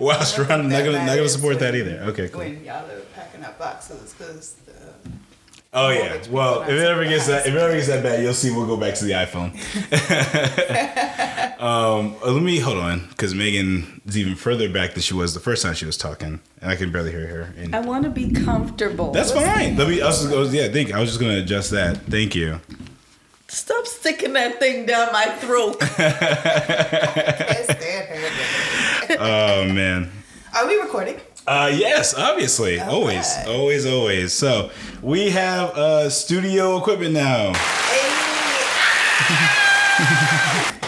Wow, I Sharon, think not gonna not gonna matters support that either. Okay, cool. When y'all are packing up boxes, because Oh yeah. Well, if it ever gets that, if it ever gets that bad, you'll see. We'll go back to the iPhone. um, uh, let me hold on, because Megan is even further back than she was the first time she was talking, and I can barely hear her. And I want to be comfortable. that's fine. Let me. I was, I was- yeah, think I was just gonna adjust that. Thank you. Stop sticking that thing down my throat. can't stand her. Oh man. Are we recording? Uh, yes, obviously, always, always, always. So we have uh, studio equipment now. Hey,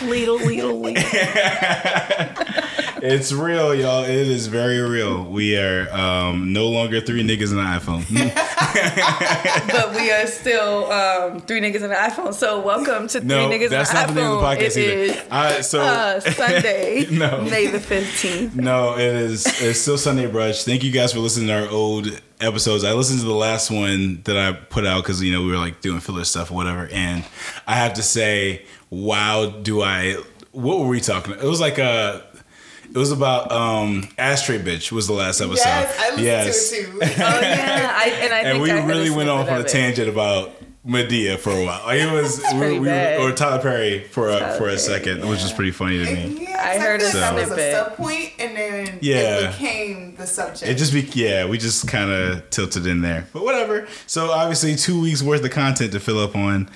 Little, little, little. It's real, y'all. It is very real. We are um, no longer three niggas in an iPhone. but we are still um, three niggas in an iPhone. So welcome to no, three niggas that's in not an the name of the iPhone. podcast It either. is I, so uh, Sunday, No. May the fifteenth. no, it is. It's still Sunday brunch. Thank you guys for listening to our old episodes. I listened to the last one that I put out because you know we were like doing filler stuff or whatever, and I have to say, wow, do I? What were we talking? It was like a. It was about um Ashtray Bitch was the last episode. yes, I listened Yes. to it too. Oh yeah, I, and I and think we I really went off snippet on a tangent about Madea for a while. Like it was, we, pretty we, bad. or Tyler Perry for a, Tyler for a Perry, second, which was pretty funny to me. Yeah, I heard feel a like that was a sub point, and then Yeah. it became the subject. It just be yeah, we just kind of tilted in there, but whatever. So obviously, two weeks worth of content to fill up on.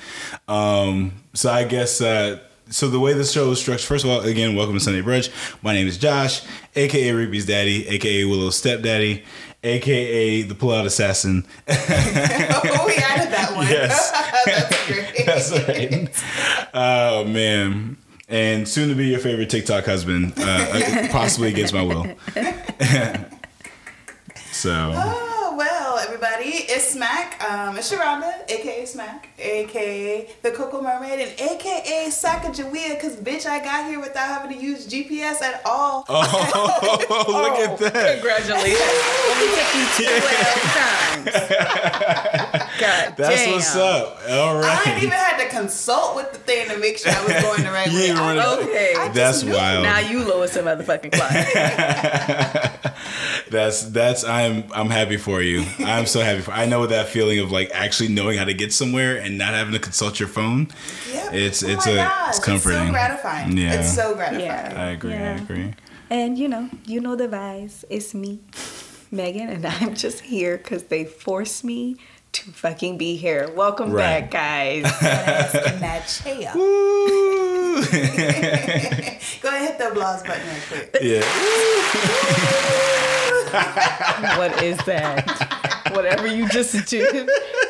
Um, so I guess uh, so. The way the show is structured. First of all, again, welcome to Sunday Brunch. My name is Josh, aka Ruby's daddy, aka Willow's stepdaddy, aka the Pull Out Assassin. oh, we added that one. Yes. That's great. That's right. Oh man. And soon to be your favorite TikTok husband, uh, possibly against my will. so well, everybody, it's Smack. Um, it's Sharonda, aka Smack, aka the Cocoa Mermaid, and aka Sacagawea, because bitch, I got here without having to use GPS at all. Oh, look at that. Congratulations. Only took you twelve times. God That's damn. what's up. All I didn't even right. have to consult with the thing to make sure I was going the right way. didn't I- run it- Okay. I That's wild. Now you lowest the motherfucking clock. That's that's I'm I'm happy for you. I'm so happy for I know that feeling of like actually knowing how to get somewhere and not having to consult your phone. Yep. It's Oh it's my a gosh, it's comforting. It's so gratifying. Yeah. It's so gratifying. Yeah. I agree, I agree. And you know, you know the vibes. It's me, Megan, and I'm just here because they forced me to fucking be here. Welcome Right. back, guys. In that chair. Woo. Go ahead, hit the applause button real quick. yeah. what is that? Whatever you just did,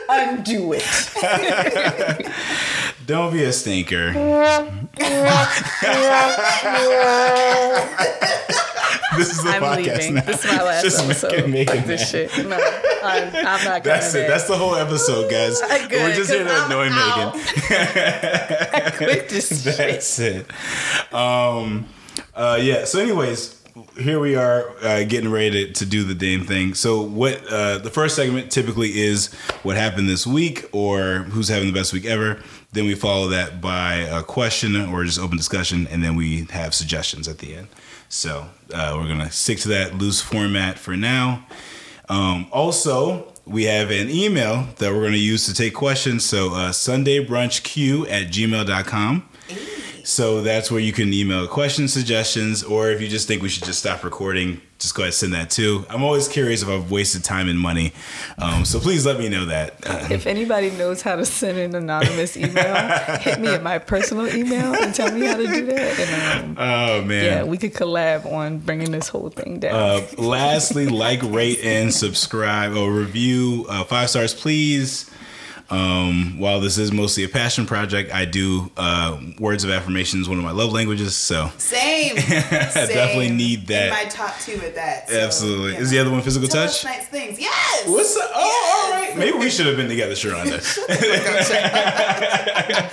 undo it. Don't be a stinker. this is the I'm podcast leaving. now. This is my last Just episode. making- making Fuck this shit. No, I'm, I'm not coming That's it. back. That's the whole episode, guys. Good, We're just here to I'm annoy out. Megan. Quit this shit. That's it. Um, uh, yeah. So, anyways, here we are uh, getting ready to, to do the damn thing. So, what uh, the first segment typically is what happened this week or who's having the best week ever. Then we follow that by a question or just open discussion, and then we have suggestions at the end. So, uh, we're gonna stick to that loose format for now. Um, also, we have an email that we're going to use to take questions. So, uh, SundayBrunchQ at gmail.com. So that's where you can email questions, suggestions, or if you just think we should just stop recording, just go ahead and send that too. I'm always curious if I've wasted time and money. Um, so please let me know that. If anybody knows how to send an anonymous email, hit me at my personal email and tell me how to do that. And um, oh, man. yeah, we could collab on bringing this whole thing down. Uh, lastly, like, rate, and subscribe or review. Uh, five stars, please. Um, while this is mostly a passion project, I do uh, words of affirmation is one of my love languages. So Same. Same. definitely need that. In my top two at that. so, absolutely. yeah. Is the other one physical Tell touch? us nice things. Yes. What's the? Oh, all right. Maybe we should have been together, Sharonda.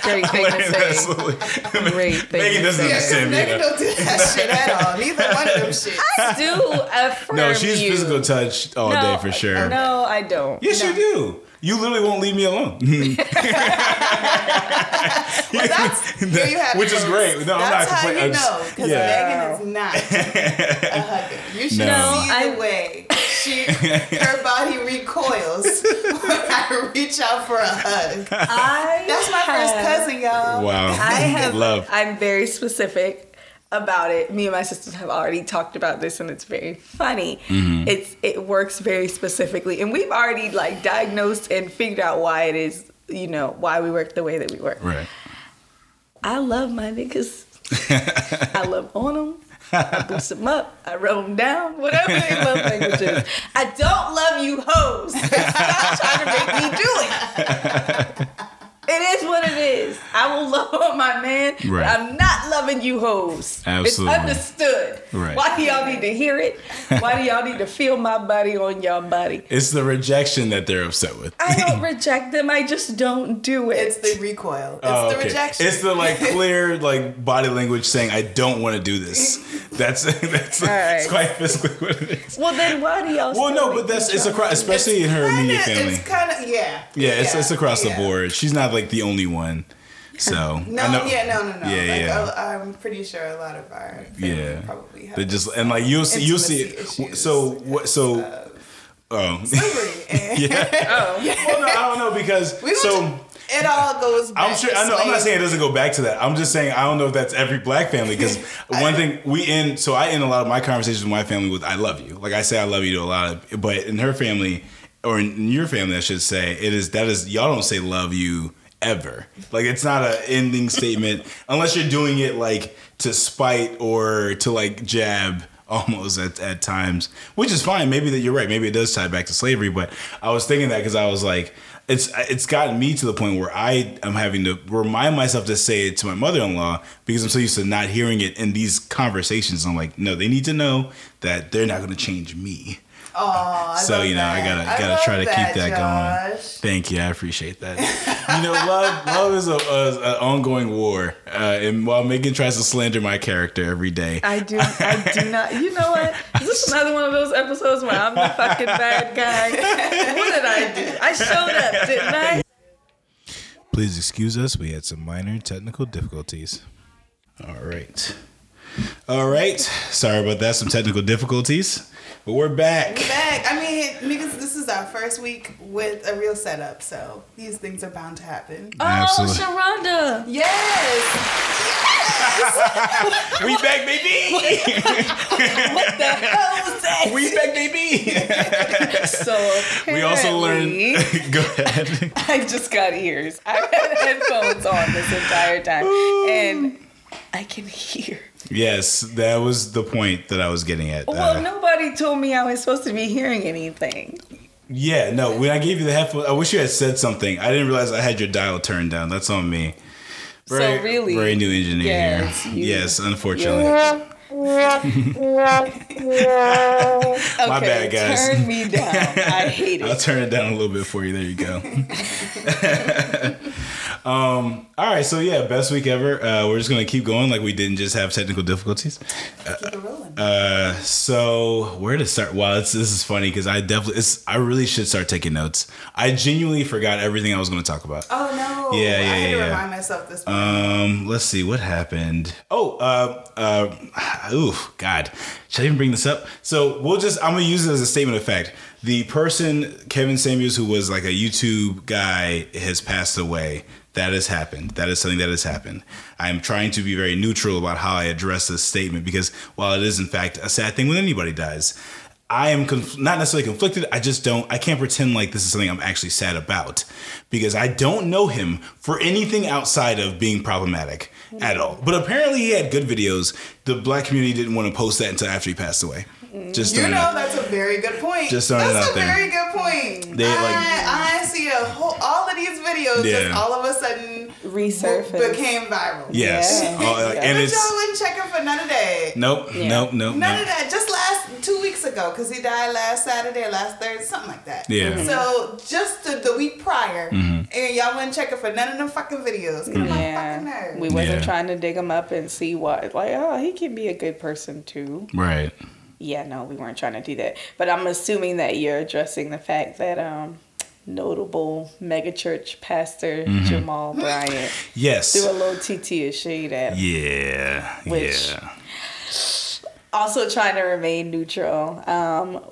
Great thing to say. Absolutely. Great thing. Megan to doesn't say. Yeah, 'cause understand me. Megan don't do that shit at all. Neither one of them shit. I do affirm No, she's you. physical touch all no, day for sure. No, I don't. Yes, no. you do. You literally won't leave me alone. Well, that's here you have it, Which is great. No, I'm not how complaining. you I'm know because yeah. Megan is not a hugger. You should No. see I- the way she her body recoils when I reach out for a hug. I That's my first cousin, y'all. Wow. I have love. I'm very specific about it. Me and my sisters have already talked about this and it's very funny. Mm-hmm. It's it works very specifically and we've already like diagnosed and figured out why it is, you know, why we work the way that we work. Right. I love my niggas. I love on them. I boost them up. I rub them down. Whatever their love language is. I don't love you hoes. Stop trying to make me do it. It is what it is. I will love on my man, Right. but I'm not loving you hoes. Absolutely. It's understood. Right. Why do y'all need to hear it? Why do y'all need to feel my body on y'all body? It's the rejection that they're upset with. I don't reject them. I just don't do it. It's the recoil. It's Oh, the okay. rejection. It's the like clear like body language saying I don't want to do this. That's that's right. it's quite physically what it is. well, then why do y'all? Well, no, but that's it's try? across, especially in her Kinda- immediate family. It's kind of yeah. Yeah, it's it's across yeah. the board. She's not like the only one. So No, I know, yeah, no, no, no. Yeah, like, yeah. I, I'm pretty sure a lot of our family Yeah. probably have They just and like you'll see you'll see. intimacy issues So what? So oh yeah. Oh. Well, no, I don't know because We so. it all goes. Back I'm sure. to I know. I'm not saying it doesn't go back to that. I'm just saying I don't know if that's every black family because one thing we end. So I end a lot of my conversations with my family with "I love you." Like I say "I love you" to a lot of, but in her family or in your family, I should say, it is that is y'all don't say "love you" ever. Like it's not an ending statement unless you're doing it like to spite or to like jab almost at, at times, which is fine. Maybe that you're right. Maybe it does tie back to slavery, but I was thinking that because I was like, it's it's gotten me to the point where I am having to remind myself to say it to my mother-in-law because I'm so used to not hearing it in these conversations. I'm like, no, they need to know that they're not going to change me. Aw, I so you know, I gotta gotta love try to keep that going. Thank you, I appreciate that. you know, love love is a, a, a ongoing war, uh, and while Megan tries to slander my character every day, I do. I do not. You know what? Is this is another one of those episodes where I'm the fucking bad guy? What did I do? I showed up, didn't I? Please excuse us. We had some minor technical difficulties. All right. All right. Sorry about that. Some technical difficulties. But we're back. We're back. I mean, niggas, this is our first week with a real setup, so these things are bound to happen. Oh, Absolutely. Oh, Sharonda. Yes. We back, baby. What the hell was that? we back, baby. so we also learned. apparently- Go ahead. I just got ears. I had headphones on this entire time, and I can hear. Yes, that was the point that I was getting at. Well, Uh, nobody told me I was supposed to be hearing anything. Yeah, no. When I gave you the headphones, I wish you had said something. I didn't realize I had your dial turned down. That's on me. So really- very new engineer Yeah, here. you. Yes, unfortunately. Okay, My bad, guys. Turn me down. I hate it. I'll turn it down a little bit for you. There you go. um, all right, so yeah, best week ever. Uh, we're just gonna keep going like we didn't just have technical difficulties. Keep it rolling. Uh, so where to start? Well, it's, this is funny because I definitely, it's, I really should start taking notes. I genuinely forgot everything I was to talk about. oh no. yeah, I yeah, had to yeah. remind myself this morning. Um, let's see what happened. Oh, uh, uh, oof, God, should I even bring this up? So we'll just, I'm gonna use it as a statement of fact. The person, Kevin Samuels, who was like a YouTube guy, has passed away. That has happened. That is something that has happened. I am trying to be very neutral about how I address this statement because while it is in fact a sad thing when anybody dies, I am conf- not necessarily conflicted. I just don't. I can't pretend like this is something I'm actually sad about because I don't know him for anything outside of being problematic at all. But apparently, he had good videos. The black community didn't want to post that until after he passed away. Just You know, out. that's a very good point. Just throwing it that's out a there. very good point. They, like- I, I see a whole all of these videos Yeah. just all of a sudden Resurface. b- became viral. yes, Yeah. Oh, uh, Yeah. and but it's y'all wasn't checking for none of that. nope, Yeah. nope, nope, None nope. of that. Just last two weeks ago, because he died last Saturday or last Thursday, something like that. Yeah. Mhm. So just the, the week prior, and y'all wasn't checking for none of them fucking videos. Get on my fucking Yeah, nerves. we wasn't Yeah. trying to dig him up and see what. Like, oh, he can be a good person too. Right. Yeah, no, we weren't trying to do that. But I'm assuming that you're addressing the fact that um notable megachurch pastor Mm-hmm. Jamal Bryant Yes. threw a little TT of shade at him. Yeah. Which- yeah. Also trying to remain neutral. Um,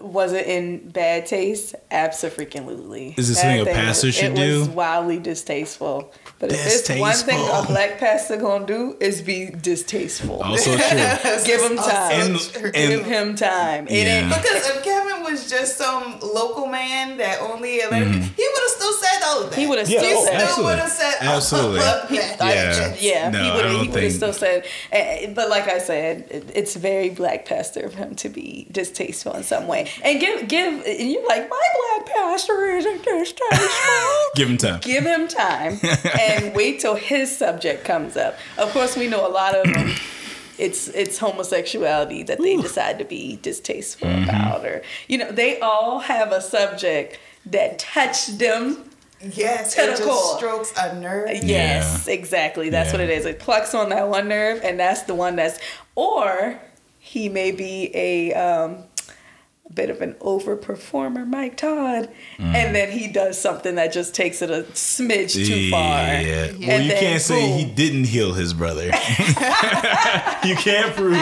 was it in bad taste? Absolutely. Is this That something a pastor should it was do? wildly distasteful. But if it's one thing a black pastor gonna do is be distasteful. Also true. Give him time. And- true. Give and- him time. It ain't Because if Kevin was just some local man that only Atlanta, he would have still said all of that. He would have Yeah, still oh, said. still absolutely. would have said Absolutely. all of. Yeah. Yeah, No, he would have. He would have think- still said. eh, But like I said, it's very black pastor of him to be distasteful in some way. And give give. And you're like, my black pastor isn't distasteful. Give him time. give him time and wait till his subject comes up. Of course, we know a lot of them. It's it's homosexuality that they decide to be distasteful Mm-hmm. about, or you know, they all have a subject that touched them Yes, To it the just core. strokes a nerve. Yes, exactly. That's what it is. It plucks on that one nerve, and that's the one that's. Or he may be a um, bit of an overperformer, Mike Todd, mm. and then he does something that just takes it a smidge too far. Yeah. Well, And you can't say he didn't heal his brother. you can't prove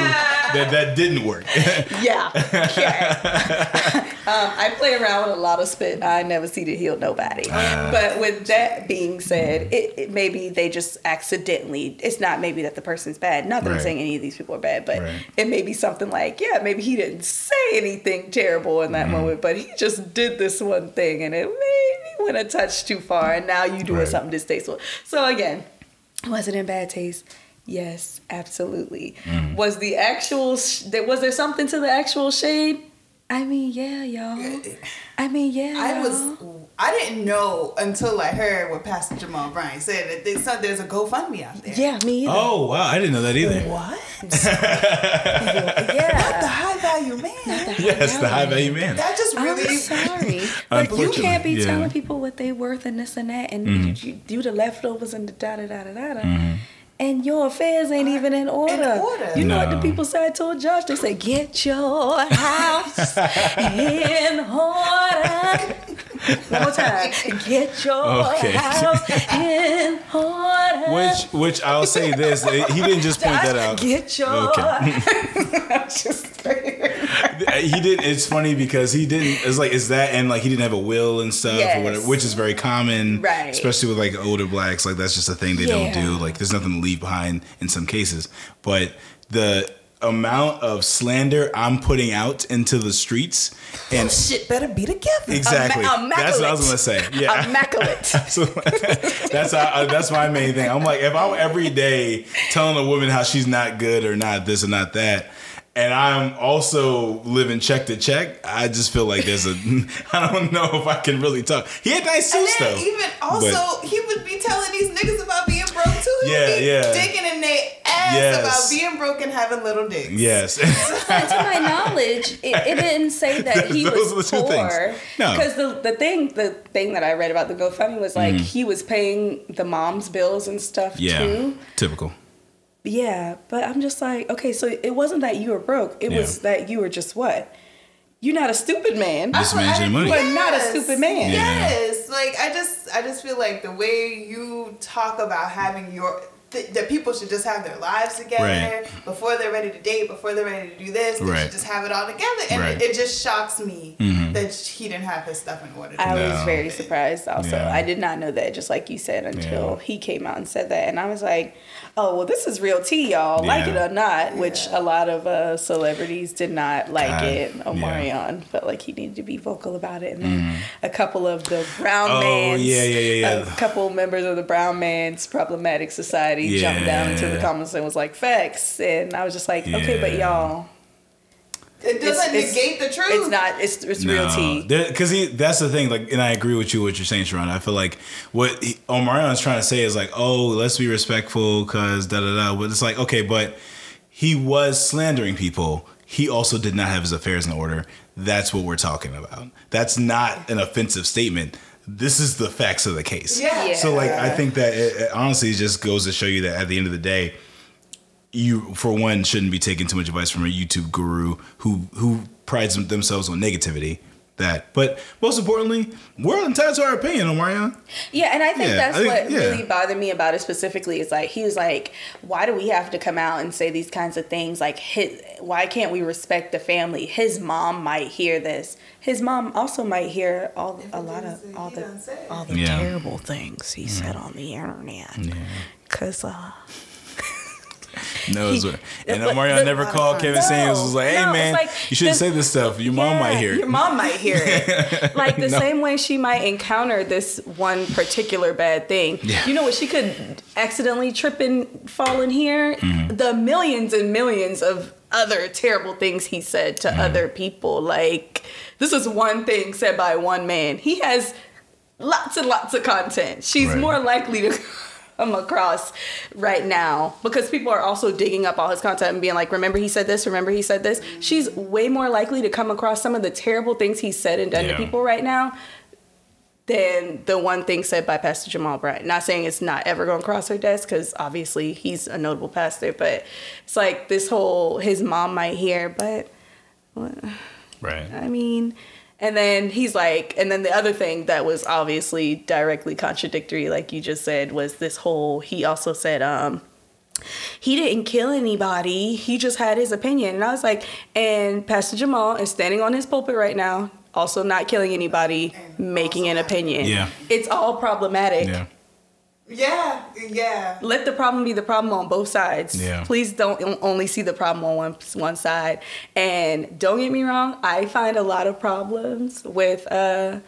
that that didn't work. Yeah. yeah. um, I play around with a lot of spit. I never see to heal nobody. Ah. but with that being said, it, it maybe they just accidentally. It's not maybe that the person's bad. Not that I'm saying any of these people are bad, but Right. it may be something like, yeah, maybe he didn't say anything terrible in Mm-hmm. that moment, but he just did this one thing, and it maybe went a touch too far, and now you doing Right. something distasteful. So again, was it in bad taste? Yes, absolutely. Mm-hmm. Was the actual sh- was there something to the actual shade? I mean, yeah, y'all. I mean, yeah. I y'all. was I didn't know until I heard what Pastor Jamal Bryant said that there's, some- there's a GoFundMe out there. Yeah, me either. Oh wow, I didn't know that either. What? yeah. The high value man. Yes, the high value man. That just I'm really sorry, but you can't be yeah. telling people what they worth and this and that, and you, you do the leftovers and the da da da da da. da. And your affairs ain't even in order. order. You know what the people say I told Josh? They say, get your house in order. One more time. Get your Okay. house in order. Which, which I'll say this, eh, he didn't just point that out. Get your Okay. He did. It's funny because he didn't. It's like it's that, and like he didn't have a will and stuff Yes. or whatever, which is very common, Right. Especially with like older blacks, like that's just a thing they don't do. Like there's nothing to leave behind in some cases, but the amount of slander I'm putting out into the streets and shit better be together. exactly that's what I was gonna say. Yeah, immaculate. that's how, uh, that's my main thing. I'm like, if I'm every day telling a woman how she's not good or not this or not that, and I'm also living check to check, I just feel like there's a. I don't know if I can really talk. He had nice And suits then though. even also, but- he would be telling these niggas about being broke too. He Yeah, would be yeah. digging in their ass Yes. about being broke and having little dicks. yes, to my knowledge, it, it didn't say that he Those was are the two poor. things. No. because the the thing the thing that I read about the GoFundMe was like mm-hmm. he was paying the mom's bills and stuff yeah, too. typical. Yeah, but I'm just like, okay, so it wasn't that you were broke. It was that you were just what? You're not a stupid man. Just managing money. But not a stupid man. Yeah. Yes, like I just, I just feel like the way you talk about having your, th- that people should just have their lives together Right. before they're ready to date, before they're ready to do this. They Right. should just have it all together, and Right. Mm-hmm. it, it just shocks me that he didn't have his stuff in order. I was very surprised also. Yeah. I did not know that, just like you said, until Yeah. he came out and said that. And I was like, oh, well, this is real tea, y'all. Like it or not, which a lot of uh, celebrities did not like God, it. Omarion felt like he needed to be vocal about it. And then a couple of the Brown. Oh, Man's, yeah, yeah, yeah, yeah. a couple members of the Brown Man's Problematic Society jumped down into the Yeah. comments and was like, facts. And I was just like, okay, but y'all, it doesn't it's- negate the truth. it's not, it's, it's real tea. because he that's the thing. Like, and I agree with you what you're saying, Sharon. I feel like what he, Omarion is trying to say is like, oh, let's be respectful, because da da da. But it's like, okay, but he was slandering people. He also did not have his affairs in order. That's what we're talking about. That's not an offensive statement. This is the facts of the case. Yeah. So like, I think that it, it honestly just goes to show you that at the end of the day, you for one shouldn't be taking too much advice from a YouTube guru who who prides themselves on negativity that. But most importantly, we're entitled to our opinion, Omarion. Yeah, and I think Yeah, that's I think- what yeah. really bothered me about it specifically. Is like he was like, "Why do we have to come out and say these kinds of things? Like, his, why can't we respect the family? His mom might hear this. His mom also might hear all a lot of say, all the doesn't say. all the Yeah. terrible things he said on the internet. Cause uh, No, it's what- and Omarion never called Kevin No, Samuels. Was like, "Hey no, man, like you shouldn't say this stuff. Your mom might hear it." Your mom might hear it. like the No. same way she might encounter this one particular bad thing. Yeah. You know what? She could accidentally trip and fall in here. Mm-hmm. The millions and millions of other terrible things he said Mm-hmm. to other people. Like, this is one thing said by one man. He has lots and lots of content. She's Right. more likely to come across right now because people are also digging up all his content and being like, remember he said this, remember he said this. She's way more likely to come across some of the terrible things he's said and done Yeah. to people right now than the one thing said by Pastor Jamal Bryant. Not saying it's not ever going to cross her desk because obviously he's a notable pastor, but it's like this whole his mom might hear, but right. I mean, and then he's like, and then the other thing that was obviously directly contradictory, like you just said, was this whole. He also said, um, he didn't kill anybody. He just had his opinion, and I was like, and Pastor Jamal is standing on his pulpit right now, also not killing anybody, making an opinion. Yeah. it's all problematic. Yeah. Yeah, yeah. Let the problem be the problem on both sides. Yeah. Please don't only see the problem on one one side. And don't get me wrong, I find a lot of problems with uh,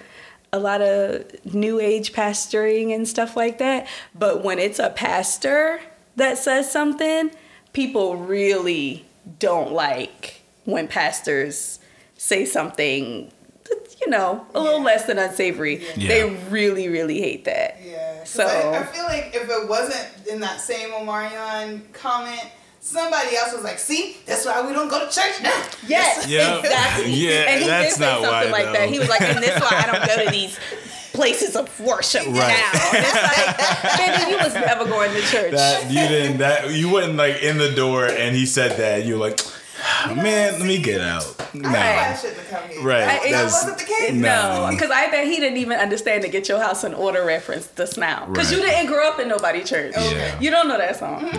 a lot of new age pastoring and stuff like that. But when it's a pastor that says something, people really don't like when pastors say something. You know, a little less than unsavory. Yeah. They really, really hate that. Yeah. So- I, I feel like if it wasn't in that same Omarion comment, somebody else was like, "See, that's why we don't go to church now." Yes, Yeah. exactly. Yeah, and he that's did say not something why, like though. that. He was like, and this why I don't go to these places of worship Right. now. And it's like, baby, you was never going to church. That you didn't. That you went like in the door, and he said that. You were like, man, let me get out. I I No. shouldn't have come here. Right, That, that that's- wasn't the case. no. no, because I bet he didn't even understand to get your house in order reference this now. Because you didn't grow up in nobody church. Yeah. You don't know that song.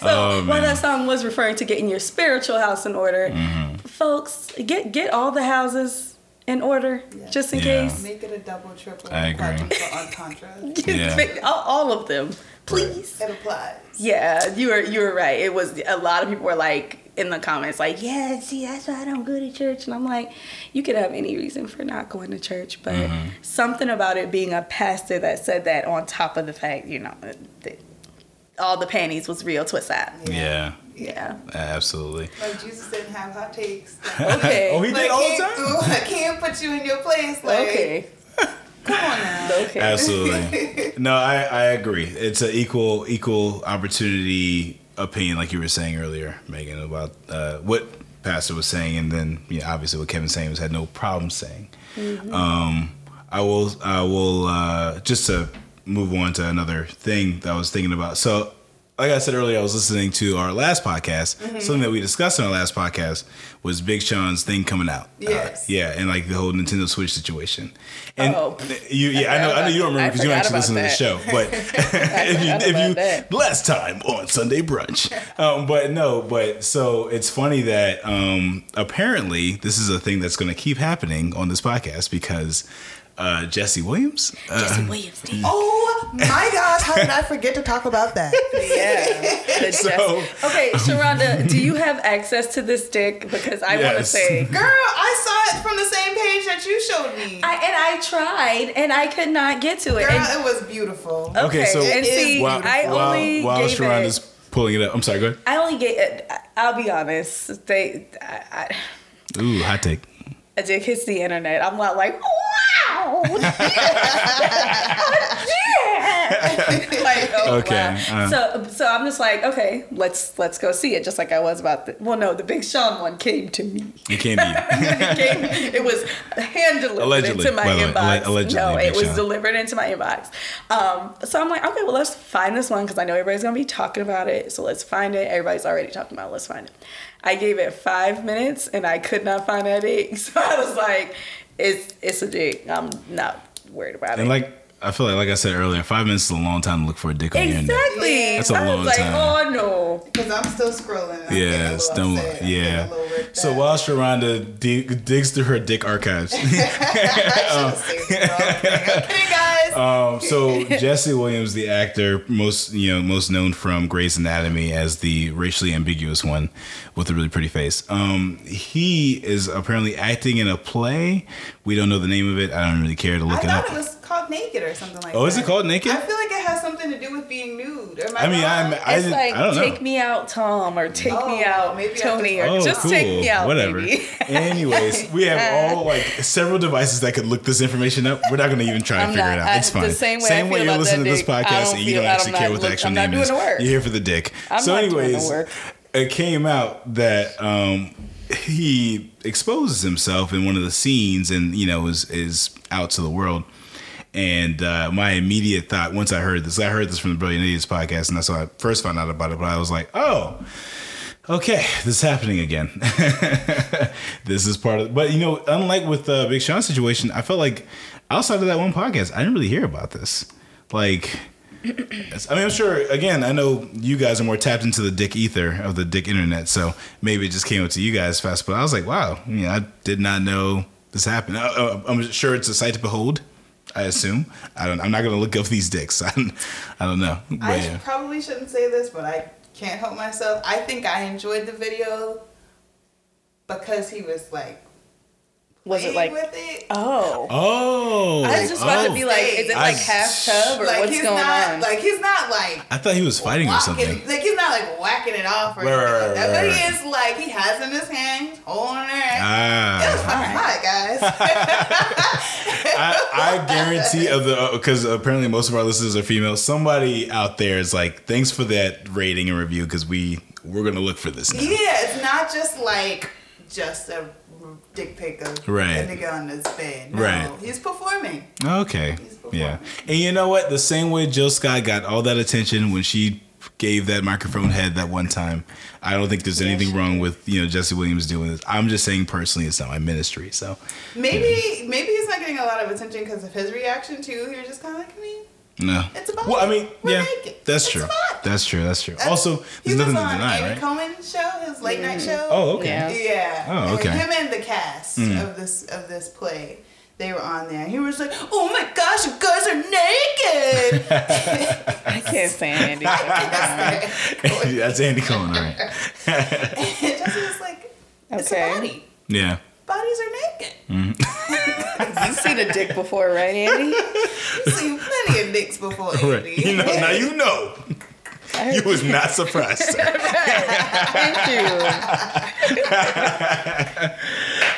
so Oh, while that song was referring to getting your spiritual house in order, Mm-hmm. folks, get get all the houses in order just in Yeah. case. Make it a double, triple, I agree. quadruple entendre. Yeah. all, all of them, please. It applies. Yeah, you were you were right. It was a lot of people were like in the comments like, yeah, see, that's why I don't go to church. And I'm like, you could have any reason for not going to church, but Mm-hmm. something about it being a pastor that said that on top of the fact, you know, that all the panties was real twist out. Yeah, Yeah. absolutely. Like Jesus didn't have hot takes. Okay. Oh, he Like, did all the can't- time. ooh, I can't put you in your place. Like, okay. come on now. Okay. Absolutely. No, I, I agree. It's an equal equal opportunity opinion, like you were saying earlier, Megan, about uh, what Pastor was saying, and then you know, obviously what Kevin Samuels had no problem saying. Um, I will I will uh, just to move on to another thing that I was thinking about. So. Like I said earlier, I was listening to our last podcast. Something that we discussed in our last podcast was Big Sean's thing coming out. Uh, Yes. yeah, and like the whole Nintendo Switch situation. And Oh. you, yeah, I know, I know you don't remember because you don't actually listen to the show. But if you, if you that. last time on Sunday brunch, um, but no, but so it's funny that um, apparently this is a thing that's going to keep happening on this podcast because uh, Jesse Williams, uh, Jesse Williams. did. Oh my gosh, how did I forget to talk about that? Yeah. So- okay, Sharonda, do you have access to this dick? Because I want to say. Girl, I saw it from the same page that you showed me. I, and I tried, and I could not get to it. Girl, And- it was beautiful. Okay, so and see, while, I while, only while gave Sharon it, is pulling it up, I'm sorry, go ahead. I only gave it. I'll be honest. They, I, I, Ooh, hot take. a dick hits the internet. I'm not like, wow, yeah. like, oh, Okay, wow. uh. So, so I'm just like, okay, let's let's go see it. Just like I was about the. Well, no, the Big Sean one came to me. You can't be. it, came, it was hand delivered Allegedly, into my by way. inbox. Allegedly, no, Big it was Sean. delivered into my inbox. Um, so I'm like, okay, well, let's find this one because I know everybody's gonna be talking about it. So let's find it. Everybody's already talking about. it. Let's find it. I gave it five minutes and I could not find that dick. So I was like, it's it's a dick. I'm not worried about And it. like I feel like, like I said earlier, five minutes is a long time to look for a dick on your neck. Exactly. Yeah. That's a I was long like, time. oh no. Because I'm still scrolling. I'm Yeah, getting a little still, yeah. getting a little worked So while Sharonda dig, digs through her dick archives, I should have saved it. I'm kidding. I'm kidding, guys. um, so Jesse Williams, the actor, most you know, most known from Grey's Anatomy as the racially ambiguous one with a really pretty face. Um, he is apparently acting in a play. We don't know the name of it. I don't really care to I look it up. it was called Naked or something like Oh, is it called Naked? I feel like it has something to do with being nude. Am I, I mean, wrong? I'm, I, It's didn't- like I don't know. take me out, Tom, or take me Oh, out, maybe Tony, or Oh, just cool. take me out, Whatever. baby. Anyways, we have all like several devices that could look this information up. We're not going to even try and figure not- it out. I- It's the fine. same way I feel you're listening to this dick, I podcast and you don't actually care what the actual name is. You're here for the dick. So, not doing the anyways, it came out that um, he exposes himself in one of the scenes, and you know is is out to the world. And uh, my immediate thought, once I heard this, I heard this from the Brilliant Idiots podcast, and that's how I first found out about it. But I was like, oh, okay, this is happening again. this is part of, but you know, unlike with the Big Sean situation, I felt like outside of that one podcast, I didn't really hear about this. Like, I mean, I'm sure. Again, I know you guys are more tapped into the dick ether of the dick internet, so maybe it just came up to you guys fast. But I was like, wow, you know, I did not know this happened. Uh, uh, I'm sure it's a sight to behold. I assume. I don't. I'm not gonna look up these dicks. I don't, I don't know. But I yeah. probably shouldn't say this, but I can't help myself. I think I enjoyed the video because he was like Was it like, with it. oh? Oh, I was just about oh. to be like, is it I- like half tub or like what's he's going not on? like he's not like I thought he was fighting or something. Like he's not like whacking it off or Right, anything right, like that. right, But he is like he has in his hand, holding it. It was Ah, fucking hot, guys. I, I guarantee of the uh, because apparently most of our listeners are female. Somebody out there is like, thanks for that rating and review because we we're gonna look for this now. yeah, it's not just like just a dick pic of Right. a nigga on his bed. No, Right. he's performing. Okay, He's performing. yeah, and you know what? The same way Jill Scott got all that attention when she gave that microphone head that one time. I don't think there's Yeah, anything wrong with you know Jesse Williams doing this. I'm just saying personally, it's not my ministry. So Maybe maybe he's not getting a lot of attention because of his reaction too. You're just kind of like, me. no, It's about well, I mean, we're yeah, that's true. That's true. That's true. That's- Also, he there's nothing to on deny, Andy right? Cohen's show, his late night show. Oh, okay. Yeah. Yeah. Oh, okay. Mm. him and the cast of this of this play, they were on there. He was like, "Oh my gosh, you guys are naked." I can't stand Andy. That's Andy Cohen, all right? Jesse was like, "It's Okay. a body. Yeah. Bodies are naked. Mm-hmm. You've seen a dick before, right, Andy? You've seen plenty of dicks before, Right. Andy. You know, now you know. You was not surprised. sir. Thank you.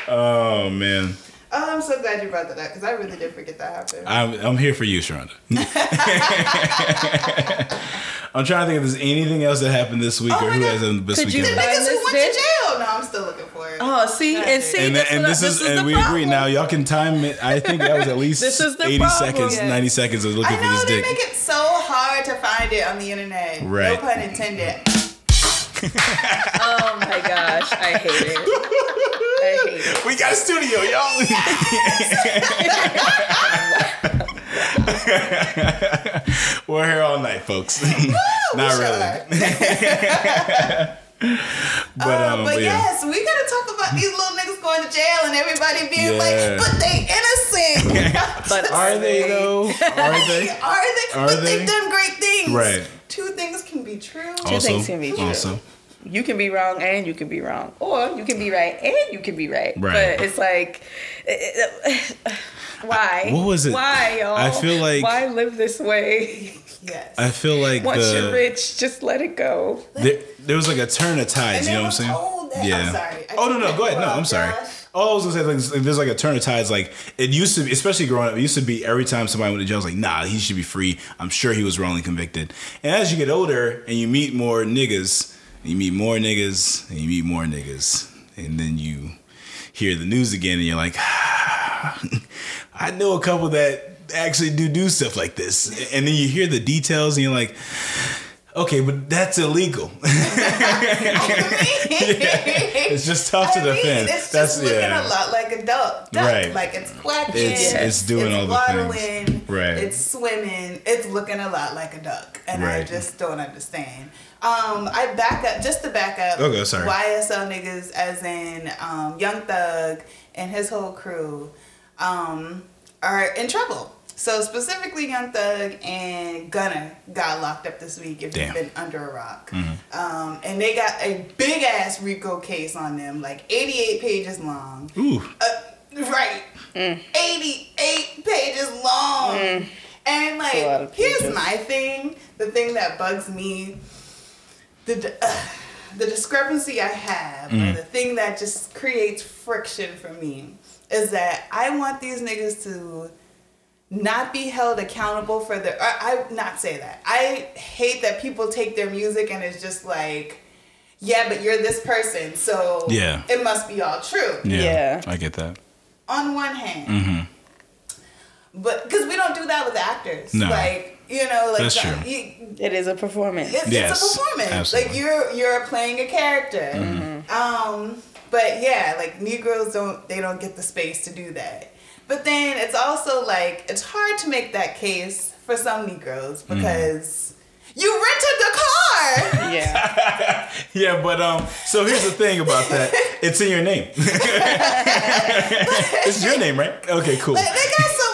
oh man, Oh, I'm so glad you brought that up because I really did forget that happened. I'm I'm here for you, Sharonda. I'm trying to think if there's anything else that happened this week Oh or who God. has happened this Could you the weekend. Find niggas who this went bitch? to jail. No, I'm still looking for it. Oh, see, and see, And, that's and what I- this is, the and we agree now. Y'all can time it. I think that was at least This is the 80 problem. seconds, Yeah. 90 seconds of looking I looking for know this they dick. make it so hard to find it on the internet. Right. No pun intended. Oh my gosh, I hate it. I hate it. We got a studio, y'all. We're here all night, folks. Not really. sure. But, Uh, um, but but yeah. yes, we gotta talk about these little niggas going to jail and everybody being Yeah. like, but they innocent. But Are they though? Are they? Are they? Are but they? they've done great things. Right. Two things can be true. Two Also, things can be true. also, you can be wrong and you can be wrong, or you can be right and you can be right. Right. But it's like, why? What was it? Why, y'all? I feel like- why live this way? Yes. I feel like Once the you're rich, just let it go. there, there was like a turn of tides. And You know they what I'm saying? were that- Yeah. I'm sorry. Oh no no, go ahead. No, I'm sorry. Josh. all I was gonna say like, like, there's like a turn of tides. Like it used to be, especially growing up. It used to be every time somebody went to jail, I was like, nah, he should be free. I'm sure he was wrongly convicted. And as you get older and you meet more niggas, you meet more niggas, and you meet more niggas, and then you hear the news again, and you're like, I know a couple that actually do do stuff like this, and then you hear the details, and you're like. Okay, but that's illegal. it's just tough to I mean, defend. it's that's just looking yeah. a lot like a duck. duck. Right. Like it's quacking. It's- it's doing it's all the waddling, things. Right. It's swimming. It's looking a lot like a duck, and I just don't understand. Um, I back up just to back up. Okay, sorry. YSL niggas, as in um, Young Thug and his whole crew, um, are in trouble. So specifically, Young Thug and Gunna got locked up this week. If Damn. Mm-hmm. you've been under a rock, um, and they got a big ass RICO case on them, like 88 pages long. Ooh. Uh, right. 88 pages long. And like, here's my thing. The thing that bugs me, the uh, the discrepancy I have, or the thing that just creates friction for me, is that I want these niggas to not be held accountable for their. I, I not say that. I hate that people take their music and it's just like. Yeah, but you're this person, so Yeah. it must be all true Yeah, Yeah. I get that. on one hand. Mm-hmm. But because we don't do that with actors, No. like you know, like That's true. you- It is a performance. it's, Yes, it's a performance. absolutely. Like you're you're playing a character. Mm-hmm. Um, but yeah, like Negroes don't they don't get the space to do that. But then it's also like it's hard to make that case for some Negroes Mm-hmm. because you rented the car. yeah. Yeah, but um, so here's the thing about that. It's in your name. it's your name, right? Okay, cool. Like, they got so much evidence. Like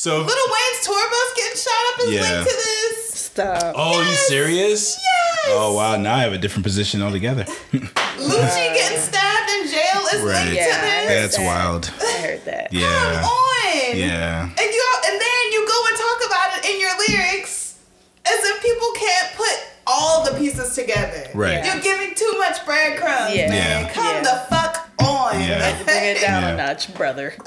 So, Lil Wayne's tour bus getting shot up is Yeah. linked to this. Stop. oh, you serious? Yes. Oh wow, now I have a different position altogether. Lucci getting stabbed in jail is Right. linked Yeah, to this. That's that. wild. I heard that. Yeah. Come on. Yeah. And you and then you go and talk about it in your lyrics as if people can't put all the pieces together. Right. You're giving too much breadcrumbs, Yeah. man. Yeah. Come Yeah. the fuck on. Yeah. Bring it down Yeah. a notch, brother.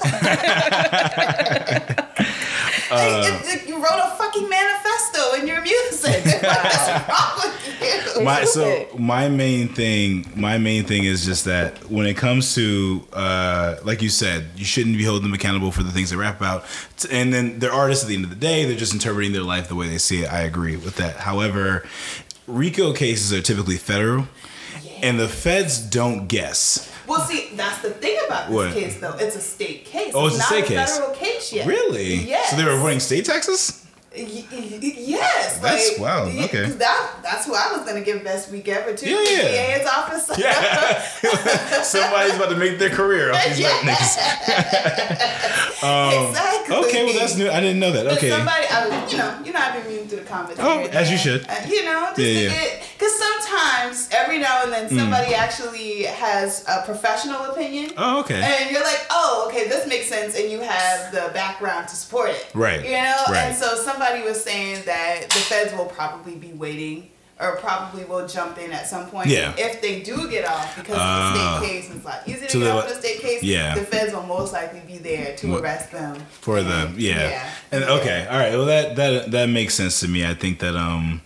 Like, it- it- you wrote a fucking manifesto in your music. What's wrong with you? my so my main thing my main thing is just that when it comes to uh like you said you shouldn't be holding them accountable for the things they rap about. And then they're artists at the end of the day. They're just interpreting their life the way they see it. I agree with that. However rico cases are typically federal and the feds don't guess Well, see, that's the thing about this What? case, though. It's a state case. Oh, it's a not state a case. federal case yet. really Yes. so they were avoiding state taxes Y- y- yes, That's like, y- okay. That that's who I was gonna give best week ever to. Yeah, the yeah. DA's office. yeah somebody's about to make their career off these niggas exactly. okay well that's new i didn't know that But okay somebody, I you know, you know, I've been reading through the comments. Oh, as you should. Uh, you know, just Yeah, yeah. because sometimes every now and then Mm. somebody actually has a professional opinion. oh okay And you're like, oh, okay, this makes sense, and you have the background to support it. Right, You know? right. And so somebody was saying that the feds will probably be waiting or probably will jump in at some point. Yeah. If they do get off because Ah. it's a state case, it's like easy to So get they're off a state case. yeah. The feds will most likely be there to What- arrest them. for the And- yeah. and okay all right well that that that makes sense to me i think that um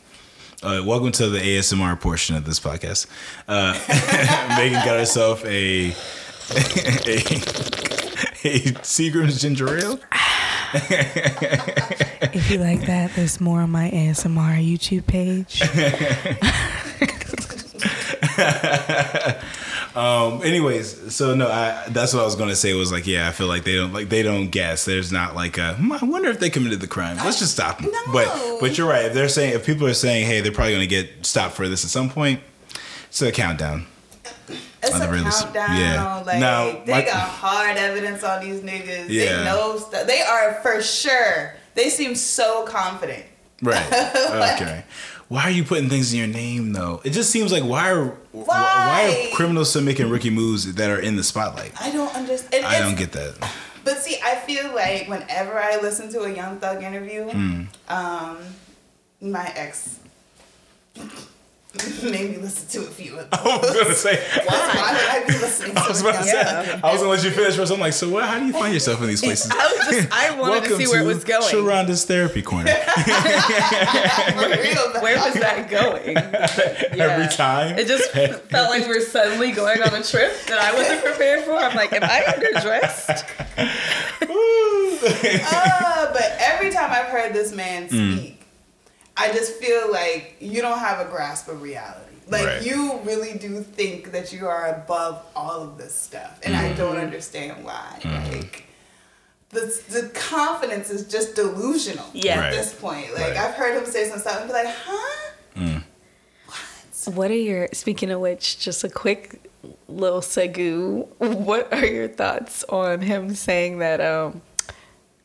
uh, welcome to the asmr portion of this podcast uh megan got herself a a, a seagram's ginger ale If you like that, there's more on my ASMR YouTube page. um anyways so no i that's what i was gonna say was like yeah i feel like they don't like they don't guess. There's not like a hmm, i wonder if they committed the crime. Let's just stop them No. but but you're right. If they're saying if people are saying hey they're probably gonna get stopped for this at some point it's a countdown It's On a the countdown. Yeah. Like Now, they my- got hard evidence on these niggas. Yeah. They know stuff. They are for sure. They seem so confident. Right. Okay. Why are you putting things in your name though? It just seems like why are why, why are criminals still making rookie moves that are in the spotlight? I don't understand. I don't get that. But see, I feel like whenever I listen to a Young Thug interview, Hmm. um, my ex, made me listen to a few of them. I was gonna say. Why Why would I be listening to I was about to say. Yeah. I was gonna let you finish first. I'm like, so what? How do you find yourself in these places? I was just I wanted to see where it was going. Sharonda's therapy corner. Real. Where was that going? Every time. It just felt like we're suddenly going on a trip that I wasn't prepared for. I'm like, am I underdressed? Uh, but every time I've heard this man Mm. Speak, I just feel like you don't have a grasp of reality. Like Right. you really do think that you are above all of this stuff, and I don't Mm-hmm. understand why. Like the the confidence is just delusional Yeah. at this point. Like Right. I've heard him say some stuff and be like, huh? What? What are your speaking of which, just a quick little segu, what are your thoughts on him saying that um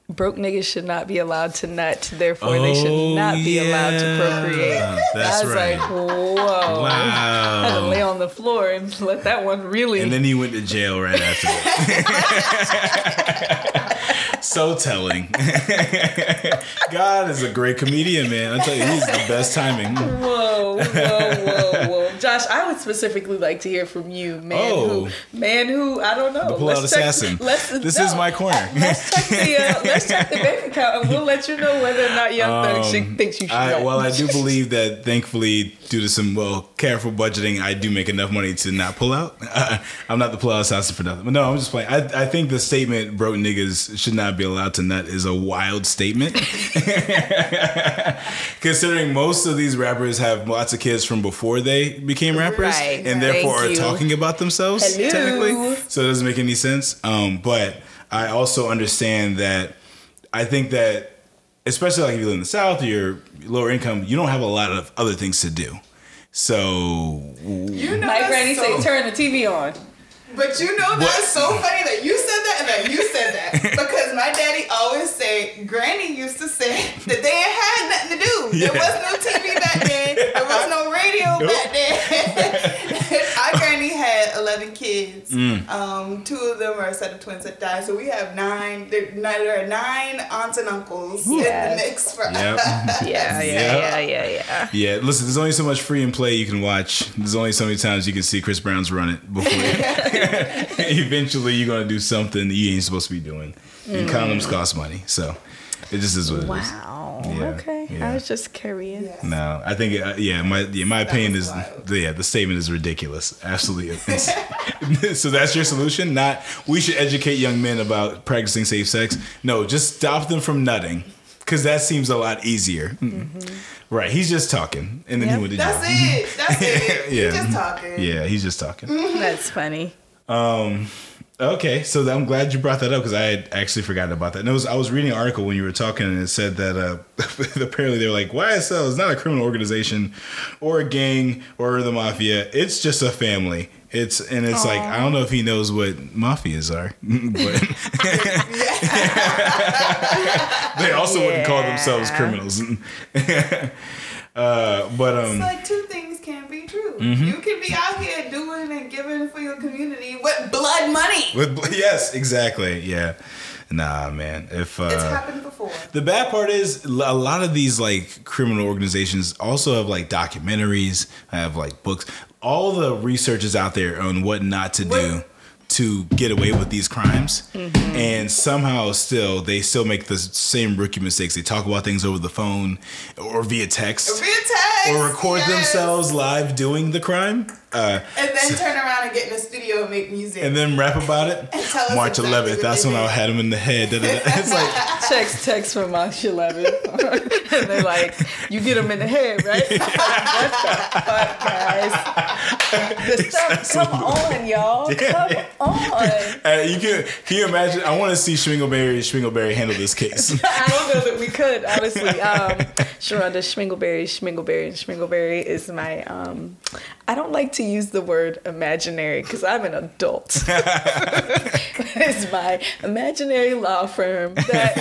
broke niggas should not be allowed to nut, therefore they should not be oh, allowed to procreate? That's I was right. like, whoa. I had to wow. lay on the floor and let that one really And then he went to jail right after that. so telling. God is a great comedian, man. I tell you, he's the best timing. Whoa, whoa, whoa, whoa. Josh, I would specifically like to hear from you, man Oh. who man who I don't know. The pull-out Let's check- assassin. let's- This no. is my corner. Let's check the uh, let's check the bank account and we'll let you know whether or not Young Thug Um, thinks you should. I, well, I do believe that thankfully, due to some well careful budgeting, I do make enough money to not pull out. I'm not the pull out assassin for nothing. But no, I'm just playing. I, I think the statement "broke niggas should not be allowed to nut" is a wild statement. Considering most of these rappers have lots of kids from before they became rappers, Right, and right. therefore Thank are you. talking about themselves Hello. technically. So it doesn't make any sense. Um, but I also understand that I think that especially like if you live in the South or you're lower income, you don't have a lot of other things to do. So You know My granny so, say turn the TV on. But you know that's so funny that you said that and that you said that because my daddy always say Granny used to say that they ain't had nothing to do. There was no TV back then. There was no radio back then. Our granny had eleven kids. Mm. Um, two of them are a set of twins that died. So we have nine. There, there are nine aunts and uncles in the mix for Yep. us. Yeah, yeah, yeah, yeah, yeah. Yeah, listen, there's only so much free and play you can watch. There's only so many times you can see Chris Brown's run it before eventually you're gonna do something that you ain't supposed to be doing. And condoms cost money, so it just is what it is. Wow. Yeah, okay. yeah. I was just curious. Yeah. No, I think uh, yeah, my yeah, my opinion is wild. yeah, the statement is ridiculous. Absolutely. So that's your solution? Not we should educate young men about practicing safe sex. No, just stop them from nutting cuz that seems a lot easier. Right, he's just talking and then Yep. he went to That's jail. it. That's it. Yeah. You just talking. Yeah, he's just talking. That's funny. Okay, so I'm glad you brought that up because I had actually forgotten about that. And it was I was reading an article when you were talking, and it said that uh, apparently they're like YSL is not a criminal organization, or a gang, or the mafia. It's just a family. It's and it's like I don't know if he knows what mafias are, but they also wouldn't call themselves criminals. uh, but It's um, like two things can be true. Mm-hmm. You can be out here doing and giving for your community with blood money. with, yes, exactly, yeah. Nah, man. If uh, It's happened before. The bad part is a lot of these like criminal organizations also have like documentaries, have like books. All the research is out there on what not to do What- to get away with these crimes, mm-hmm. and somehow still they still make the same rookie mistakes. They talk about things over the phone or via text, Via text, or record yes. themselves live doing the crime, uh, And then turn around and get in the studio and make music. and then rap about it. March exactly 11th. That's when I had him in the head. Da, da, da. It's like. Text text from March 11th. and they're like, you get them in the head, right? what the fuck, guys? The stuff, come on, y'all. Come on. Uh, you can can you imagine? I want to see Schmingleberry Schmingleberry handle this case. I don't know that we could, honestly. Um, Sharonda Schmingleberry, Schmingleberry, and Schmingleberry is my. Um, I don't like to use the word imaginary because I'm an adult. it's my imaginary law firm that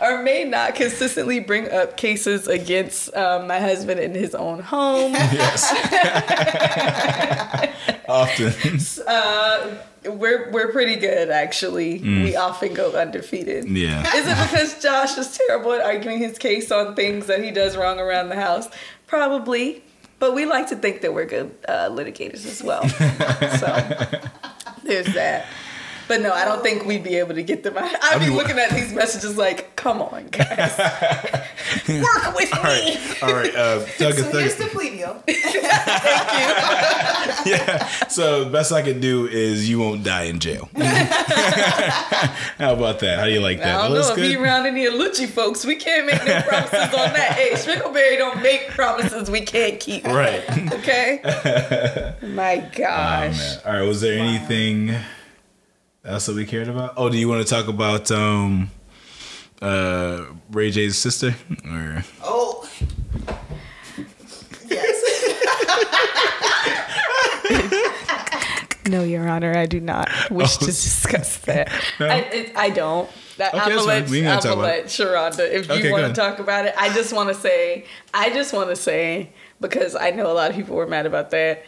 may or may not consistently bring up cases against um, my husband in his own home. yes, often. Uh, we're we're pretty good actually. We often go undefeated. Yeah, Is it because Josh is terrible at arguing his case on things that he does wrong around the house? Probably. But we like to think that we're good uh, litigators as well. so there's that. But no, I don't think we'd be able to get them out. I'd be mean, looking at these messages like, come on, guys. Work with All me. right, all right. Uh, Thug So and here's the Thug. plea deal. Yeah. So best I can do is you won't die in jail. How about that? How do you like that? I don't Well, that's know if he good. around any of Lucci folks. We can't make no promises on that. Hey, Schmickelberry don't make promises we can't keep. Right. Okay. My Oh, gosh. man. All right. Was there anything else what we cared about? Oh, do you want to talk about um, uh, Ray J's sister? Or Oh. Yes. No, Your Honor, I do not wish to discuss that. I, it, I don't. That, Okay, I'm that's gonna let. We ain't gonna I'm gonna let Sharonda, if you go want to talk about it, I just want to say, I just want to say, because I know a lot of people were mad about that.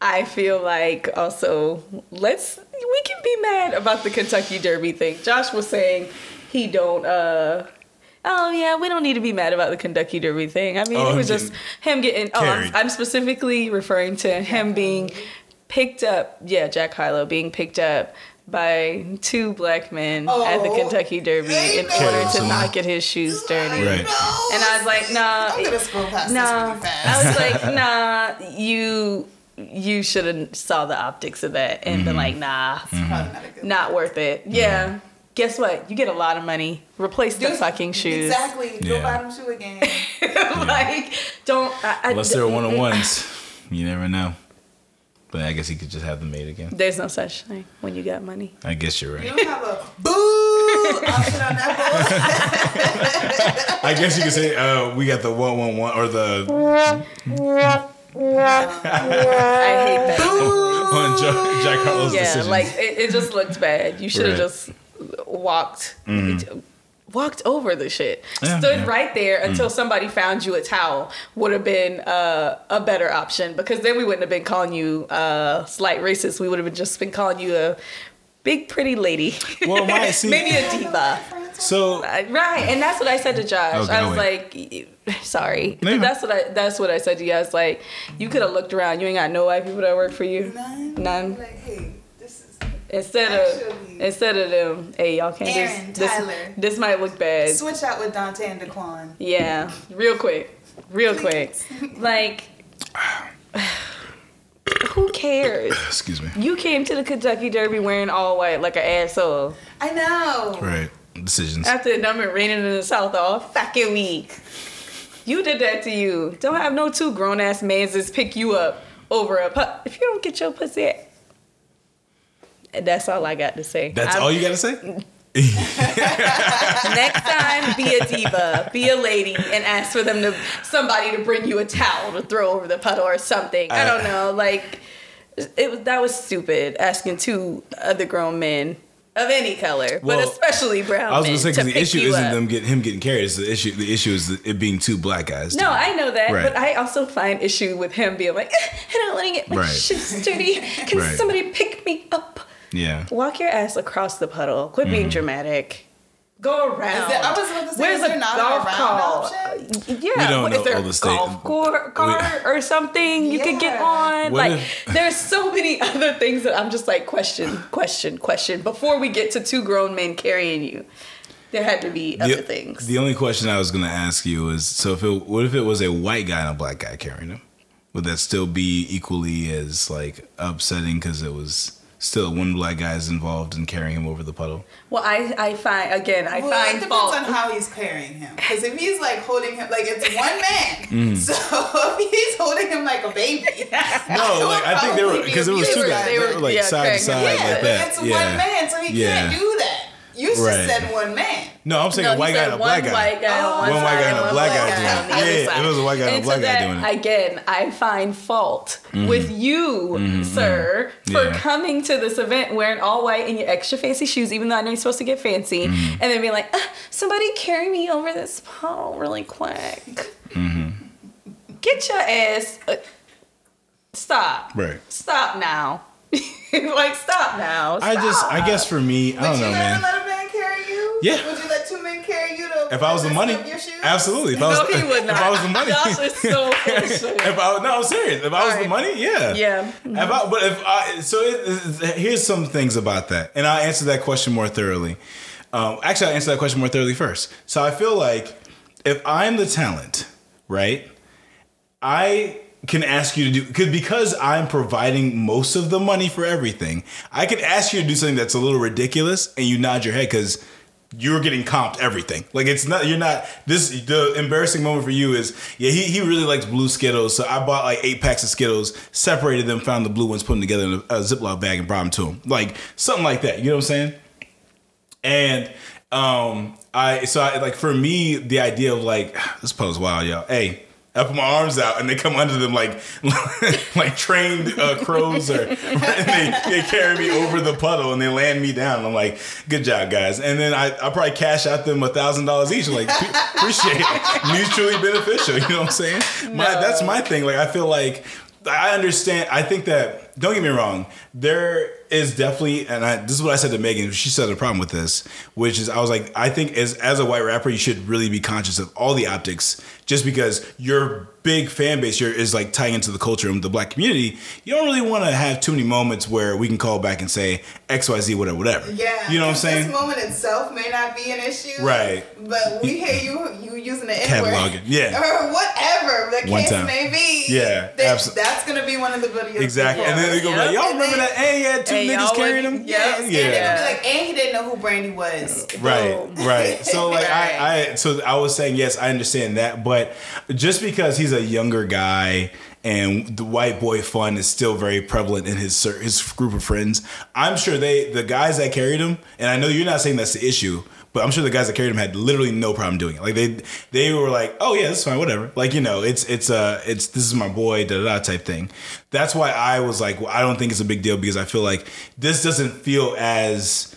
I feel like also let's we can be mad about the Kentucky Derby thing. Josh was saying he don't. uh Oh yeah, we don't need to be mad about the Kentucky Derby thing. I mean, Oh, it was just him getting. Oh. I'm, I'm specifically referring to him being picked up. Yeah, Jack Harlow being picked up by two black men at the Oh, Kentucky Derby in know. order to Carried not get his shoes dirty. Right. And I was like, nah. I'm gonna scroll past Nah, this really fast. I was like, nah, you you should have saw the optics of that and been Mm-hmm. like, nah, Probably not a good not worth it. Yeah. Guess what? You get a lot of money. Replace the Dude, fucking shoes. Exactly. Go Yeah. buy them shoe again. like, don't. I, I, unless they're one on ones, you never know. But I guess he could just have them made again. There's no such thing when you got money. I guess you're You right. don't have a boo option on that I guess you could say uh, we got the one one one or the I hate that. on Jack, Jack Harlow's yeah, decision. like it, it just looked bad. You should have Right. just walked. Walked over the shit. Yeah, Stood yeah. Mm. right there until somebody found you a towel. Would have been uh, a better option because then we wouldn't have been calling you uh, slight racist. We would have just been calling you a big pretty lady. Well, my- see- maybe a diva. so Uh, Right, and that's what I said to Josh. Okay, I was wait. like, "Sorry." No, you're that's what I. That's what I said to you. I was like, "You could have looked around. You ain't got no white people that work for you. None. None. Like, hey, this is Instead of Actually- instead of them, hey, y'all can't Aaron, this, this. Tyler. This might look bad. switch out with Dante and Daquan. Yeah, real quick, real quick. Like, who cares? excuse me. You came to the Kentucky Derby wearing all white like an asshole. I know. Right decisions. After it done been raining in the south all fucking week. You did that to you. Don't have no two grown ass mans just pick you up over a pup. If you don't get your pussy, that's all I got to say. That's I'm- all you gotta say. Next time, be a diva, be a lady, and ask for them to somebody to bring you a towel to throw over the puddle or something. I don't Uh, know. Like it was that was stupid. Asking two other grown men of any color, Well, but especially brown I was gonna say because the issue isn't up. them getting him getting carried. It's the issue. The issue is it being two black guys. No, I know that, Right. but I also find issue with him being like, "Eh, I don't want to get my Right. shoes dirty. Can Right. somebody pick me up? Yeah. Walk your ass across the puddle. Quit Mm-hmm. being dramatic. Go around. Is there- I was about to say, Where's is a there not a golf round call? option? Yeah, We don't know is there all the state- golf cour- cart or something you could get on? What like, if- there's so many other things that I'm just like question, question, question. Before we get to two grown men carrying you, there had to be other The, things. the only question I was gonna ask you is: so if it, what if it was a white guy and a black guy carrying him? Would that still be equally as like upsetting because it was still one black guy is involved in carrying him over the puddle? well, I, I find again, I Well, find it depends fault. on how he's carrying him. Because if he's like holding him, like it's one Mm. man. So if he's holding him like a baby, No, like I think they were because it was two guys. They They were were- like yeah, side to side yeah, like that. it's yeah. one man, so he Yeah. can't do that. You just Right. said one man. No, I'm saying No, a white guy and a one black guy. white guy on Oh. one One white guy and a one black black guy guy doing it. Yeah, it was a white guy and a black so guy that, doing it. Mm-hmm. Again, I find fault with you, sir, for Yeah. coming to this event wearing all white in your extra fancy shoes, even though I know you're supposed to get fancy, Mm-hmm. and then be like, "Uh, somebody carry me over this pole really quick. Mm-hmm. Get your ass. Uh, stop. Right. Stop now. like, stop now. I just, I guess for me, I Would don't you know, ever man. Yeah. Would you let two men carry you to If I was the money, up your shoes? absolutely. If I was, no, he would not. If I was the money, Josh is so if I no, I'm serious. If I was the money, yeah, Yeah. If I, but if I, so, it, it- here's some things about that, and I'll answer that question more thoroughly. Um, actually, I'll answer that question more thoroughly first. So I feel like if I'm the talent, right, I can ask you to do because because I'm providing most of the money for everything. I can ask you to do something that's a little ridiculous, and you nod your head because you're getting comped everything. Like it's not you're not this the embarrassing moment for you is yeah he, he really likes blue Skittles so I bought like eight packs of Skittles separated them found the blue ones put them together in a, a Ziploc bag and brought them to him. Like something like that you know what I'm saying? And um I so I like for me the idea of like this pose wild y'all. Hey I put my arms out and they come under them like like trained uh, crows or and they, they carry me over the puddle and they land me down. I'm like, good job, guys. And then I I probably cash out them a thousand dollars each. Like "Pre- appreciate it, mutually beneficial. You know what I'm saying? My that's my thing. Like I feel like I understand. I think that don't get me wrong. There is definitely, and I, this is what I said to Megan. She said a problem with this, which is I was like, I think as as a white rapper, you should really be conscious of all the optics, just because your big fan base here is like tying into the culture of the black community. You don't really want to have too many moments where we can call back and say X, Y, Z, whatever, whatever. Yeah, you know what I'm saying. this moment itself may not be an issue, Right. But we hear you you using the Cataloging, yeah. or whatever the One case time. may be. Yeah, that- abso- that's gonna be one of the videos. Exactly. And then they go Yep. like, y'all And remember that? And he had two And niggas y'all carrying would- him. Yes, yeah. and they're be like, and he didn't know who Brandy was. Uh, right, Boom. right. So like I, I, so I was saying yes, I understand that, but just because he's a younger guy and the white boy fun is still very prevalent in his his group of friends, I'm sure they the guys that carried him, and I know you're not saying that's the issue. But I'm sure the guys that carried him had literally no problem doing it. Like they, they were like, "Oh yeah, that's fine, whatever." Like you know, it's it's uh it's this is my boy, da da da type thing. That's why I was like, well, I don't think it's a big deal because I feel like this doesn't feel as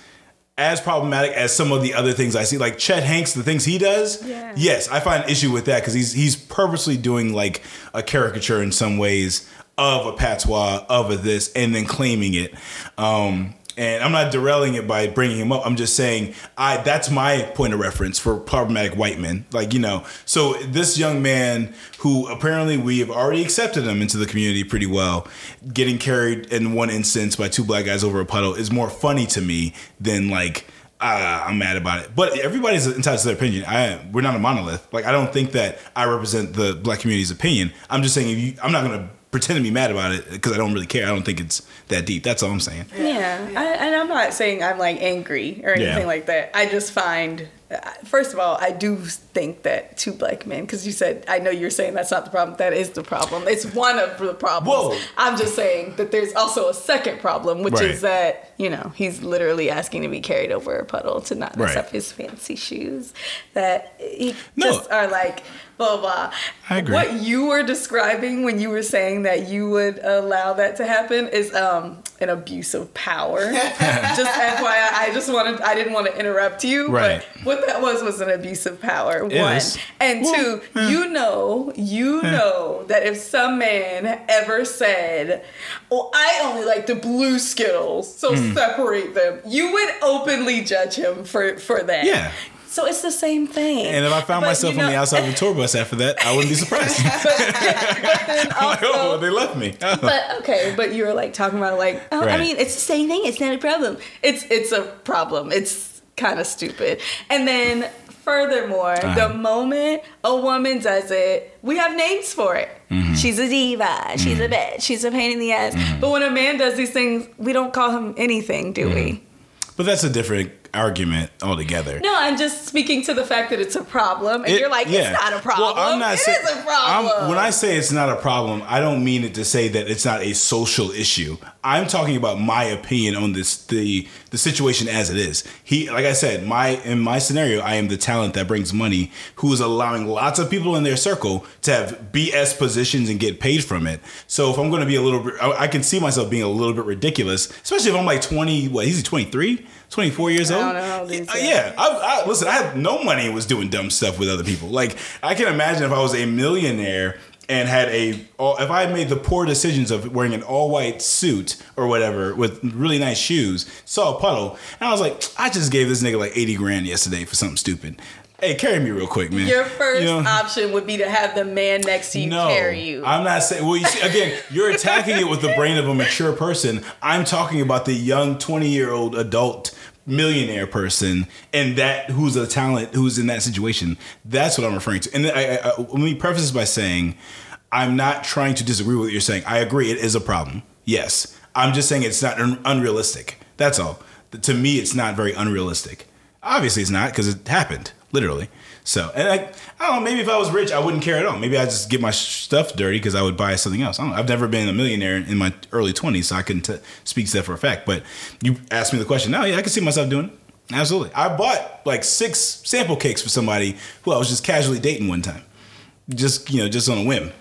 as problematic as some of the other things I see. Like Chet Hanks, the things he does, Yeah. yes, I find issue with that because he's he's purposely doing like a caricature in some ways of a patois of a this and then claiming it. Um, and I'm not derailing it by bringing him up. I'm just saying I that's my point of reference for problematic white men. Like you know, so this young man who apparently we have already accepted him into the community pretty well, getting carried in one instance by two black guys over a puddle is more funny to me than like uh, I'm mad about it. But everybody's entitled to their opinion. I we're not a monolith. Like I don't think that I represent the black community's opinion. I'm just saying you, I'm not gonna pretend to be mad about it because I don't really care. I don't think it's that deep. That's all I'm saying. Yeah, I, and I'm not saying I'm like angry or anything Yeah. like that. I just find, first of all, I do think that two black men, because you said, I know you're saying that's not the problem. That is the problem. It's one of the problems. Whoa. I'm just saying that there's also a second problem, which Right. is that you know he's literally asking to be carried over a puddle to not mess Right. up his fancy shoes. That he No. just are like blah blah. I agree. What you were describing when you were saying that you would allow that to happen is um, an abuse of power. just FYI, I just wanted I didn't want to interrupt you, Right. but what that was was an abuse of power. It one is. and two, you know, you know that if some man ever said, "Oh, I only like the blue Skittles, so Hmm. separate them," you would openly judge him for for that. Yeah. So it's the same thing. And if I found But myself you on the outside of a tour bus after that, I wouldn't be surprised. but then like, oh, also, they left me. but okay, but you were like talking about like, oh, I mean, it's the same thing. It's not a problem. It's it's a problem. It's kind of stupid. And then furthermore, Uh-huh. the moment a woman does it, we have names for it. Mm-hmm. She's a diva. She's a bitch. She's a pain in the ass. But when a man does these things, we don't call him anything, do we? But that's a different argument altogether. No, I'm just speaking to the fact that it's a problem, and It- you're like, yeah. it's not a problem. Well, I'm not It saying is a problem. I'm- when I say it's not a problem, I don't mean it to say that it's not a social issue. I'm talking about my opinion on this the the situation as it is. He, like I said, my in my scenario, I am the talent that brings money, who is allowing lots of people in their circle to have BS positions and get paid from it. So if I'm going to be a little I, I can see myself being a little bit ridiculous, especially if I'm like 20. What? He's 23. 24 years old. don't know how old he is yet. yeah, I, I, listen, I had no money and was doing dumb stuff with other people. Like, I can imagine if I was a millionaire and had a, if I had made the poor decisions of wearing an all white suit or whatever with really nice shoes, saw a puddle, and I was like, I just gave this nigga like 80 grand yesterday for something stupid. Hey, carry me real quick, man. Your first You know? option would be to have the man next to you no, carry you. I'm not saying. Well, you see, again, you're attacking it with the brain of a mature person. I'm talking about the young 20 year old adult millionaire person, and that who's a talent, who's in that situation. That's what I'm referring to. And I, I, I, let me preface this by saying, I'm not trying to disagree with what you're saying. I agree, it is a problem. Yes, I'm just saying it's not un- unrealistic. That's all. To me, it's not very unrealistic. Obviously, it's not because it happened literally. So, and I, I don't know. Maybe if I was rich, I wouldn't care at all. Maybe I just get my stuff dirty because I would buy something else. I don't know. I've never been a millionaire in my early twenties, so I couldn't t- speak to that for a fact. But you asked me the question. Now, yeah, I can see myself doing it. Absolutely. I bought like six sample cakes for somebody who I was just casually dating one time, just you know, just on a whim.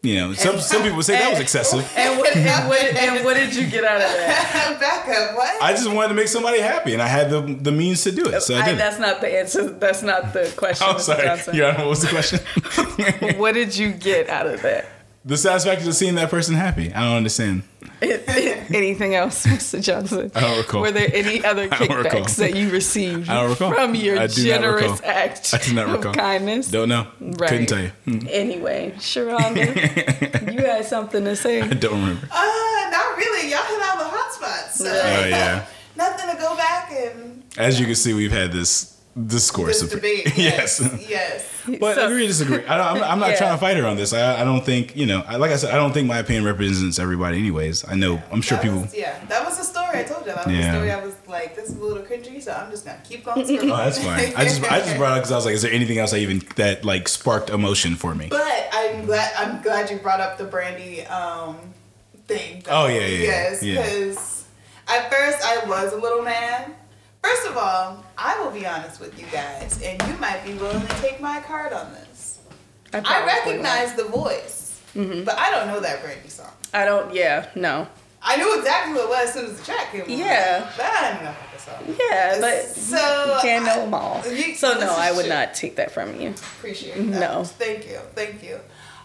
You know, some some people would say that was excessive. and, what, and, what, and what did you get out of that? Back up. What? I just wanted to make somebody happy, and I had the the means to do it, so I I, did. it. that's not the answer. That's not the question. I'm Mr. sorry. Johnson. Your Honor, what was the question? What did you get out of that? The satisfaction of seeing that person happy. I don't understand. Anything else, Mr. Johnson? I don't recall. Were there any other I don't recall. kickbacks that you received I don't recall. from your I generous recall. act I do not recall. of kindness? Don't know. Right. Couldn't tell you. Hmm. Anyway, Sharonda, you had something to say. I don't remember. Uh, not really. Y'all hit all the hot spots. So Oh, yeah. nothing to go back and As you can see, we've had this discourse. this of- debate. yes. Yes. yes. But So- agree, disagree. I don't, I'm, I'm not Yeah. trying to fight her on this. I, I don't think you know. I, like I said, I don't think my opinion represents everybody. Anyways, I know. I'm sure That people. was- yeah, that was the story I told you. That was Yeah. the story I was like, this is a little cringy, so I'm just gonna keep going. Oh, that's fine. I just I just brought it up because I was like, is there anything else I even that like sparked emotion for me? But I'm glad I'm glad you brought up the brandy um thing. Oh, yeah, yeah, Yes, yeah. because at first I was a little mad. First of all, I will be honest with you guys, and you might be willing to take my card on this. I probably recognize the voice, Mm-hmm. but I don't know that brandy song. I don't. Yeah, no. I knew exactly what it was as soon as the track came on. Yeah. but I didn't know the song. Yeah, but So, you can't know I- them all. you- So no, I would true. not take that from you. Appreciate that. No. Thank you. Thank you.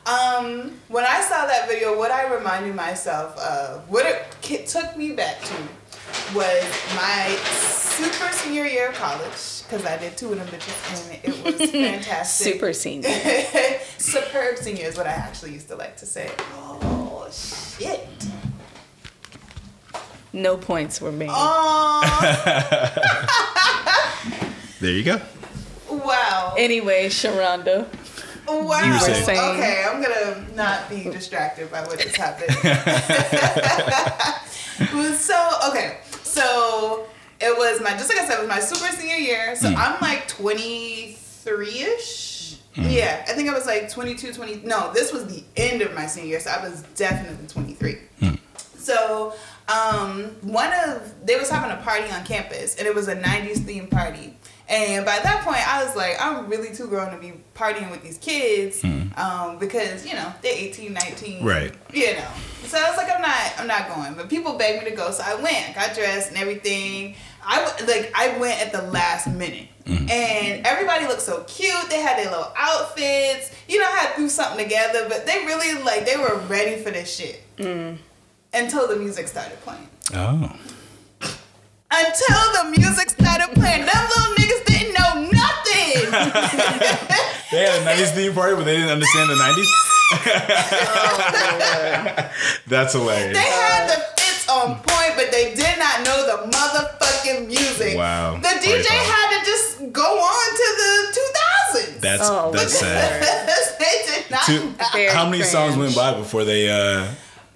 Um, when I saw that video, what I reminded myself of, what it ki- took me back to, was my super senior year of college, because I did two of them bitches, and it was fantastic. Super senior. Superb senior is what I actually used to like to say. Oh, shit. No points were made. Oh, There you go. wow. Anyway, Sharonda. Wow. You were saying- saying- Okay, I'm gonna not be distracted by what just happened. so okay, so it was my just like I said, it was my super senior year. So hmm. I'm like 23 ish. Hmm. Yeah, I think I was like 22, 20. No, this was the end of my senior year, so I was definitely 23. Hmm. So, um, one of they was having a party on campus, and it was a '90s themed party. And by that point, I was like, I'm really too grown to be partying with these kids, hmm. um, because you know they're 18, 19, Right. You know, so I was like, I'm not, I'm not going. But people begged me to go, so I went. I got dressed and everything. I w- like, I went at the last minute, mm-hmm. and everybody looked so cute. They had their little outfits. You know, I had to do something together, but they really like they were ready for this shit mm. until the music started playing. Oh. Until the music started playing, them little niggas didn't know nothing. They had a '90s theme party, but they didn't understand the '90s. That's hilarious. they had the fits on point, but they did not know the motherfucking music. Wow. The DJ foul. had to just go on to the 2000s. That's Oh, that's sad. they did not. Two, know. How many songs went by before they? uh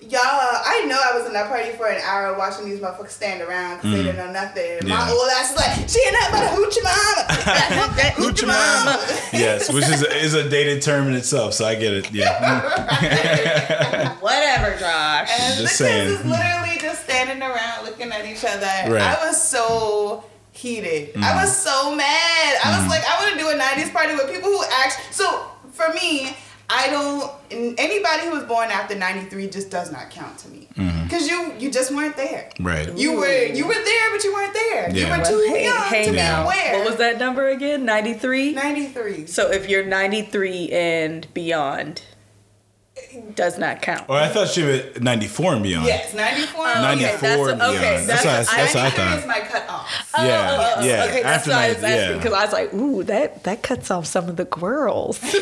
Y'all, I know I was in that party for an hour watching these motherfuckers stand around because they didn't know nothing. My Mm. Yeah. old ass was like, she ain't nothing but a hoochie mama. Hoochie mama. Yes, which is a, is a dated term in itself, so I get it. Yeah. Whatever, Josh. And Just the saying. kids is literally just standing around looking at each other. Right. I was so heated. Mm. I was so mad. I was like, I want to do a 90s party with people who act. So for me, I don't. Anybody who was born after 93 just does not count to me. Mm-hmm. Because you you just weren't there. Right. You were you were there, but you weren't there. You were Well, too hey, young hey to be now. aware. What was that number again? 93? 93. So if you're 93 and beyond, does not count. Or I thought she was 94 and beyond. Yes, 94. Oh, okay, 94 that's- and okay, beyond. That's, that's- what I, that's what I thought. is my cutoff. yeah, Oh, yeah. Okay, that's After why I was 90, asking yeah. because I was like, ooh, that that cuts off some of the girls.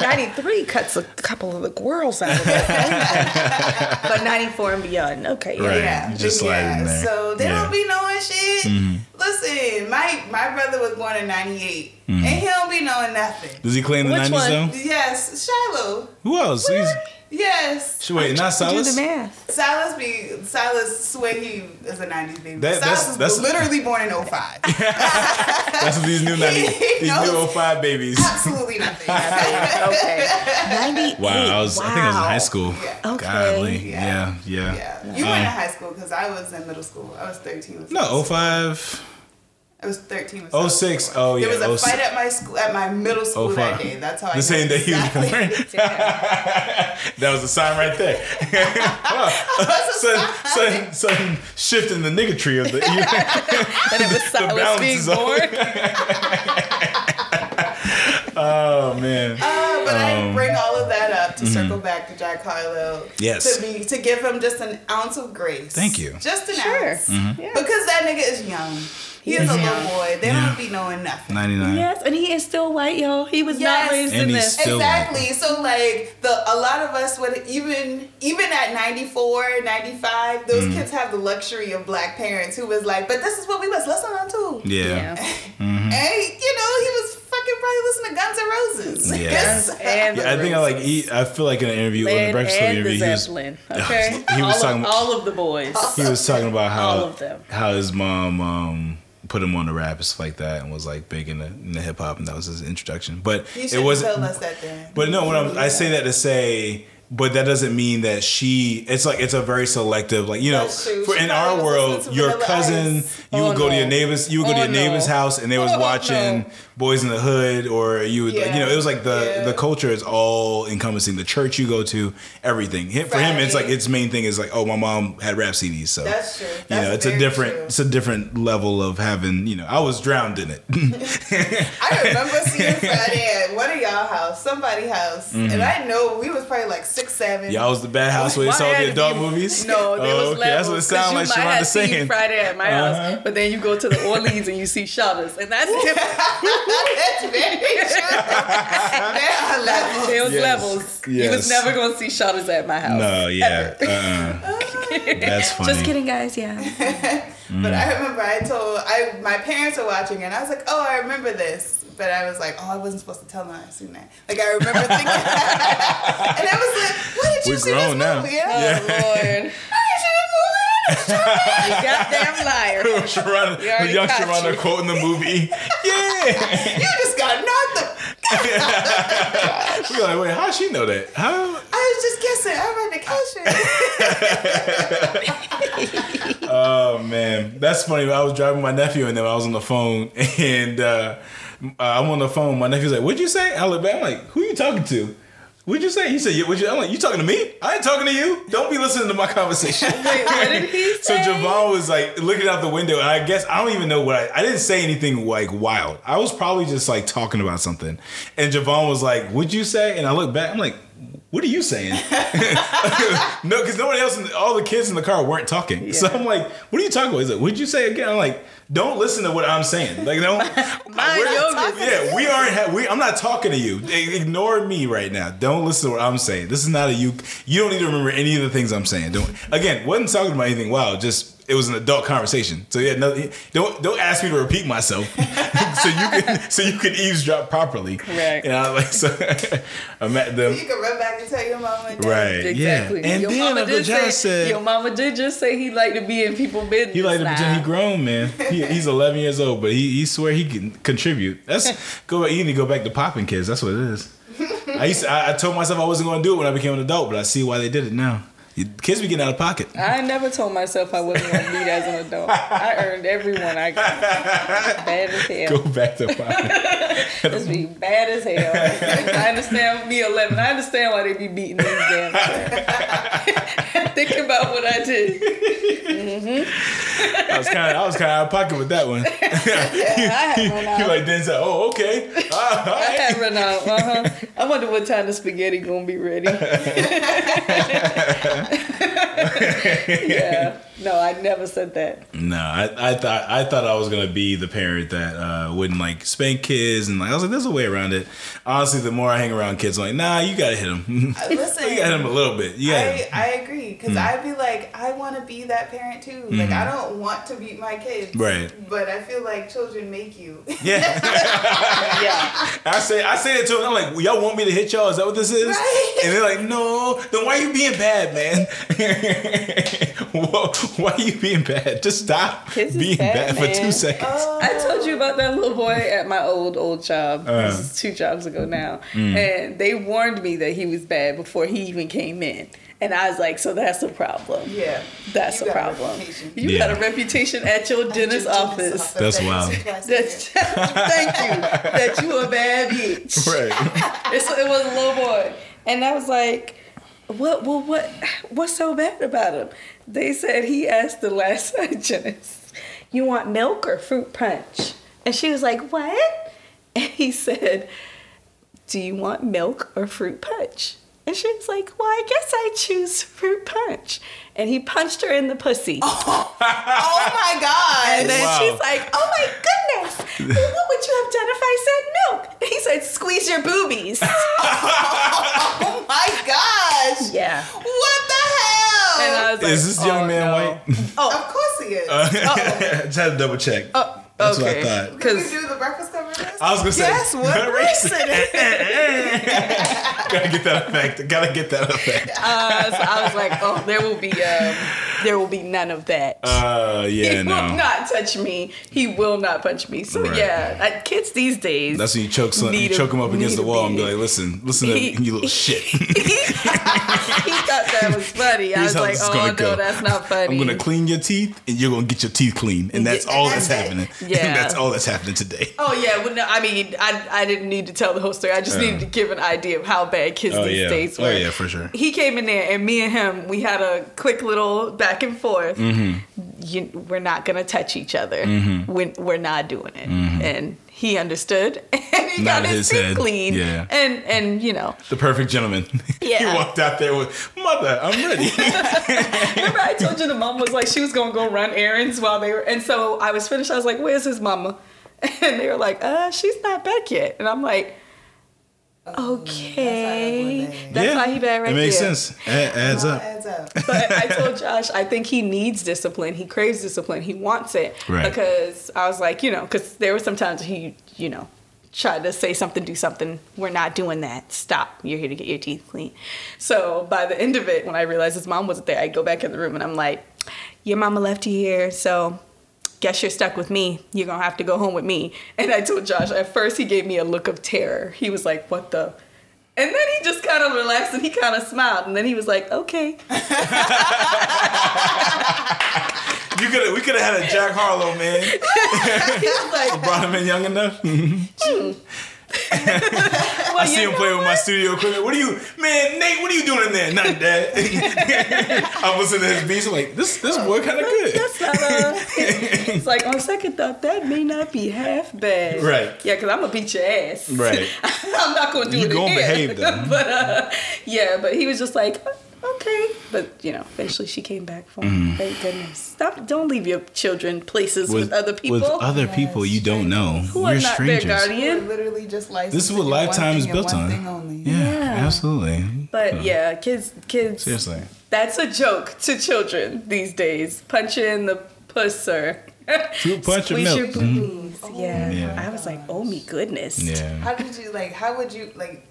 Ninety three cuts a couple of the girls out of that, but ninety four and beyond, okay, yeah. Right. Yeah, you just slide yeah. in there. So they Yeah. Mm-hmm. don't be knowing shit. Listen, my my brother was born in '98, Mm-hmm. and he don't be knowing nothing. Does he claim the Which 90s one? though? Yes, Shiloh. Who else? He's, Yes, sh- wait, not Do Silas? the math. Silas be Silas swear he is a '90s baby. That- Silas that's- was literally born in 05. That's what these new 90, He these new knows. 05 babies. Absolutely nothing. Okay, ninety. Wow, I was. I think I was in high school. Yeah. Okay. Godly. Yeah. Yeah, yeah. Yeah, you went to high school because I was in middle school. I was 13. when No, Silas- 05. I was 13. when 06, was oh, born. yeah, There was a 06. fight at my school, at my middle school that day. That's how I The know same day he was exactly. born. that was a sign right there. wow. Son, son, son shifting the niggatry of the. and it was Silas balance being is off. born. oh man. Uh, but I Um, bring all of that up to circle back to Jack Harlow. mm-hmm. Yes. To be to give him just an ounce of grace. Thank you. Just an Sure. ounce. Mm-hmm. Yeah. Because that nigga is young. He is a little boy. They Yeah. don't be knowing nothing. 99. Yes, and he is still white, y'all. He was Yes. not raised And in he's this. still- exactly. So like the a lot of us would even even at 94, 95, those Mm. kids have the luxury of black parents who was like, but this is what we was listening to. Yeah. And you know, he was fucking probably listening to Guns N' Roses. Yeah. Yes. And Yeah, I think I like. He, I feel like in an interview, in the Breakfast Club and interview, the he was, Zeppelin. Okay, he was all, talking of, about- all of the boys. he was talking about how All of them. how his mom um, put him on the rap and stuff like that, and was like big in the, in the hip hop, and that was his introduction. But it wasn't. tell us that then. But no, what I'm, I say that to say, but that doesn't mean that she. It's like it's a very selective, like you know, for in our world, your cousin, Ice. you Oh, would go to your neighbors, you would go to Oh, your neighbor's no. house, and they was Oh, watching no. Boyz n the Hood, or you would, like, you know, it was like the Yeah. the culture is all encompassing. The church you go to, everything. For him, it's like its main thing is like, oh, my mom had rap CDs, so That's true. you know, it's a different, true. it's a different level of having. You know, I was drowned in it. I remember seeing Friday at one of y'all house, somebody house, and I know we was probably like six, seven. Y'all was the bad house where they Why saw the adult be- movies. No, there Oh, was okay. That's what it levels. sounded like you might Sharonda have seen saying. Friday at my Uh-huh. house, but then you go to the Orleans and you see Shottas, and that's. That's very true. there are levels. There was Yes. levels. You Yes. was never gonna see Shottas at my house. No, yeah, uh-uh. that's funny. Just kidding, guys. Yeah. But I remember I told I my parents were watching and I was like, oh, I remember this. But I was like, oh, I wasn't supposed to tell them I seen that. Like I remember thinking, and I was like, when did you We're see grown this now. movie? Oh Yeah. Lord, When did you see this movie? You goddamn liar. Sharonda, We already the young Sharonda you. quoting the movie. Yeah. You just got nothing. We're like, wait, how she know that? How? I was just guessing. I read the caption. Oh man, that's funny. I was driving my nephew and then I was on the phone and uh, uh, I'm on the phone. My nephew's like, "What'd you say?" I look back. I'm like, "Who are you talking to?" What'd you say? He said, yeah, what you, I'm like, you talking to me? I ain't talking to you. Don't be listening to my conversation. Wait, what did he say? So? Javon was like looking out the window, and I guess I don't even know what I, I didn't say anything like wild. I was probably just like talking about something, and Javon was like, "What'd you say?" And I look back, I'm like, "What are you saying?" no, because nobody else, in the, all the kids in the car weren't talking. So I'm like, "What are you talking about?" He's like, "What'd you say again?" I'm like, "Don't listen to what I'm saying. Like, don't." Mind your business. yeah, we aren't. Ha- we, I'm not talking to you. Ignore me right now. Don't listen to what I'm saying. This is not a you. You don't need to remember any of the things I'm saying. Don't. Again, wasn't talking about anything. Wow, just it was an adult conversation. So yeah, no, don't don't ask me to repeat myself. so you can so you can eavesdrop properly. Correct. And I like so. I'm at the You can run back and tell your mom and dad. right. Exactly. Yeah. And your then mama did John say, said your mama did just say he liked to be in people business. He liked to now. pretend he grown, man. He, he's 11 years old, but he, he swear he can contribute. That's go. You need to go back to popping kids. That's what it is. I used to, I, I told myself I wasn't going to do it when I became an adult, but I see why they did it now. You- Kids be getting out of pocket. I never told myself I wasn't to meet as an adult. I earned everyone I got. Bad as hell. Go back to pocket. This be bad as hell. I understand me eleven. I understand why they be beating these damn. Thinking about what I did. I was kind of I was kind of out of pocket with that one. Yeah, I had run out. like Denzel. Oh, okay. All I had run out. Uh-huh. I wonder what time the spaghetti gonna be ready. yeah. No, I never said that. No, I, I thought I thought I was gonna be the parent that uh, wouldn't like spank kids, and like I was like, there's a way around it. Honestly, the more I hang around kids, I'm like, nah, you gotta hit them. you Listen, gotta hit them a little bit. Yeah. I, I agree because Mm. I'd be like I want to be that parent too. Like I don't want to beat my kids, Mm-hmm. Right. But I feel like children make you. yeah, Yeah. I say I say it to them. I'm like, well, y'all want me to hit y'all? Is that what this is? Right. And they're like, no. Then why are you being bad, man? Whoa, why are you being bad? Just stop Kids being bad, bad, for two seconds. Oh. I told you about that little boy at my old old job. Uh. this is two jobs ago now, Mm. and they warned me that he was bad before he even came in, and I was like, "So that's a problem. yeah, That's You a got a problem. You Yeah. got a reputation at your dentist office. That's wild. is twice a year. That's, thank you. That you a bad bitch. Right. It's, it was a little boy, and I was like, "What? Well, what? What's so bad about him?" They said he asked the last hygienist, "You want milk or fruit punch?" And she was like, "What?" And he said, "Do you want milk or fruit punch?" And she was like, "Well, I guess I choose fruit punch." And he punched her in the pussy. Oh my god! And then Wow. she's like, "Oh my goodness! What would you have done if I said milk?" And he said, "Squeeze your boobies." oh my gosh! yeah. What the hell? And I was like, Is this young "Oh, man no." white? Oh, of course he is. Just had to double check. Oh, That's okay. what I thought. Can we Because do the breakfast cover list? I was gonna say. Guess what race it is? Gotta get that effect. Gotta get that effect. uh, so I was like, "Oh, there will be, um, there will be none of that." Uh, yeah, he yeah, will not touch me. He will not punch me. So Right. yeah, uh, kids these days. That's when you choke some, you a- choke him up against the wall and be like, "Listen, listen to He- you little shit. he thought that was funny. I Here's was how like, this is "Oh gonna no, go. that's not funny." I'm gonna clean your teeth, and you're gonna get your teeth clean, and that's all that's that's happening. Yeah. that's all that's happening today. Oh yeah, well, no, I mean, I I didn't need to tell the whole story. I just needed uh. to give an idea of how bad kids Oh these yeah, days oh, were. oh yeah, for sure. He came in there, and me and him, we had a quick little back and forth. Mm-hmm. You, we're not gonna touch each other. Mm-hmm. When we're not doing it, mm-hmm. and he understood, and he got his Mm-hmm. his head. clean. Yeah. and and you know, The perfect gentleman. Yeah. he walked out there with, "Mother, I'm ready." remember I told you the mom was like she was gonna go run errands while they were, and so I was finished. I was like, "Where's his mama?" And they were like, "Uh, she's not back yet," and I'm like. Okay, that's yeah, how he bad right It makes there. sense. It adds up. adds up. But I told Josh, I think he needs discipline. He craves discipline. He wants it Right. because I was like, you know, because there were some times he, you know, tried to say something, do something. We're not doing that. Stop. You're here to get your teeth clean. So by the end of it, when I realized his mom wasn't there, I go back in the room and I'm like, your mama left you here, so guess you're stuck with me. You're gonna have to go home with me. And I told Josh, at first he gave me a look of terror. He was like, what the? And then he just kind of relaxed and he kind of smiled. And then he was like, okay. You could we could have had a Jack Harlow man. he was like, Brought him in young enough. well, hmm. I see him playing with my studio equipment. What are you, man, Nate? What are you doing in there? Not Dad. I'm listening to his beats. I'm like, this this boy kind of good. That's not a. It's like on second thought, that may not be half bad. Right. Yeah, because I'm gonna beat your ass. Right. I'm not gonna do You it gonna again. behave, though. but uh, yeah, but he was just like, okay. But you know, eventually she came back for him. Thank goodness. Stop! Don't leave your children places with, other people. Mm-hmm. With other people you don't know. who We're are not strangers. their You're guardian. literally just licensed. This is what to do one Lifetime is built on. Yeah, Yeah. absolutely. But yeah, kids, kids. Seriously. That's a joke to children these days. Punch in the puss or Fruit punch or squeeze milk. your boobies. Yeah. Yeah. I was like, oh me goodness. Yeah. How did you like? How would you like?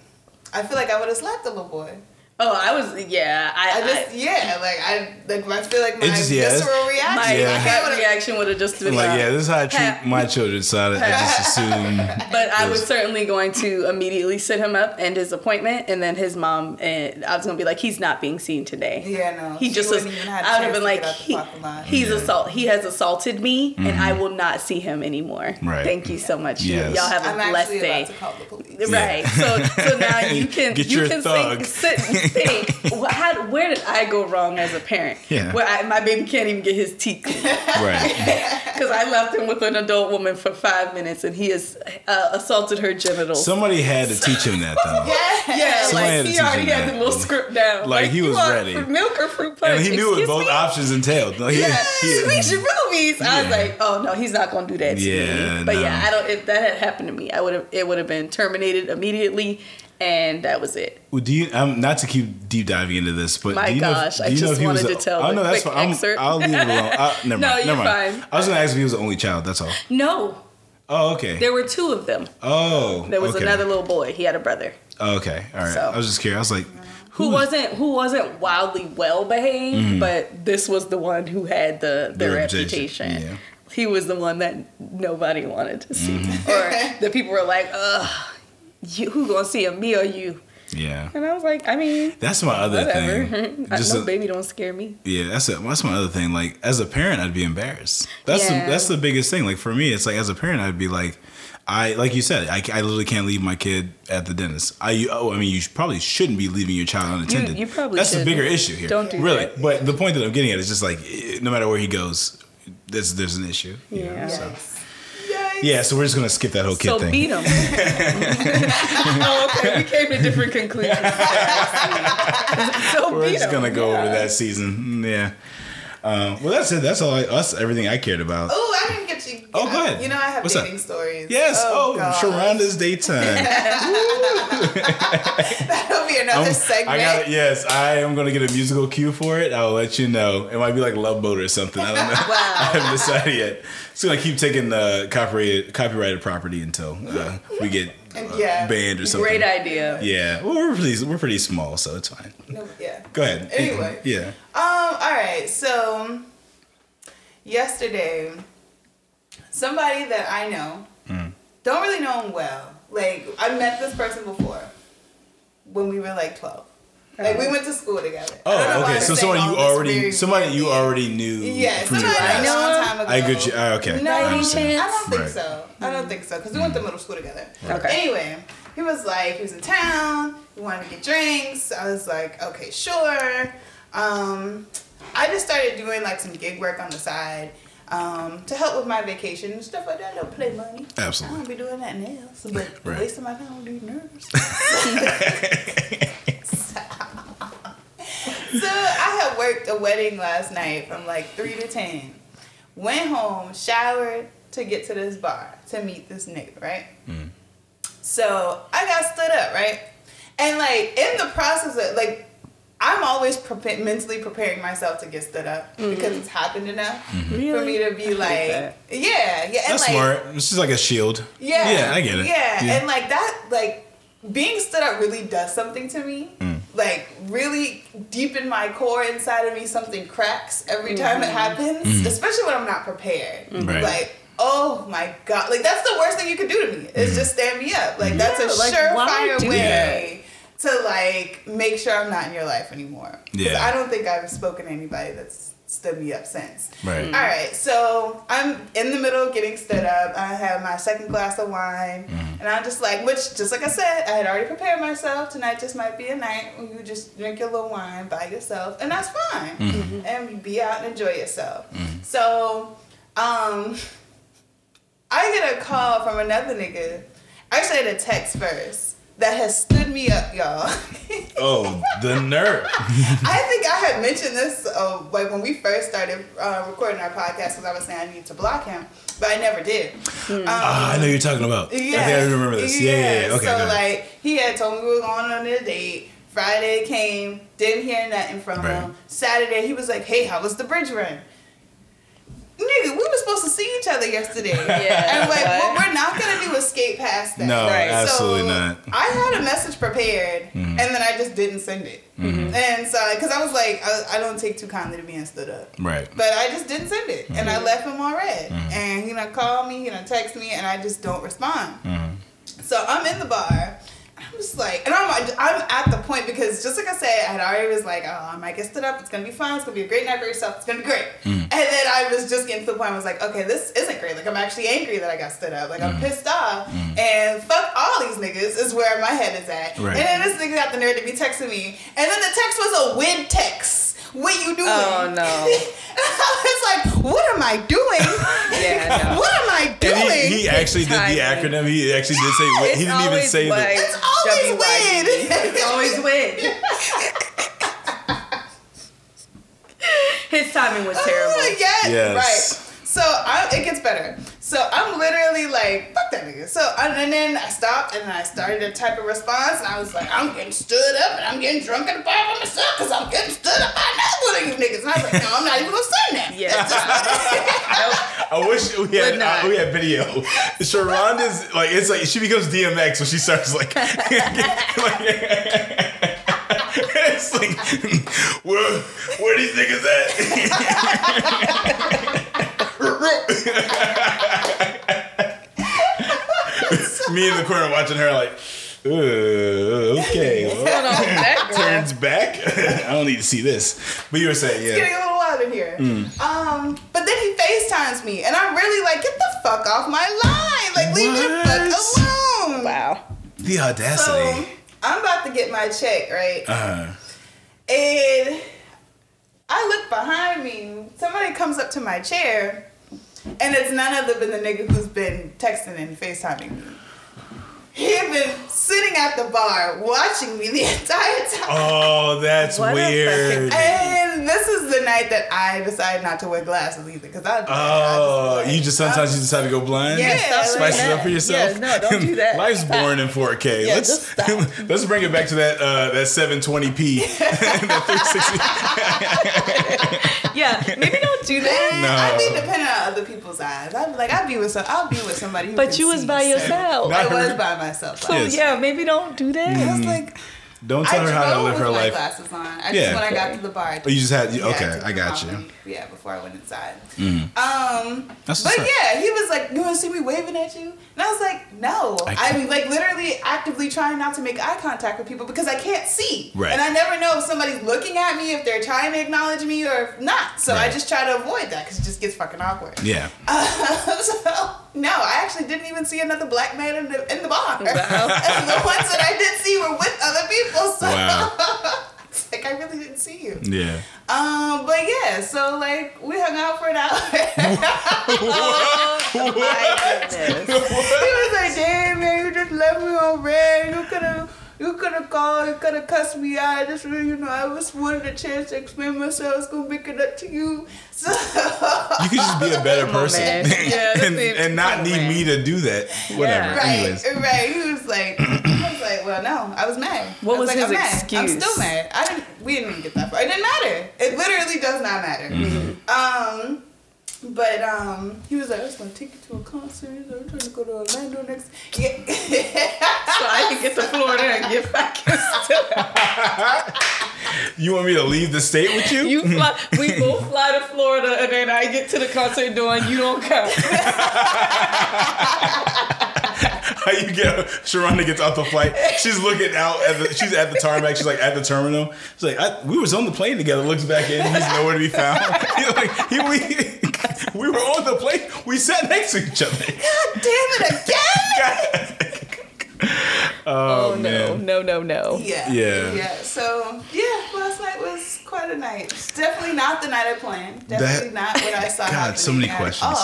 I feel like I would have slapped the little boy. Oh, I was yeah. I, I just yeah, like I like I feel like my It just- yeah, visceral it's- got My, you. my gut reaction would have just been like, yeah, this is how I treat Pat. my children. So I, I just assume. But I was certainly going to immediately sit him up and his appointment, and then his mom and I was gonna be like, he's not being seen today. Yeah, no. He just was. wouldn't have would have been like, get out the he, parking lot. he's Yeah. assault. He has assaulted me, and I mm-hmm. will not see him anymore. Right. Thank you so much. You- Yes. Y'all have a I'm blessed day. about to call the police. Yeah. Right. So so now you can Get you your can thug. think, sit and think. Well, how, where did I go wrong as a parent? Yeah. Where I, my baby can't even get his teeth cleaned Right. because I left him with an adult woman for five minutes and he has uh, assaulted her genitals. Somebody had to teach him that though. Yeah. yeah, Somebody had like to he teach already him had that. the little script down. Like, he was ready. milk or fruit punch. And he knew what both me? options entailed. Like, he- Yeah, he- sweet rubies. I was like, oh no, he's not gonna do that to Yeah, me. But no. yeah, I don't. If that had happened to me, I would have. It would have been terminated immediately, and that was it. Well, do you? Um, not to keep deep diving into this, but My do you know if- gosh, I do you know just if he wanted a- to tell Oh the no, that's fine. I'm- I'll leave it alone. Uh, never No, mind. you're never mind. fine. I was gonna ask if he was the only child. That's all. No, Oh, okay. there were two of them. oh, There was okay. another little boy. He had a brother Oh, okay, all right. So- I was just curious. I was like, who was- wasn't who wasn't wildly well behaved, but this was the one who had the the, The reputation, reputation. yeah. He was the one that nobody wanted to see, or the people were like, "Ugh, you, who gonna see him, me or you?" Yeah, And I was like, I mean, that's my other whatever. thing. I Just know a- baby don't scare me. Yeah, that's a, that's my other thing. Like as a parent, I'd be embarrassed. That's Yeah. the, that's the biggest thing. Like for me, it's like as a parent, I'd be like, I like you said, I, I literally can't leave my kid at the dentist. I oh, I mean, you probably shouldn't be leaving your child unattended. you probably that's the shouldn't. bigger issue here. Don't do really. that. But the point that I'm getting at is just like eh, no matter where he goes, there's there's an issue. you know, Yeah. so. Yikes. Yikes. Yeah, so we're just gonna skip that whole kid So thing. beat him. oh, okay. We came to different conclusions. so we're beat just him. gonna go over that season. Mm, Yeah. Um, well, that's it. That's all. I, that's everything I cared about. Oh, I didn't get you. Oh, go ahead. You know, I have What's dating up? stories. Yes. Oh, God. Sharonda's daytime. That'll be another I'm- segment. I got it. Yes, I am going to get a musical cue for it. I'll let you know. It might be like Love Boat or something. I don't know. Wow. I haven't decided yet. It's going to keep taking the copyrighted copyrighted property until uh, we get uh, Yeah. banned or something. Great idea. Yeah. Well, we're pretty we're pretty small, so it's fine. No, yeah. Go ahead. Anyway. Yeah. Um. All right. So yesterday, somebody that I know Mm. don't really know him well. Like I met this person before when we were like twelve. Like we went to school together. I don't know Oh, okay. So saying somebody you already somebody you weirdly. already knew. Yeah, pre- somebody I I know know a long time ago. I get you. Ah, okay. No, I I don't think Right. so. I don't think so because we went to middle school together. Okay. Anyway, he was like, he was in town. We wanted to get drinks. I was like, okay, sure. Um, I just started doing like some gig work on the side um, to help with my vacation and stuff like that. I don't play money. I Absolutely. don't be doing nothing else, but Right. wasting my time on these nerves. So I had worked a wedding last night from like three to ten. Went home, showered to get to this bar to meet this nigga, right? Mm. So I got stood up, right? And like in the process of like I'm always prepa- mentally preparing myself to get stood up mm-hmm. because it's happened enough mm-hmm. for me to be like, that. yeah, yeah, and That's like, smart. This is like a shield. yeah, Yeah, I get it. Yeah, and like that, like being stood up really does something to me. Mm. Like really deep in my core, inside of me, something cracks every mm-hmm. time it happens. Mm. Especially when I'm not prepared. Mm-hmm. Right. Like, oh my god, like that's the worst thing you could do to me. Is mm-hmm. just stand me up. Like that's a like, surefire do way to like make sure I'm not in your life anymore. 'Cause Yeah. I don't think I've spoken to anybody that's stood me up since. Right. All right, so I'm in the middle of getting stood up. I have my second glass of wine, mm-hmm. and I'm just like, which, just like I said, I had already prepared myself. Tonight just might be a night when you just drink your little wine by yourself, and that's fine. Mm-hmm. Mm-hmm. And be out and enjoy yourself. So, um, I get a call from another nigga. Actually, I had a text first that has stood me up, y'all. Oh, the nerve. I think I had mentioned this uh, like when we first started uh, recording our podcast because I was saying I need to block him, but I never did. Um, Ah, I know you're talking about. Yeah, I think I remember this. Yeah, yeah, yeah. Okay, so go like he had told me we were going on a date. Friday came, didn't hear nothing from Right. him. Saturday he was like, "Hey, how was the bridge run?" Nigga, we were supposed supposed to see each other yesterday. Yeah, And like, what? what we're not gonna do is skate past that. No, Right. absolutely so not. I had a message prepared, Mm-hmm. and then I just didn't send it. And so, because I was like, I, I don't take too kindly to being stood up. Right. But I just didn't send it, and Mm-hmm. I left him on red. And he done call me, he done text me, and I just don't respond. Mm-hmm. So I'm in the bar. I'm just like, and I'm I'm at the point because just like I said, I had already was like, oh, I might get stood up. It's gonna be fun. It's gonna be a great night for yourself. It's gonna be great. Mm. And then I was just getting to the point. I was like, okay, this isn't great. Like I'm actually angry that I got stood up. Like Mm. I'm pissed off. And fuck all these niggas is where my head is at. Right. And then this nigga got the nerve to be texting me. And then the text was a win text. What you doing? Oh, no. I was like, what am I doing? Yeah, no. What am I doing? And he, he actually did the acronym. He actually did say. He didn't even say like the. It's always WYD. win. It's always win. His timing was terrible. Oh, yes, Yes. right. So I, it gets better. So I'm literally like, fuck that nigga. So and, and then I stopped and I started to type a response and I was like, I'm getting stood up and I'm getting drunk in the bar by myself because I'm getting stood up by another one of you niggas. And I was like, no, I'm not even gonna send that. Yeah. I wish we had Would not. uh, we had video. Sharonda's like it's like she becomes DMX when she starts like, like it's like where where these niggas at? Me in the corner watching her like, "Uh, okay. well, What's going on with that girl? turns back. I don't need to see this. But you were saying, It's getting yeah. a little wild in here. Um, but then he FaceTimes me and I'm really like, get the fuck off my line. Like, leave me the fuck alone. Wow. The So audacity. I'm about to get my check, right? Uh, And I look behind me. Somebody comes up to my chair, and it's none other than the nigga who's been texting and FaceTiming me. He had been sitting at the bar watching me the entire time. oh, that's What a weird. And this is the night that I decided not to wear glasses either, because I. Oh, I you just sometimes you decide to go blind. Yeah, stop spice doing it up that. for yourself. Yeah, no, don't do that. Life's boring in 4K. Yeah, let's stop. let's bring it back to that uh, that 720p, that 360. Yeah, maybe don't do that. No. I'd be dependent on other people's eyes. I'd be like, I'd be with some, I'll be with somebody. Who But can you was see by yourself. Not I was by myself. So Yes. yeah, maybe don't do that. I was mm. like, Don't tell I her how to live her my life. glasses on. I Yeah. just when I got to the bar. I Oh, you just had yeah, okay. took I got you. and- Yeah, before I went inside. Mm. Um, That's but yeah, he was like, "You want to see me waving at you?" And I was like, "No." I I'm like literally actively trying not to make eye contact with people because I can't see, Right. and I never know if somebody's looking at me, if they're trying to acknowledge me or if not. So I just try to avoid that because it just gets fucking awkward. Yeah. so no, I actually didn't even see another black man in the in the bar. Wow. and the ones that I did see were with other people. So Wow. it's like I really didn't see you. Yeah. Um, but yeah, so like we hung out for an hour. My goodness. he was like, "Damn man, you just left me on red. You could have." You could have called, you could have cussed me out. I just, really, you know, I was wanted a chance to explain myself. I was gonna make it up to you. So, You could just be a better person man. Yeah, and, and not need man. me to do that. Whatever. right, Anyways. right. He was like, I was like, well, no, I was mad. What I was like, his I'm mad. I'm still mad. I didn't. We didn't even get that far. It didn't matter. It literally does not matter. Mm-hmm. Um, but um, he was like, I was gonna take you to a concert. I'm trying to go to Orlando next. Yeah. So I can get to Florida and get back. You want me to leave the state with you? You fly. We both fly to Florida, and then I get to the concert doing you don't come. How you get Sharonda gets off the flight. She's looking out at the she's at the tarmac, she's like at the terminal. She's like, I, we was on the plane together, looks back in, he's nowhere to be found. He's like, he, we, we were on the plane, we sat next to each other. God damn it again. oh, Oh, no, no, no, no. Yeah. Yeah. Yeah. So yeah, last night was quite a night. It's definitely not the night I planned. Definitely not what I saw. God, so many questions.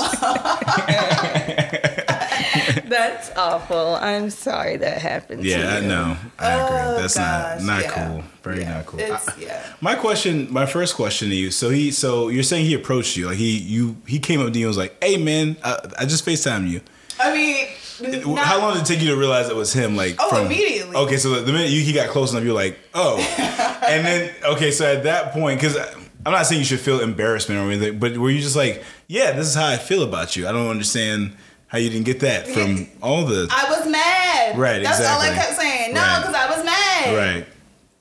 That's awful. I'm sorry that happened. Yeah, I know. I agree. Oh, That's gosh, not not yeah. cool. Very Yeah, not cool. I- yeah. my question, my first question to you. So he, so you're saying he approached you, like he, you, he came up to you and was like, "Hey, man, I, I just Facetime you." I mean, not- How long did it take you to realize it was him? Like, Oh, immediately. Okay, so the minute you, he got close enough, you're like, "Oh," and then okay, so at that point, because I'm not saying you should feel embarrassment or anything, but were you just like, yeah, this is how I feel about you. I don't understand how you didn't get that from all the I was mad. Right, That's all I kept saying. No, Right. because I was mad. right,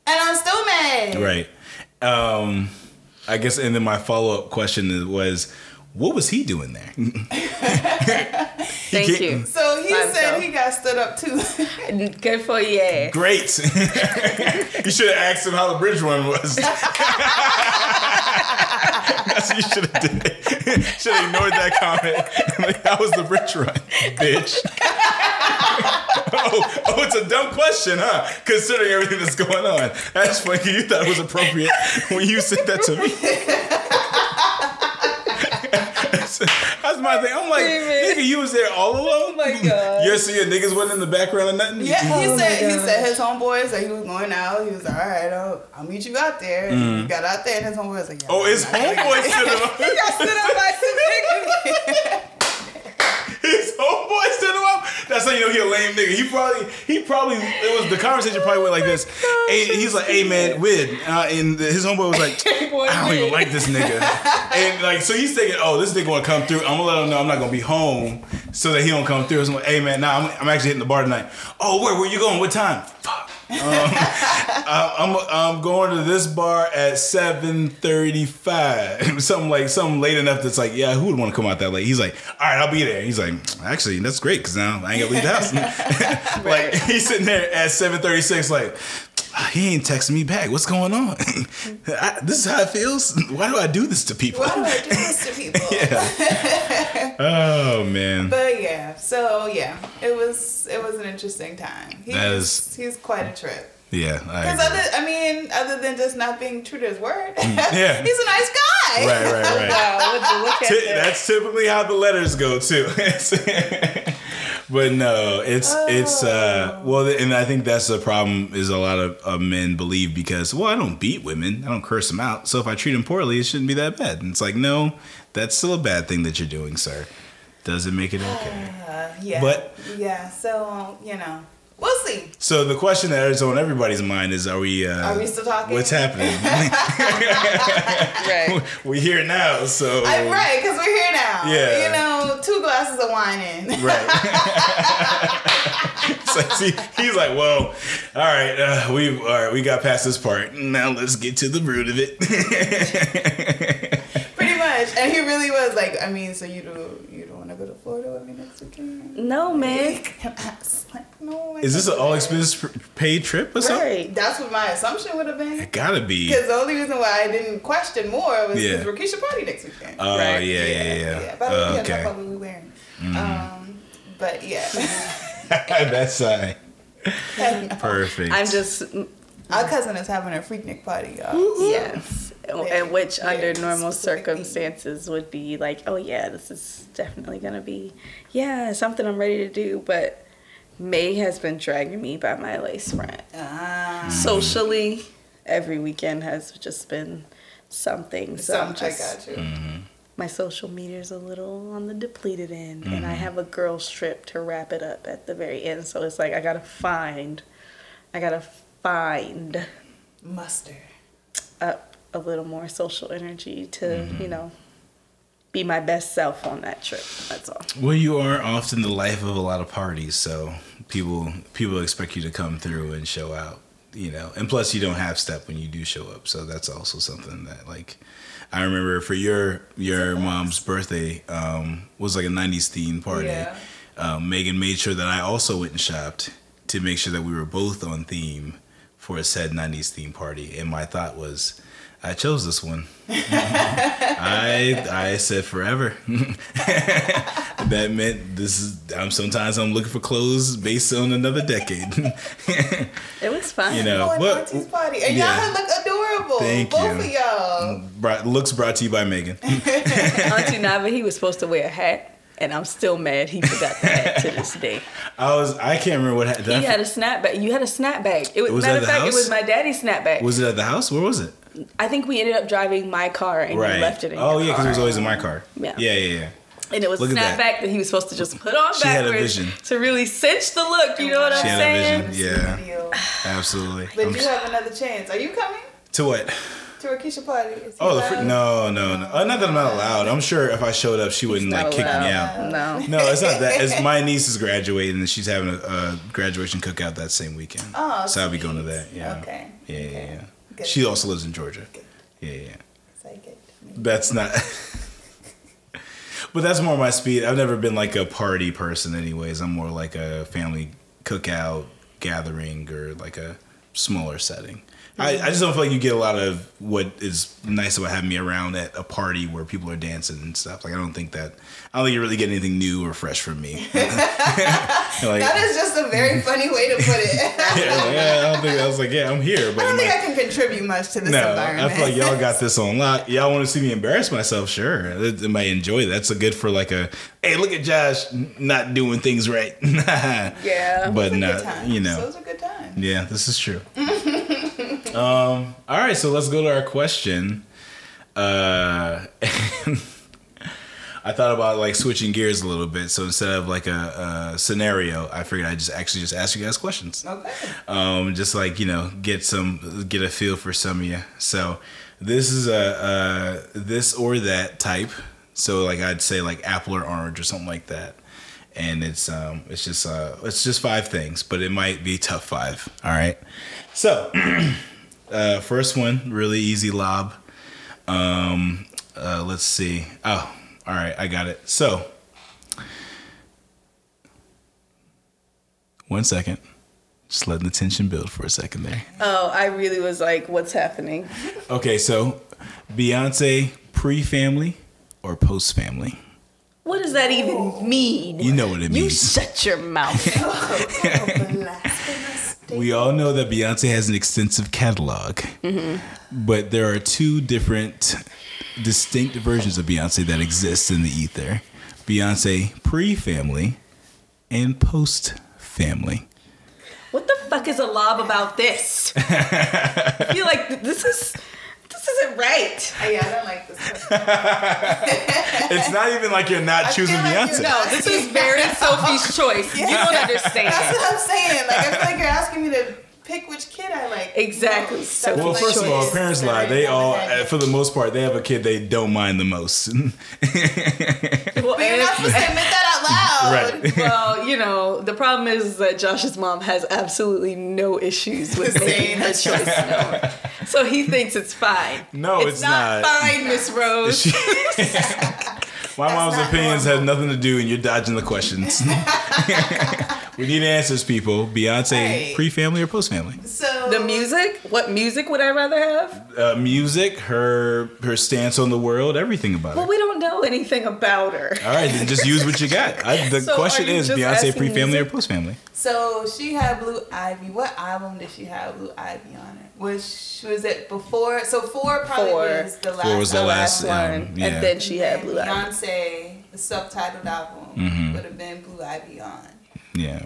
And I'm still mad. right. Um, I guess, and then my follow up question was, what was he doing there? Thank can't- you. So he Five said star. he got stood up too. Good for you. Yeah. Great. you should have asked him how the bridge run was. That's you should have should have ignored that comment. like, that was the rich run, bitch. oh, oh, it's a dumb question, huh? Considering everything that's going on. That's funny. You thought it was appropriate when you said that to me. That's my thing. I'm like, David. nigga, you was there all alone. Oh my God. You're seeing niggas wasn't in the background or nothing. yeah, he Oh said he said his homeboy said he was going out. He was like, all right, I'll, I'll meet you out there. And he got out there, and his homeboy was like, yeah, Mm. Oh, his I'm homeboy stood up. He got stood up by some niggas. His homeboy stood him up. That's how you know he a lame nigga. He probably, he probably, it was the conversation probably went like this. Hey, he's like, hey man, Wid, uh, and his homeboy was like, I don't even like this nigga. And like, so he's thinking, oh, this nigga gonna come through. I'm gonna let him know I'm not gonna be home so that he don't come through. So I'm like, hey man, nah, I'm, I'm actually hitting the bar tonight. Oh, where, where you going? What time? Fuck. Um, I- I'm I'm going to this bar at 7:35, something like something late enough that's like, yeah, who would want to come out that late? He's like, all right, I'll be there. He's like, actually, that's great because now I ain't gotta leave the house. like he's sitting there at 7:36, like. He ain't texting me back. What's going on? I, this is how it feels. Why do I do this to people? Why do I do this to people? yeah. Oh man. But yeah, so yeah, it was it was an interesting time. He That was, is- he's quite a trip. Yeah. I Because agree. other, I mean, other than just not being true to his word, yeah. he's a nice guy. Right. Right. Right. Wow, would you look at Ty- that's typically how the letters go too. but no, it's it's uh well, and I think that's the problem is a lot of, of men believe because well, I don't beat women, I don't curse them out, so if I treat them poorly, it shouldn't be that bad. And it's like no, that's still a bad thing that you're doing, sir. Doesn't make it okay. Uh, yeah. But- yeah, so you know, we'll see. So the question that is on everybody's mind is: Are we? Uh, Are we still talking? What's happening? right. we here now, so I'm right because we're here now. Yeah. You know, two glasses of wine in. Right. so see, he's like, well, all right, uh, we all right, we got past this part. Now let's get to the root of it. Pretty much, and he really was like, I mean, so you do you don't want to go to Florida with me next weekend? No, man. I like, no. Is this an all do expenses pr- paid trip or something? Right. That's what my assumption would have been. It gotta be. Because the only reason why I didn't question more was Yeah. because Rakisha party next weekend. Oh Right. yeah, yeah, yeah. By the Oh, weekend, okay, Mm-hmm. I'll probably be. Um, but yeah, that's uh, perfect. I'm just our cousin is having a freaknik party, y'all. yes, and which under normal specific thing. circumstances would be like, oh yeah, this is definitely gonna be, yeah, something I'm ready to do. But May has been dragging me by my lace front. Ah, Socially, every weekend has just been something. So I'm some I just got you. Mm. my social media's a little on the depleted end and Mm-hmm. i have a girls trip to wrap it up at the very end so it's like i gotta find i gotta find Muster. up a little more social energy to Mm-hmm. you know be my best self on that trip that's all Well, you are often the life of a lot of parties, so people people expect you to come through and show out, you know. And plus, you don't have step when you do show up, so that's also something that like I remember for your your mom's birthday um, was like a '90s theme party. Yeah. Um, Megan made sure that I also went and shopped to make sure that we were both on theme for a said '90s theme party, and my thought was. I chose this one. I I said forever. that meant this is. I'm sometimes I'm looking for clothes based on another decade. it was fun You know. Going what- auntie's party, and yeah. y'all look adorable. Thank Both you. of y'all. brought, looks brought to you by Megan. auntie nava he was supposed to wear a hat and i'm still mad he forgot the hat to this day I was. I can't remember what happened. he had a snapback you had a snapback it was, Was matter of fact house? it was my daddy's snapback Was it at the house? Where was it? I think we ended up driving my car and right. we left it in oh your yeah, because it was always in my car. Yeah. Yeah, yeah, yeah. And it was Look a at that. snapback that. he was supposed to just put on She had a backwards vision. to really cinch the look. You know what I'm She had a saying? vision. Yeah, absolutely. But I'm you s- have another chance. Are you coming? to what? to Rakisha party? Is Oh, the fr- no, no, no. Uh, not that I'm not allowed. I'm sure if I showed up, she wouldn't like Not kick me out. No. No, it's not that. It's my niece is graduating and she's having a, a graduation cookout that same weekend. Oh, so I'll be going to that. Yeah. Okay. Yeah, yeah, okay. yeah. Good. She also lives in Georgia. Yeah, yeah. Say. That's not. but that's more my speed. I've never been like a party person, anyways. I'm more like a family cookout gathering or like a smaller setting. I, I just don't feel like you get a lot of what is nice about having me around at a party where people are dancing and stuff. Like I don't think that I don't think you really get anything new or fresh from me. like, That is just a very funny way to put it. yeah, like, I don't think I was like, yeah, I'm here, but I don't think I- I can contribute much to this no, environment. I feel like y'all got this on lock. Y'all want to see me embarrass myself? Sure, I might enjoy that. That's a good for like a hey, look at Josh not doing things right. Yeah. but not you know. Those are good times. Yeah, this is true. Um, all right, so let's go to our question. Uh, I thought about like switching gears a little bit. So instead of like a, a scenario, I figured I'd just actually just ask you guys questions Okay. um, just like you know get some get a feel for some of you so this is a, uh this or that type so like i'd say like apple or orange or something like that and it's um it's just uh it's just five things but it might be tough five all right so uh first one really easy lob um uh let's see oh all right i got it so one second just letting the tension build for a second there Oh, I really was like, what's happening? Okay, so Beyonce pre family or post family? What does that even mean? You know what it means. You means. shut your mouth. We all know that Beyonce has an extensive catalog, mm-hmm. but there are two different, distinct versions of Beyonce that exist in the ether Beyonce pre family and post family. what the fuck is a lob about this? I feel like this is isn't right. Oh, yeah, I don't like this. It's not even like you're not I choosing feel like you're Beyonce. No, this is very Sophie's choice. You don't understand. That's what I'm saying. Like, I feel like you're asking me to pick which kid I like. Exactly. No, So- Well, my first of all, parents lie. I They don't all, uh, for the most part, they have a kid they don't mind the most. Well, But you're not supposed to admit that out loud. right. well, you know, the problem is that Josh's mom has absolutely no issues with Saying making her choice known. So he thinks it's fine. No, it's not, not. fine, Miss Rose. My mom's opinions normal. have nothing to do, and you're dodging the questions. we need answers, people. Beyonce, Right. pre-family or post-family? So the music? What music would I rather have? Uh, music, her her stance on the world, everything about Well, her. we don't know anything about her. All right, then just use what you got. I, the So question is Beyonce pre-family or post-family? So she had Blue Ivy. What album did she have Blue Ivy on it? Was was it before? So four probably Four. was the last. Four was the album. last one, album, yeah. and then she had And Blue Ivy. Beyonce, the subtitled album Mm-hmm. would have been Blue Ivy on. Yeah,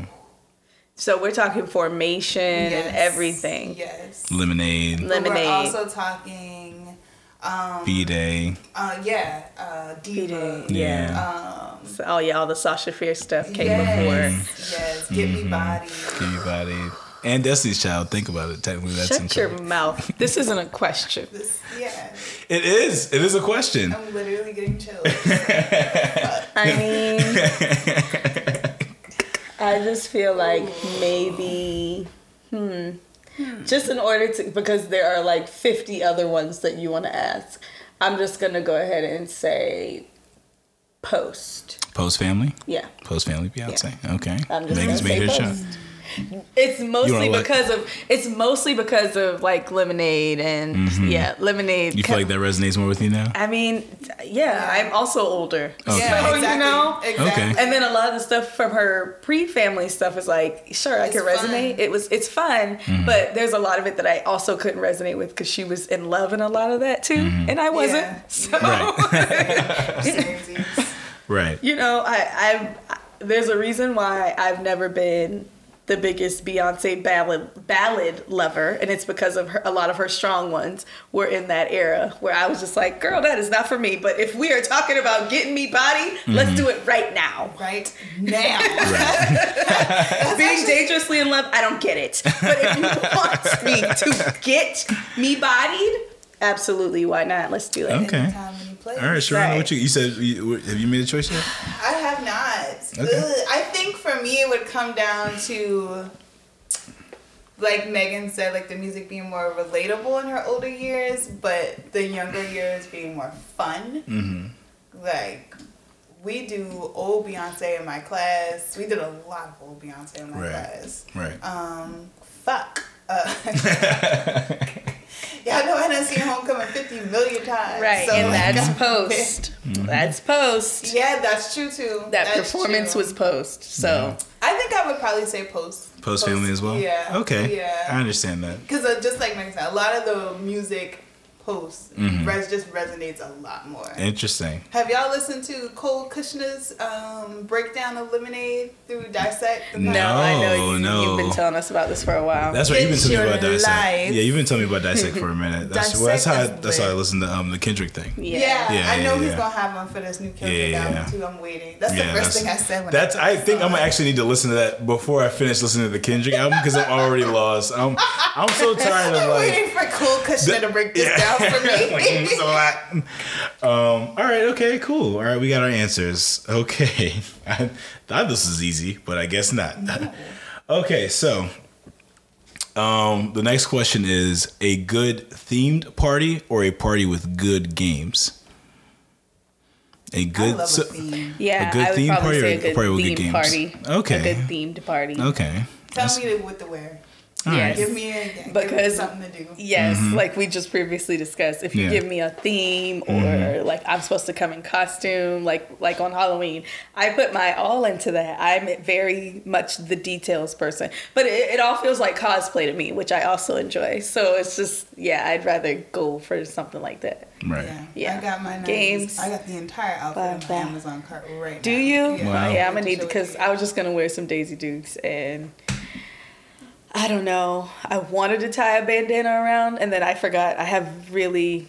So we're talking formation Yes. and everything. Yes. Lemonade, Le- But Lemonade. We're also talking. Um, B-Day. uh, yeah, uh, Diva. B-Day, Yeah. Um, So, oh yeah, all the Sasha Fierce stuff came before. yes, yes. Get Mm-hmm. me body. Give you body. And Destiny's Child. Think about it. Technically, that's before. Shut your included. mouth. This isn't a question. This, yeah. It is. It is a question. I'm literally getting chills. I mean, I just feel like maybe, hmm, just in order to, because there are like 50 other ones that you want to ask, I'm just going to go ahead and say post. Post-family. Yeah. Post-family Beyonce. Okay. I'm just Megan's gonna made say her shot. post. It's mostly because of it's mostly because of like lemonade and yeah, lemonade. Mm-hmm. You feel like that resonates more with you now? I mean, yeah, I'm also older. Okay. Yeah, So, exactly. you know? Exactly. Okay. And then a lot of the stuff from her pre-family stuff is like, sure, I It's could resonate. fun. It was, it's fun, Mm-hmm. but there's a lot of it that I also couldn't resonate with because she was in love in a lot of that too, Mm-hmm. and I wasn't. Yeah. So Crazy. Right. you know, I, I've there's a reason why I've never been the biggest Beyonce ballad ballad lover, and it's because of her, a lot of her strong ones were in that era where I was just like, girl, that is not for me. But if we are talking about getting me body, let's do it right now. right now. Being dangerously in love, I don't get it. But if you want me to get me bodied, Absolutely, why not? Let's do it. Okay. Place. All right, Sharonda, Right. what you you said? You, have you made a choice yet? I have not. Okay. Ugh, I think for me it would come down to like Megan said, like the music being more relatable in her older years, but the younger years being more fun. Mm-hmm. Like we do old Beyonce in my class. We did a lot of old Beyonce in my Right. class. Right. Um, fuck. Uh, y'all know I done seen Homecoming 50 million times. Right, so, and like, that's I'm- post. That's post. Yeah, that's true too. That That's performance true. was post. So I think I would probably say post. Post family as well. Yeah. Okay. Yeah. I understand that. Because uh, just like Megan said, a lot of the music post Mhm. res- just resonates a lot more. Interesting. Have y'all listened to Cole Cuchna's um, breakdown of Lemonade through Dissect? the No. no, I know you, no. you've been telling us about this for a while. That's right. You've been telling me about dissect. life. Yeah, you've been telling me about dissect for a minute. That's well, that's how I, that's how I lit. listened to um the Kendrick thing. yeah. Yeah, Yeah, I know yeah, he's yeah. gonna have one for this new Kendrick Yeah, yeah, album too. I'm waiting. That's Yeah, the first that's- thing I said. When That's. I, I think I'm gonna actually need to listen to that before I finish listening to the Kendrick album because I'm already lost. I'm I'm so tired of I'm like. waiting for Cole Cuchna to break this down for me. like, it's a lot. Um, all right, okay, cool. All right, we got our answers. Okay. I thought this was easy, but I guess not. okay, so um, the next question is a good themed party or a party with good games? A good love so- a theme. Yeah, A good I would theme probably party or say a a good party with good themed games? party. Okay. A good themed party. Okay. Tell That's- me the, what to wear. All Yes. Give me a give me Because- something to do. Yes, like we just previously discussed. If you Mm-hmm. Yeah. give me a theme or Mhm. like I'm supposed to come in costume, like like on Halloween, I put my all into that. I'm very much the details person, but it, it all feels like cosplay to me, which I also enjoy. So it's just yeah, I'd rather go for something like that. Right. Yeah. Yeah. I got my 90s. Games. I got the entire outfit Blah, on my. Amazon cart right Do now. Do you? Yeah. Wow. Yeah, I'm gonna need it because I was just gonna wear some Daisy Dukes and I don't know. I wanted to tie a bandana around and then I forgot. I have really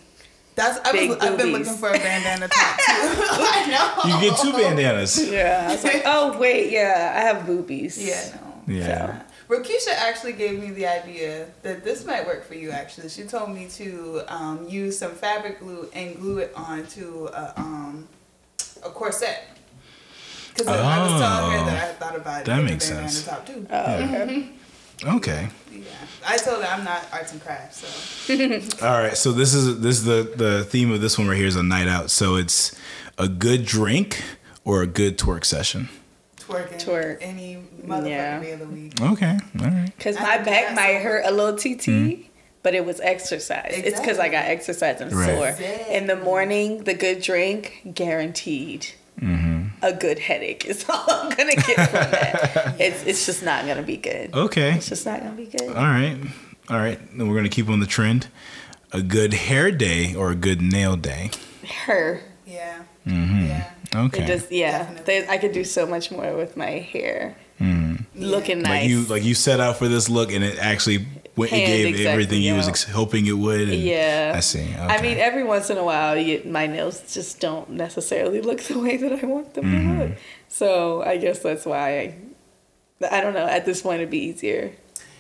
That's I Big was, I've been looking for a bandana top too. I know. You get two bandanas. yeah. I was like, oh wait, yeah, I have boobies. Yeah, no. Yeah. Rakisha actually gave me the idea that this might work for you. Actually, she told me to um, use some fabric glue and glue it onto a, um, a corset. Because I was telling her that I had thought about Oh. That makes sense. top too. Oh, okay. Okay. Yeah, I told her I'm not arts and crafts, so All right, so this is this is the the theme of this one right here is a night out. So it's a good drink or a good twerk session. twerking Twerk. any motherfucking Yeah. day of the week. Okay, all right. Because my back might so- hurt a little TT, Mm-hmm. but it was exercise. It's because I got exercise and Right. sore. Exactly. In the morning, the good drink, guaranteed. Mm-hmm. A good headache is all I'm gonna get from that. It's it's just not gonna be good. Okay, It's just not gonna be good. all right, all right. Then we're gonna keep on the trend. A good hair day or a good nail day. Her. Yeah, Mm-hmm. yeah. Okay. It just yeah. Definitely. There's- I could do so much more with my hair Mhm. looking Like nice. you like you set out for this look and it actually went, it gave exactly everything you was ex- hoping it would. and- Yeah. I see. Okay. I mean, every once in a while, you, my nails just don't necessarily look the way that I want them Mhm. to look. So I guess that's why I, I don't know. At this point, it'd be easier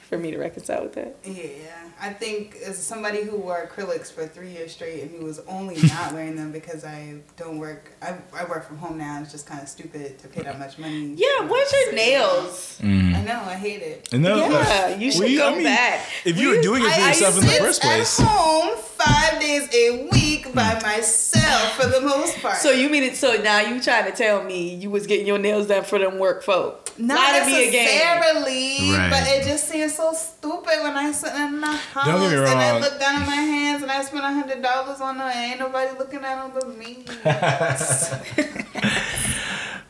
for me to reconcile with that. Yeah, I think as somebody who wore acrylics for three years straight and who was only not wearing them because I don't work, I, I work from home now. It's just kind of stupid to pay that much money. Yeah, where's your nails? Mhm. I know, I hate it. And no, Yeah, you should we- go I mean, back. If you were doing it for I yourself in the first place, at home five days a week by myself for the most part. So you mean it? So now you trying to tell me you was getting your nails done for them work folk? not Lie to me again. necessarily, Right. but it just seems so stupid when I sit in the house Don't get me wrong. and I look down at my hands and I spend a hundred dollars on them. and Ain't nobody looking at them but me.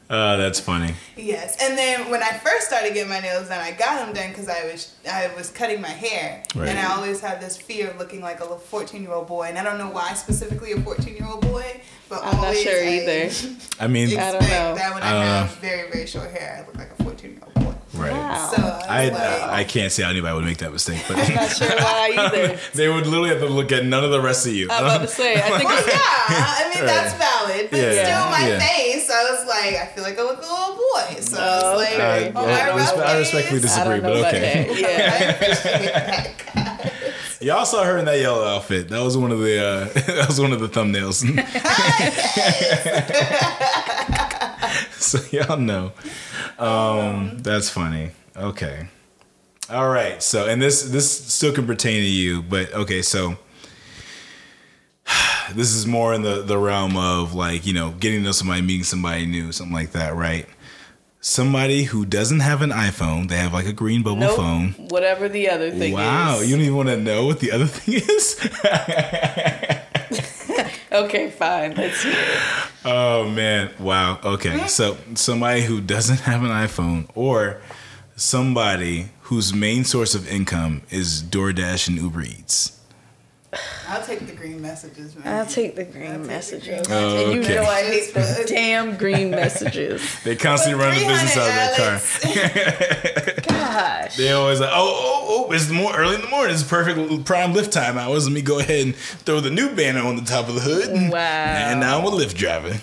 uh, that's funny. Yes, and then when I first started getting my nails done, I got them done because I was I was cutting my hair, Right. and I always had this fear of looking like a little fourteen year old boy, and I don't know why specifically a fourteen year old boy, but I'm not always sure I either. I mean, I Expect don't know. that when I I, have know. very very short hair, I look like a fourteen year old boy. Right. Wow. So I, I, was like, I can't see how anybody would make that mistake, but I'm not sure why either. they would literally have to look at none of the rest of you. I'm about to say. I think well, it's, yeah, I mean Right. that's valid, but Yeah. still, my Yeah. face, I was like, I feel like I look a little boy, so I Oh, was like, okay. Oh, I, my respe- rough I respectfully days. I disagree, don't know but okay. that. Yeah. I appreciate that. Y'all saw her in that yellow outfit. That was one of the uh, that was one of the thumbnails. so y'all know. Um, that's funny. Okay. All right. So and this this still can pertain to you, but okay, so this is more in the the realm of like, you know, getting to know somebody, meeting somebody new, something like that, right? Somebody who doesn't have an iPhone, they have like a green bubble Nope. phone. Whatever the other thing is. Wow, is. you don't even want to know what the other thing is? Okay, fine. Let's hear it. Oh man, wow. Okay, so somebody who doesn't have an iPhone, or somebody whose main source of income is DoorDash and Uber Eats. I'll take the green messages, man. I'll take the green I'll take the messages. green Oh, And you know I hate the damn green messages. They constantly run the business out of their car. Gosh. They always like, oh, oh, oh, it's more early in the morning. It's perfect prime Lyft time hours. Let me go ahead and throw the new banner on the top of the hood. And, Wow. and now I'm a Lyft driver.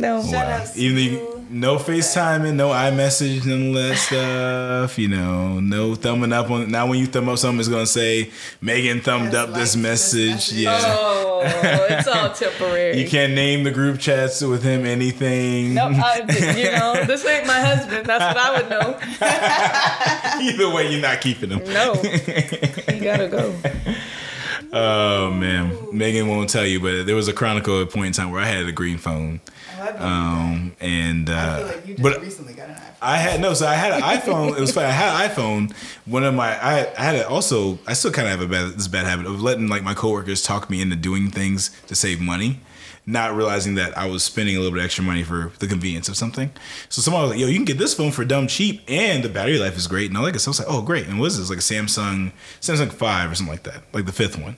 No. Shout Wow. outs Even though to- you, no FaceTiming, no iMessage, none of that stuff. You know, no thumbing up on. Now when you thumb up something, it's gonna say Megan thumbed Has up this liked this message. message. Yeah. Oh, it's all temporary. You can't name the group chats with him anything. No, I, uh, you know, this ain't my husband. That's what I would know. Either way, you're not keeping him. No, you gotta go. Oh man, Megan won't tell you, but there was a chronicle at a point in time where I had a green phone, I love you. Um, and I uh, feel like you just but recently got an iPhone. I had no, so I had an iPhone. It was funny. I had an iPhone. One of my, I, I had it also. I still kind of have a bad, this bad habit of letting like my coworkers talk me into doing things to save money, not realizing that I was spending a little bit extra money for the convenience of something. So someone was like, "Yo, you can get this phone for dumb cheap, and the battery life is great." And all that. So I was like, "Oh, great!" And what is this? Like a Samsung, Samsung Five or something like that, like the fifth one.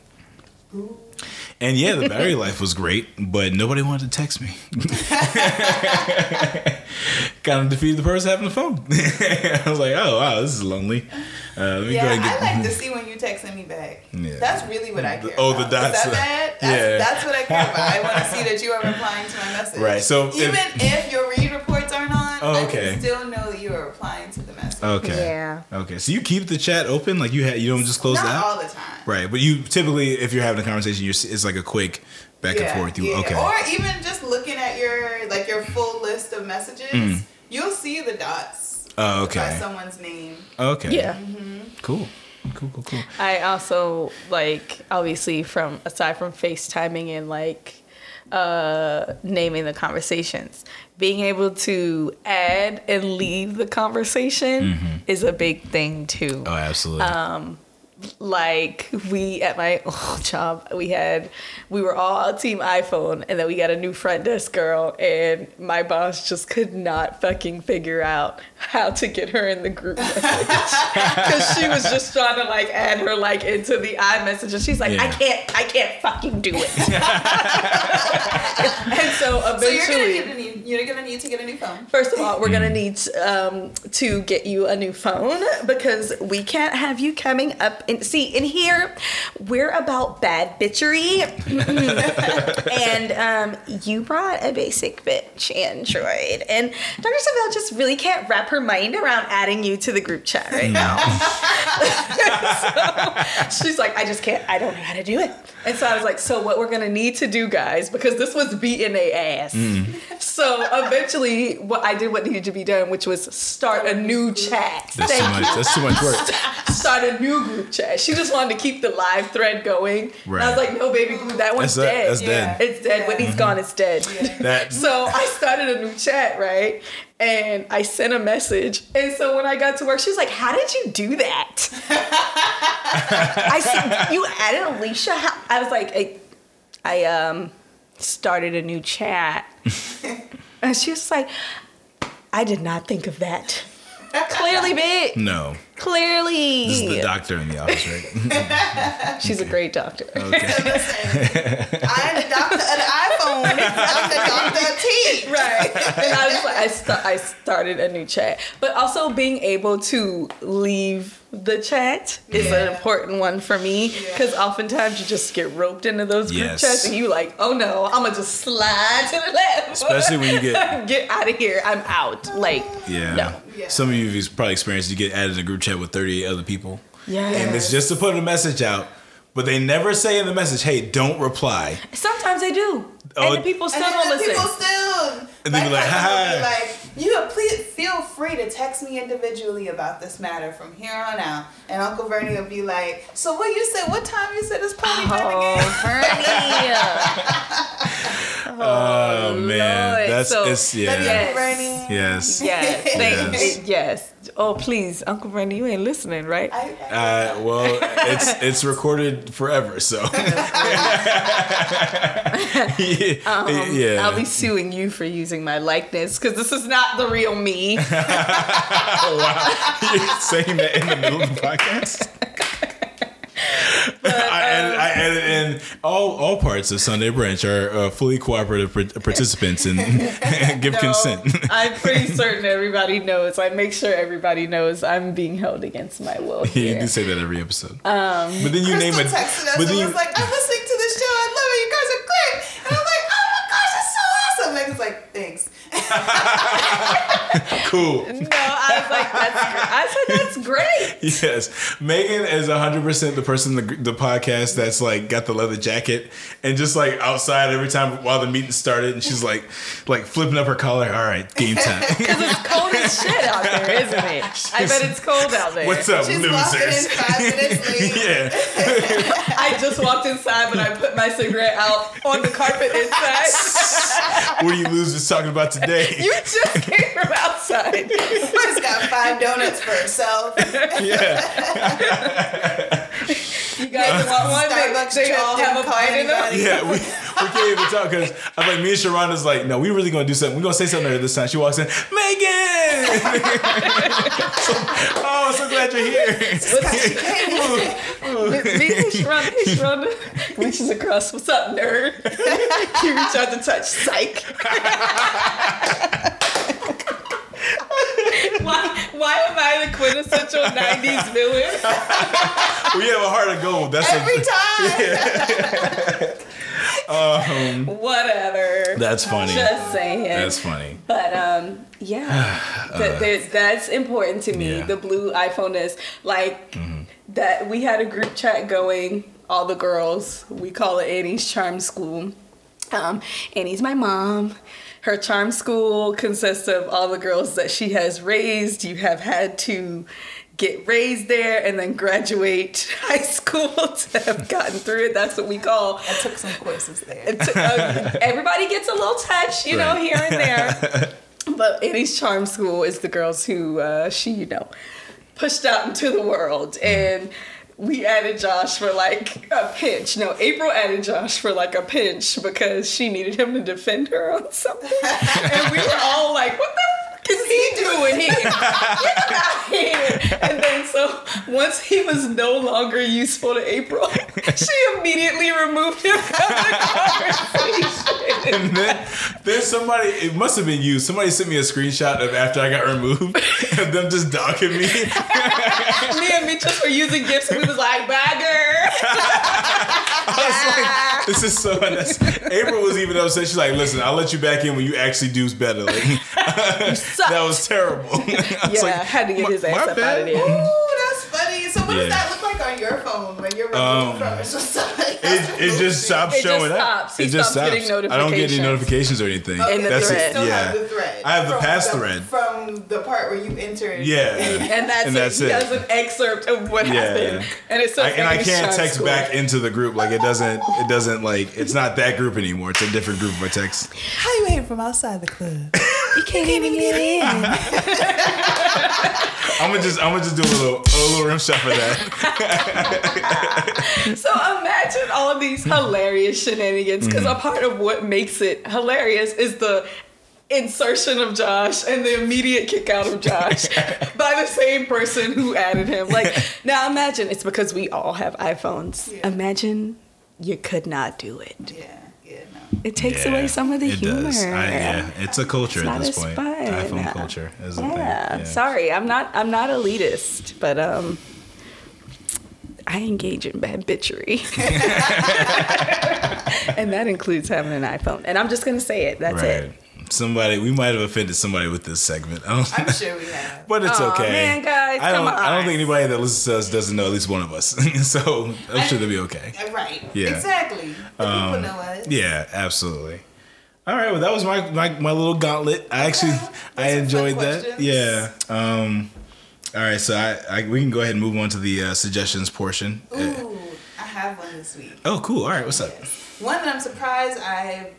And yeah, the battery life was great, but nobody wanted to text me. kind of defeated the person having the phone. I was like, oh wow, this is lonely. Uh, let me Yeah, go ahead and I like to see when you texting me back. Yeah. That's really what I care about. Oh, the dots. Is that bad? That's, Yeah. that's what I care about. I want to see that you are replying to my message. Right, so even if, your read reports aren't on, Oh, I okay. can still know that you are replying to the message. Okay. Yeah. Okay. So you keep the chat open, like you ha- you don't just close Not it out. all the time. Right, but you typically, if you're having a conversation, you're, it's like a quick back and forth. You yeah. okay? Or even just looking at your like your full list of messages, you'll see the dots Oh, by Mm. okay. someone's name. Okay. Yeah. Cool. Cool. Cool. Cool. I also like obviously from aside from FaceTiming and like uh naming the conversations, being able to add and leave the conversation is a big thing too. Oh, absolutely. Um, like we at my old job we had we were all team iphone and then we got a new front desk girl and my boss just could not fucking figure out how to get her in the group because she was just trying to like add her like into the iMessage and she's like I can't I can't fucking do it and so So you're gonna eventually need to need you're gonna need to get a new phone. First of all, we're gonna need um, to get you a new phone because we can't have you coming up and see in here. We're about bad bitchery, and um, you brought a basic bitch Android, and Dr. Savelle just really can't wrap her mind around adding you to the group chat right now. so she's like, I just can't. I don't know how to do it. And so I was like, so what we're gonna need to do, guys, because this was beating a ass. Mm. So eventually, what I did what needed to be done, which was start a new chat. That's too Thank much. That's too much work. Start a new group chat. She just wanted to keep the live thread going. And I was like, no, baby that one's That's that- dead. that's dead. It's dead. Yeah. Whitney's mm-hmm. gone. It's dead. That So I started a new chat, right? And I sent a message. And so when I got to work, she was like, How did you do that? I said, You added Alicia? How? I was like, I, I um started a new chat. and she was like, I did not think of that. Clearly, bitch. no. Clearly. This is the doctor in the office, right? She's a great doctor. Okay. I'm the doctor of the iPhone. I'm the doctor of tea. right. And I was like, I, sta- I started a new chat, but also being able to leave the chat is an important one for me because oftentimes you just get roped into those group Yes. chats and you like, oh no, I'm gonna just slide to the left. Especially when you get get out of here. I'm out. Like, yeah. no. Yeah. Some of you have probably experienced you get added in a group chat with 38 other people. Yeah, and it's just to put a message out. But they never say in the message, "Hey, don't reply." Sometimes they do, Oh, and the people still and don't then listen. people still And they be like, my cousin would "Ha." like, you please feel free to text me individually about this matter from here on out. And Uncle Vernie will be like, so what you said? What time you said this party time again? Oh, Bernie. Oh, man, Lord. that's So, it's yeah, Yes. Uncle Vernie. yes. Yes, thank Yes. yes. Oh, please, Uncle Bernie, you ain't listening, right? I, I, Uh, well, it's it's recorded forever, so yeah, Um, yeah. I'll be suing you for using my likeness because this is not the real me. You're saying that in the middle of the podcast. I, edit, I edit in all all parts of Sunday Brunch are uh, fully cooperative par- participants and, give No, consent. I'm pretty certain everybody knows. I make sure everybody knows I'm being held against my will you here. do say that every episode. Um, but then you Crystal name it. But then you, was like, I'm listening to this show. I love it. You guys are great. Thanks. cool. no, I was like, that's. I said that's great. Yes, Megan is hundred percent the person the, the podcast that's like got the leather jacket and just like outside every time while the meeting started, and she's like, like flipping up her collar. All right, game time. Because it's cold as shit out there, isn't it? I bet it's cold out there. What's up, She's walking in losers? five minutes late. yeah, I just walked inside, but I put my cigarette out on the carpet inside. what are you losers talking about today? You just came from outside. She's got five donuts for herself. yeah, You guys want one? They, Starbucks they trip all have a call bite in them. yeah. We, we can't even talk because I'm like me and Sharonda's like, no, we really gonna do something. We gonna say something to this time. She walks in, Megan. oh, I'm so glad you're here. Me and Sharonda, hey, Sharonda reaches across. What's up, nerd? you reach out to touch. Psych. why, why am I the quintessential 90s villain? we have a heart of gold. That's Every a, time. Whatever. that's funny. Just saying. That's funny. But um, yeah, Th- there- that's important to me. yeah. The blue iPhone is like that. We had a group chat going. All the girls. We call it Annie's Charm School. Um, Annie's my mom. Her charm school consists of all the girls that she has raised. You have had to get raised there and then graduate high school to have gotten through it. That's what we call I took some courses there. it's, uh, everybody gets a little touch, you know, here and there. But Annie's Charm School is the girls who uh, she, you know, pushed out into the world. And we added Josh for like a pinch. No, April added Josh for like a pinch because she needed him to defend her on something. and we were all like, what the is he doing here? Get him out here. And then so once he was no longer useful to April, she immediately removed him from the conversation. And then there's somebody, it must have been you. Somebody sent me a screenshot of after I got removed of them just dogging me. Me and Mitch just were using gifts and we was like, bagger. I was like, this is so unnecessary. April was even upset. She's like, listen, I'll let you back in when you actually do better. Like, that was terrible. I was Yeah, like, had to get "My- his ass my up out of there. Ooh, that's funny. So what Yeah. does that look like on your phone when you're removed Um, from it? So somebody It, else it just you. stops It just showing stops. up. He it just stops getting notifications. I don't get any notifications. notifications or anything. In the That's thread. it. Still Yeah. have the thread. I have the past the- thread. From the part where you entered. Yeah. And that's, And it. that's he it. has an excerpt of what Yeah. happened. And it's so I, and I can't text School. back into the group. Like it doesn't. It doesn't like. It's not that group anymore. It's a different group of text. How you hating from outside the club? You can't even get in. I'm gonna just. I'm gonna just do a little. A little rim shot for that. So imagine all of these hilarious shenanigans because Mm-hmm. a part of what makes it hilarious is the insertion of Josh and the immediate kick out of Josh by the same person who added him. Like now imagine it's because we all have iPhones. Yeah. Imagine you could not do it. Yeah, yeah, no. It takes Yeah, away some of the humor. I, yeah, it's a culture It's at this point. fun. iPhone culture is a Yeah, thing. Yeah. sorry, I'm not. I'm not elitist, but um, I engage in bad bitchery, and that includes having an iPhone. And I'm just gonna say it. That's Right. it. Somebody we might have offended somebody with this segment. I don't, I'm sure we have. but it's okay. man, guys, I don't. I don't think anybody that listens to us doesn't know at least one of us. so I'm sure they'll be okay. Uh, Right. Yeah. Exactly. The Um, people know us. Yeah, absolutely. All right, well, that was my my, my little gauntlet. I actually Those I enjoyed that. Yeah. Um, all right, so I, I we can go ahead and move on to the uh, suggestions portion. Uh, Ooh, I have one this week. oh, cool. All right, what's up? One that I'm surprised I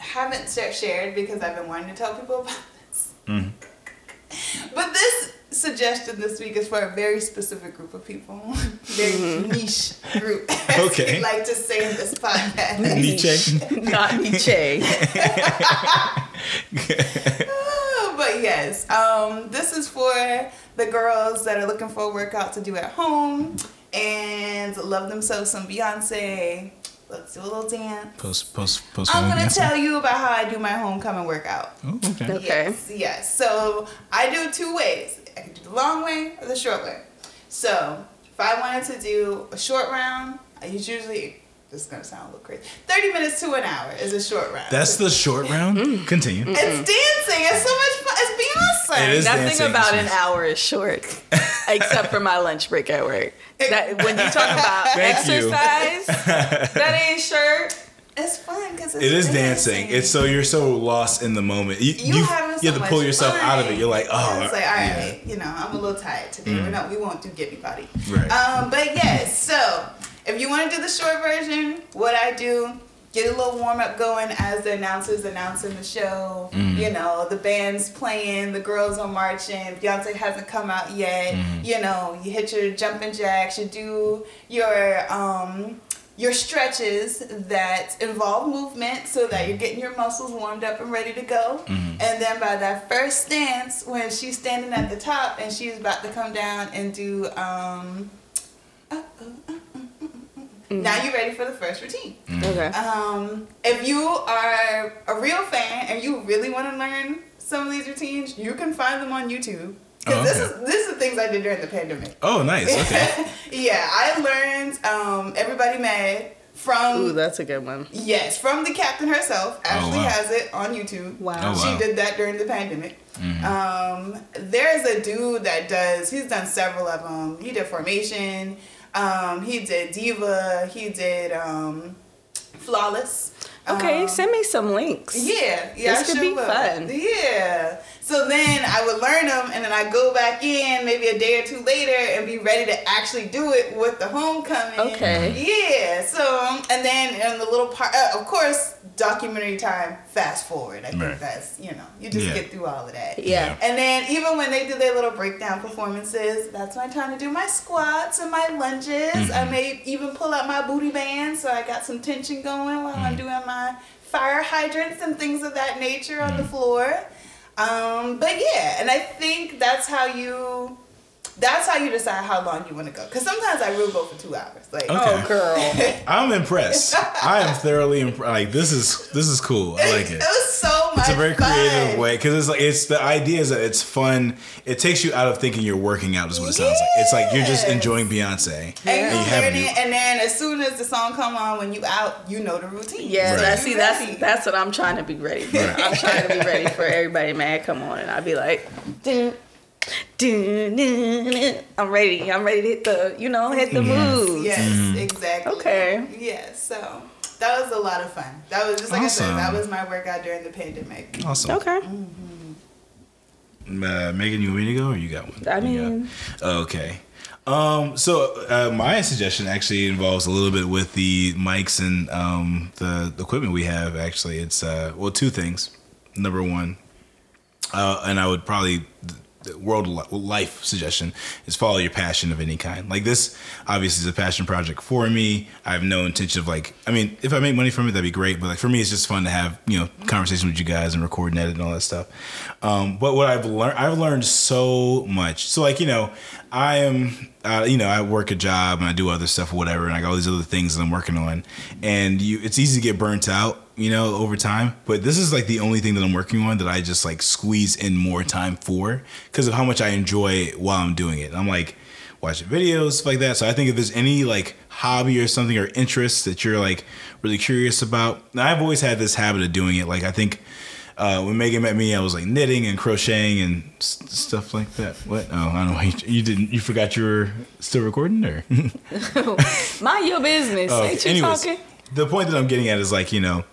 haven't shared because I've been wanting to tell people about this. Mm-hmm. But this suggestion this week is for a very specific group of people, very niche group. as Mm-hmm. Okay. we like to say in this podcast. Nietzsche. Not Nietzsche. Oh, but yes, um, this is for the girls that are looking for a workout to do at home and love themselves some Beyonce. Let's do a little dance. Post post post. I'm gonna tell you about how I do my homecoming workout. Oh, okay. Okay. Yes, yes. So I do two ways. I can do the long way or the short way. So if I wanted to do a short round, I usually this is gonna sound a little crazy. Thirty minutes to an hour is a short round. That's the short round. Mm. Continue. it's dancing. It's so much fun. It's Beyonce. It is Nothing dancing. about an hour is short, except for my lunch break at work. That when you talk about Thank you. exercise, that ain't short. It's fun because it's It is dancing. dancing. It's so you're so lost in the moment. You you, you, having so you have to pull yourself fun. out of it. You're like, oh, it's like all yeah. you know, I'm a little tired today. We're not, we won't do get me body. Right. Um, but yes, so if you want to do the short version, what I do, get a little warm up going as the announcers announcing the show. Mm-hmm. You know, the band's playing, the girls are marching. Beyonce hasn't come out yet. Mm-hmm. You know, you hit your jumping jacks. You do your um your stretches that involve movement so that you're getting your muscles warmed up and ready to go. Mm-hmm. And then by that first stance, when she's standing at the top and she's about to come down and do um now you're ready for the first routine. Okay. Um, if you are a real fan and you really want to learn some of these routines, you can find them on YouTube. Because Oh, this is this is the things I did during the pandemic. Oh, nice. Okay. yeah, I learned um, Everybody Mad from Ooh, that's a good one. yes from the captain herself. Ashley wow. has it on YouTube. Wow. Oh, wow. She did that during the pandemic. Um, there's a dude that does. He's done several of them. He did Formation. Um, he did Diva. He did um, Flawless. Okay, Um, send me some links. yeah, yeah, This I could sure be will. fun. Yeah. So then I would learn them, and then I go back in maybe a day or two later and be ready to actually do it with the homecoming. Okay. Yeah. So and then in the little part, uh, of course, documentary time. Fast forward. I think Right. that's you know you just Yeah. get through all of that. Yeah. And then even when they do their little breakdown performances, that's my time to do my squats and my lunges. I mm-hmm. may even pull out my booty band so I got some tension going while I'm mm. doing my fire hydrants and things of that nature on the mm. floor. Um, but yeah, and I think that's how you that's how you decide how long you want to go. Because sometimes I will go for two hours. Like Okay. Oh, girl. I'm impressed. I am thoroughly impressed. Like this is this is cool. I like it. It was so much It's a very creative fun. way because it's like it's the idea is that it's fun. It takes you out of thinking you're working out. Is what it sounds like. It's like you're just enjoying Beyonce. And And you you have new- and then as soon as the song come on, when you out, you know the routine. Yeah, Right. that's see, You that's that's what I'm trying to be ready for. Right. I'm trying to be ready for everybody, man. Come on, and I'd be like, dun. I'm ready. I'm ready to hit the, you know, hit the moves. Yes, Mm-hmm. exactly. Okay. Yes, so that was a lot of fun. That was just like I said, that was my workout during the pandemic. Awesome. Okay. Uh, Megan, you want me to go or you got one? I You got- mean, Okay. Um, so uh, my suggestion actually involves a little bit with the mics and um, the, the equipment we have. Actually, it's uh, well two things. Number one, uh, and I would probably the world life suggestion is follow your passion of any kind. Like this, obviously, is a passion project for me. I have no intention of like. I mean, if I make money from it, that'd be great. But like for me, it's just fun to have you know conversation with you guys and record and edit and all that stuff. Um, but what I've learned, I've learned so much. So like you know, I am. Uh, you know, I work a job and I do other stuff whatever, and I got all these other things that I'm working on. And you, it's easy to get burnt out, you know, over time. But this is like the only thing that I'm working on that I just like squeeze in more time for because of how much I enjoy while I'm doing it. I'm like watching videos, stuff like that. So I think if there's any like hobby or something or interest that you're like really curious about, now, I've always had this habit of doing it. Like I think uh, when Megan met me, I was like knitting and crocheting and s- stuff like that. What? Oh, I don't know. You, you didn't. You forgot you were still recording, or? Mind your business. Oh, Ain't you anyways, talking? the point that I'm getting at is like you know,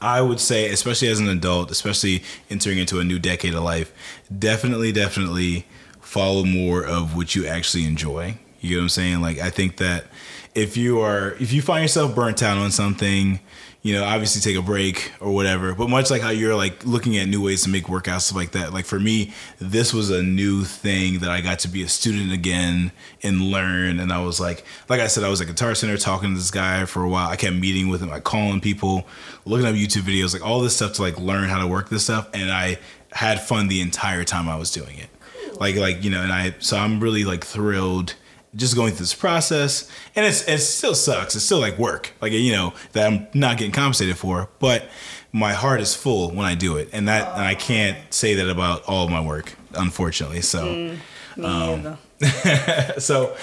I would say, especially as an adult, especially entering into a new decade of life, definitely, definitely follow more of what you actually enjoy. You get what I'm saying? Like I think that if you are, if you find yourself burnt out on something, you know, obviously take a break or whatever. But much like how you're like looking at new ways to make workouts stuff like that. Like for me, this was a new thing that I got to be a student again and learn. And I was like, like I said, I was at Guitar Center talking to this guy for a while. I kept meeting with him, like calling people, looking up YouTube videos, like all this stuff to like learn how to work this stuff. And I had fun the entire time I was doing it. Like like you know, and I so I'm really like thrilled just going through this process and it's it still sucks it's still like work like you know that i'm not getting compensated for but my heart is full when i do it and that and i can't say that about all of my work unfortunately so Me Um, so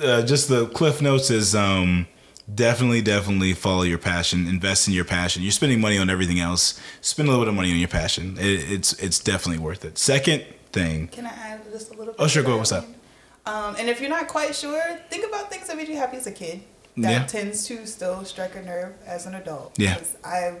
uh, just the cliff notes is um definitely definitely follow your passion invest in your passion you're spending money on everything else spend a little bit of money on your passion it, it's it's definitely worth it second thing Can I add just a little bit? Oh, sure, go, that? what's up? Um, and if you're not quite sure, think about things that made you happy as a kid. That Yeah. tends to still strike a nerve as an adult. Yeah. I,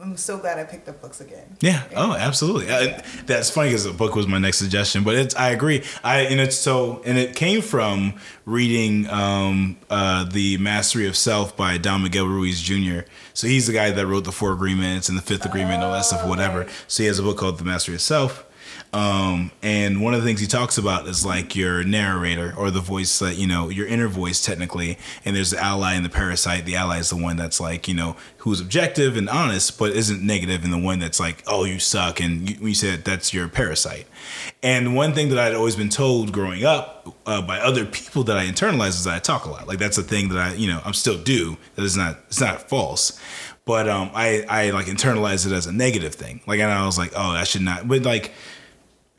I'm so glad I picked up books again. Yeah. Oh, absolutely. Uh, that's funny because the book was my next suggestion, but it's I agree. I and it's so and it came from reading um, uh, the Mastery of Self by Don Miguel Ruiz Jr. So he's the guy that wrote the Four Agreements and the Fifth Agreement and all that stuff, whatever. So he has a book called The Mastery of Self. Um, and one of the things he talks about is like your narrator or the voice that, you know, your inner voice technically. And there's the ally and the parasite. The ally is the one that's like, you know, who's objective and honest, but isn't negative, and the one that's like, oh, you suck. And you, you said that's your parasite. And one thing that I'd always been told growing up uh, by other people that I internalize is that I talk a lot. Like that's a thing that I, you know, I'm still do. That is not, it's not false. But um, I, I like internalize it as a negative thing. Like, and I was like, oh, I should not. But like,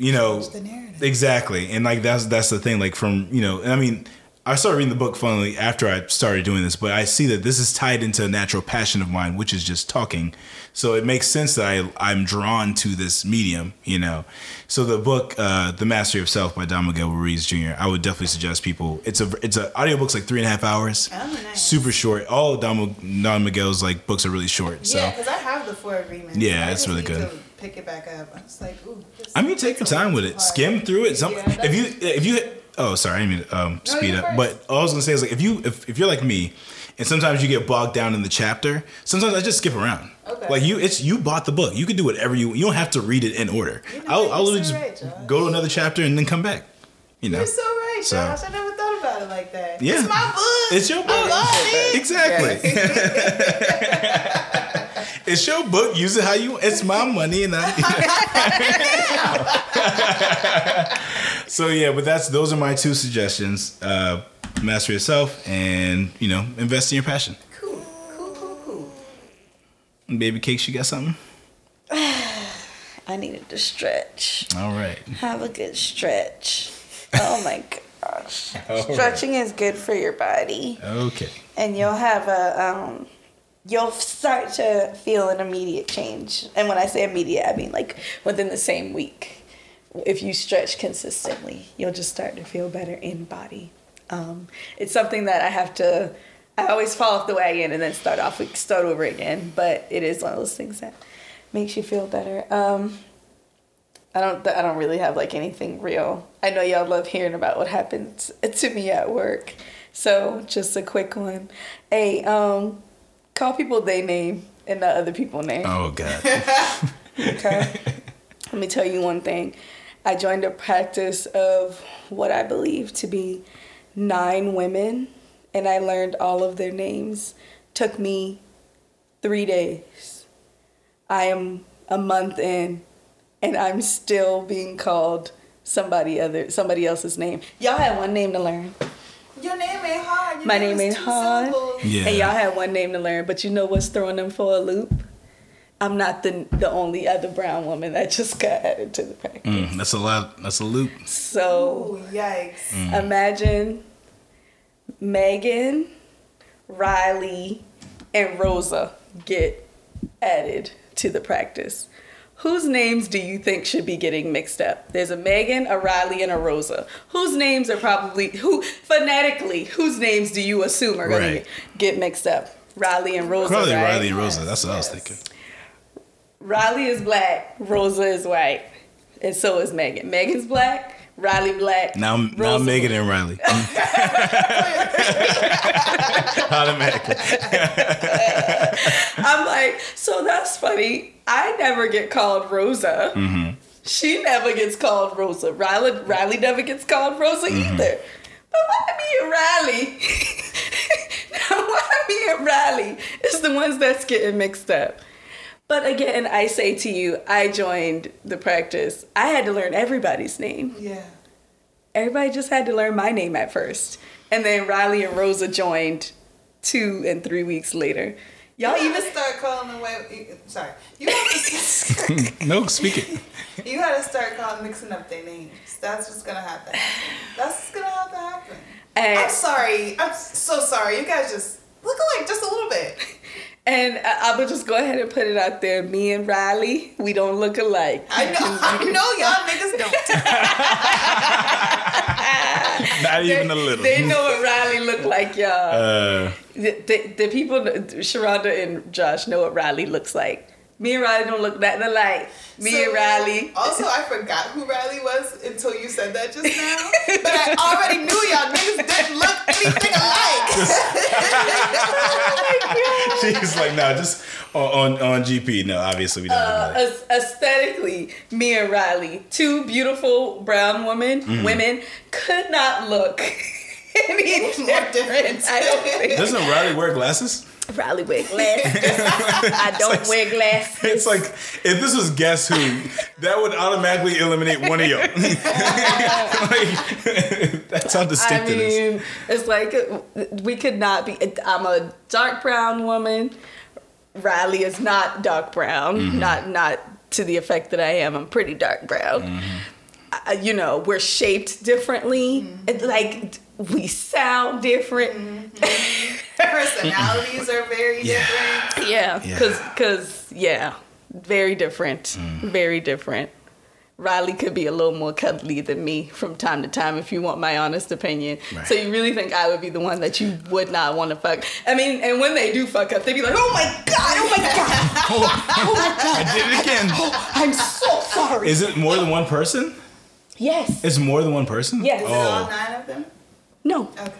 you know the narrative. exactly and like that's that's the thing like from you know i mean i started reading the book finally after i started doing this but i see that this is tied into a natural passion of mine which is just talking so it makes sense that i i'm drawn to this medium you know so the book uh the mastery of self by don miguel ruiz jr i would definitely suggest people it's a it's a audiobook's like three and a half hours Oh, nice. super short all don, don miguel's like books are really short so Yeah, because I have the four agreements. Yeah, it's really good. To pick it back up. I'm just like, ooh. this- I mean, take your time with it. hard. Skim through it. Some Yeah, if you if you oh sorry, I didn't mean um, speed you up. first. But all I was gonna say is like if you if, if you're like me, and sometimes you get bogged down in the chapter. Sometimes I just skip around. Okay. Like you, it's you bought the book. You can do whatever you. You don't have to read it in order. You know I'll. I'll literally so just right, go to another chapter and then come back. You know. You're so right, So- Josh. I never thought about it like that. Yeah. It's my book. It's your book. I love it. Exactly. it's your book. Use it how you. Want. It's my money, and I. so yeah, but that's those are my two suggestions. Uh, master yourself, and you know, invest in your passion. Cool, cool, cool, cool. Baby cakes, you got something? I needed to stretch. All right. Have a good stretch. Oh my gosh. All right. Stretching is good for your body. Okay. And you'll have a um you'll start to feel an immediate change. And when I say immediate, I mean like within the same week. If you stretch consistently, you'll just start to feel better in body. Um, it's something that I have to. I always fall off the wagon and then start off start over again. But it is one of those things that makes you feel better. Um, I don't. I don't really have like anything real. I know y'all love hearing about what happened to me at work. So just a quick one. Hey, um, call people they name and not other people name. Oh God. Okay. Let me tell you one thing. I joined a practice of what I believe to be nine women, and I learned all of their names. Took me three days. I am a month in, and I'm still being called somebody other somebody else's name. Y'all had one name to learn. Your name ain't hard. Your My name is ain't two hard. syllables. Yeah. And y'all had one name to learn, but you know what's throwing them for a loop? I'm not the the only other brown woman that just got added to the practice. Mm, that's a lot. That's a loop. So Ooh, yikes. Mm. imagine Megan, Riley, and Rosa get added to the practice. Whose names do you think should be getting mixed up? There's a Megan, a Riley, and a Rosa. Whose names are probably who phonetically? Whose names do you assume are going Right. to get mixed up? Riley and Rosa. Probably right? Riley and Rosa. That's what I was thinking. Riley is black, Rosa is white, and so is Megan. Megan's black, Riley black. Now, now Rosa Megan and Riley. Automatically. I'm like, so that's funny. I never get called Rosa. Mm-hmm. She never gets called Rosa. Riley, Riley never gets called Rosa Mm-hmm. either. But why me and Riley? why me and Riley is the ones that's getting mixed up. But again, I say to you, I joined the practice. I had to learn everybody's name. Yeah. Everybody just had to learn my name at first. And then Riley and Rosa joined two and three weeks later. Y'all you even start calling them way. Sorry, you have to, no, speak it. you gotta start calling mixing up their names. That's what's gonna happen. That's what's gonna have to happen. And, I'm sorry. I'm so sorry. You guys just look alike just a little bit. and I, I would just go ahead and put it out there. Me and Riley, we don't look alike. I know. I know y'all niggas don't. Not They, even a little. they know what Riley look like, y'all. Uh, the, the, the people, Sharonda and Josh know what Riley looks like. Me and Riley don't look that alike. Me So, and Riley. Also, I forgot who Riley was until you said that just now. but I already knew y'all niggas didn't look anything alike. she's like, no, just on, on on GP. No, obviously we don't. uh, do that. aesthetically, me and Riley, two beautiful brown women, Mm-hmm. women, could not look any More different. different. I don't think. Doesn't Riley wear glasses? Riley wear glasses. I don't wear glasses. It's like if this was Guess Who, that would automatically eliminate one of y'all. Like, that's how I distinct it is. mean, it's like we could not be. I'm a dark brown woman. Riley is not dark brown. Mm-hmm. Not not to the effect that I am. I'm pretty dark brown. Mm-hmm. Uh, you know, we're shaped differently. It, like we sound different. Personalities are very Yeah. different. Yeah, Yeah. cause cause yeah, very different. Mm. Very different. Riley could be a little more cuddly than me from time to time, if you want my honest opinion. Right. So you really think I would be the one that you would not want to fuck? I mean, and when they do fuck up, they be like, "Oh my god! Oh my god! Oh, oh, oh my god! I did it again. Oh, I'm so sorry." Is it more than one person? yes. It's more than one person? Yes. Is it all Oh. nine of them? No. Okay.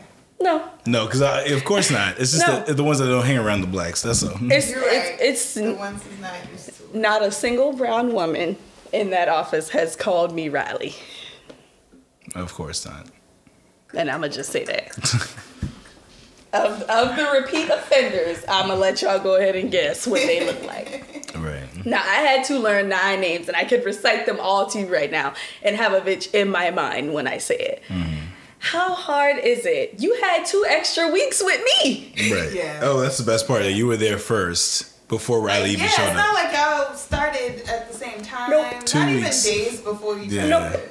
No. No, because of course not. It's just No. the, the ones that don't hang around the blacks. That's all. It's You're right. it's The it's ones he's not used to. not a single brown woman in that office has called me Riley, Of course not. and I'ma just say that. of, of the repeat offenders, I'm gonna let y'all go ahead and guess what they look like. Right. Now, I had to learn nine names, and I could recite them all to you right now and have a bitch in my mind when I say it. Mm-hmm. How hard is it? You had two extra weeks with me. Right. Yeah. Oh, that's the best part. That you were there first before Riley even yeah, showed it's up. not like y'all started at the same time. Nope. Two not weeks. even days before you Yeah. started. Nope.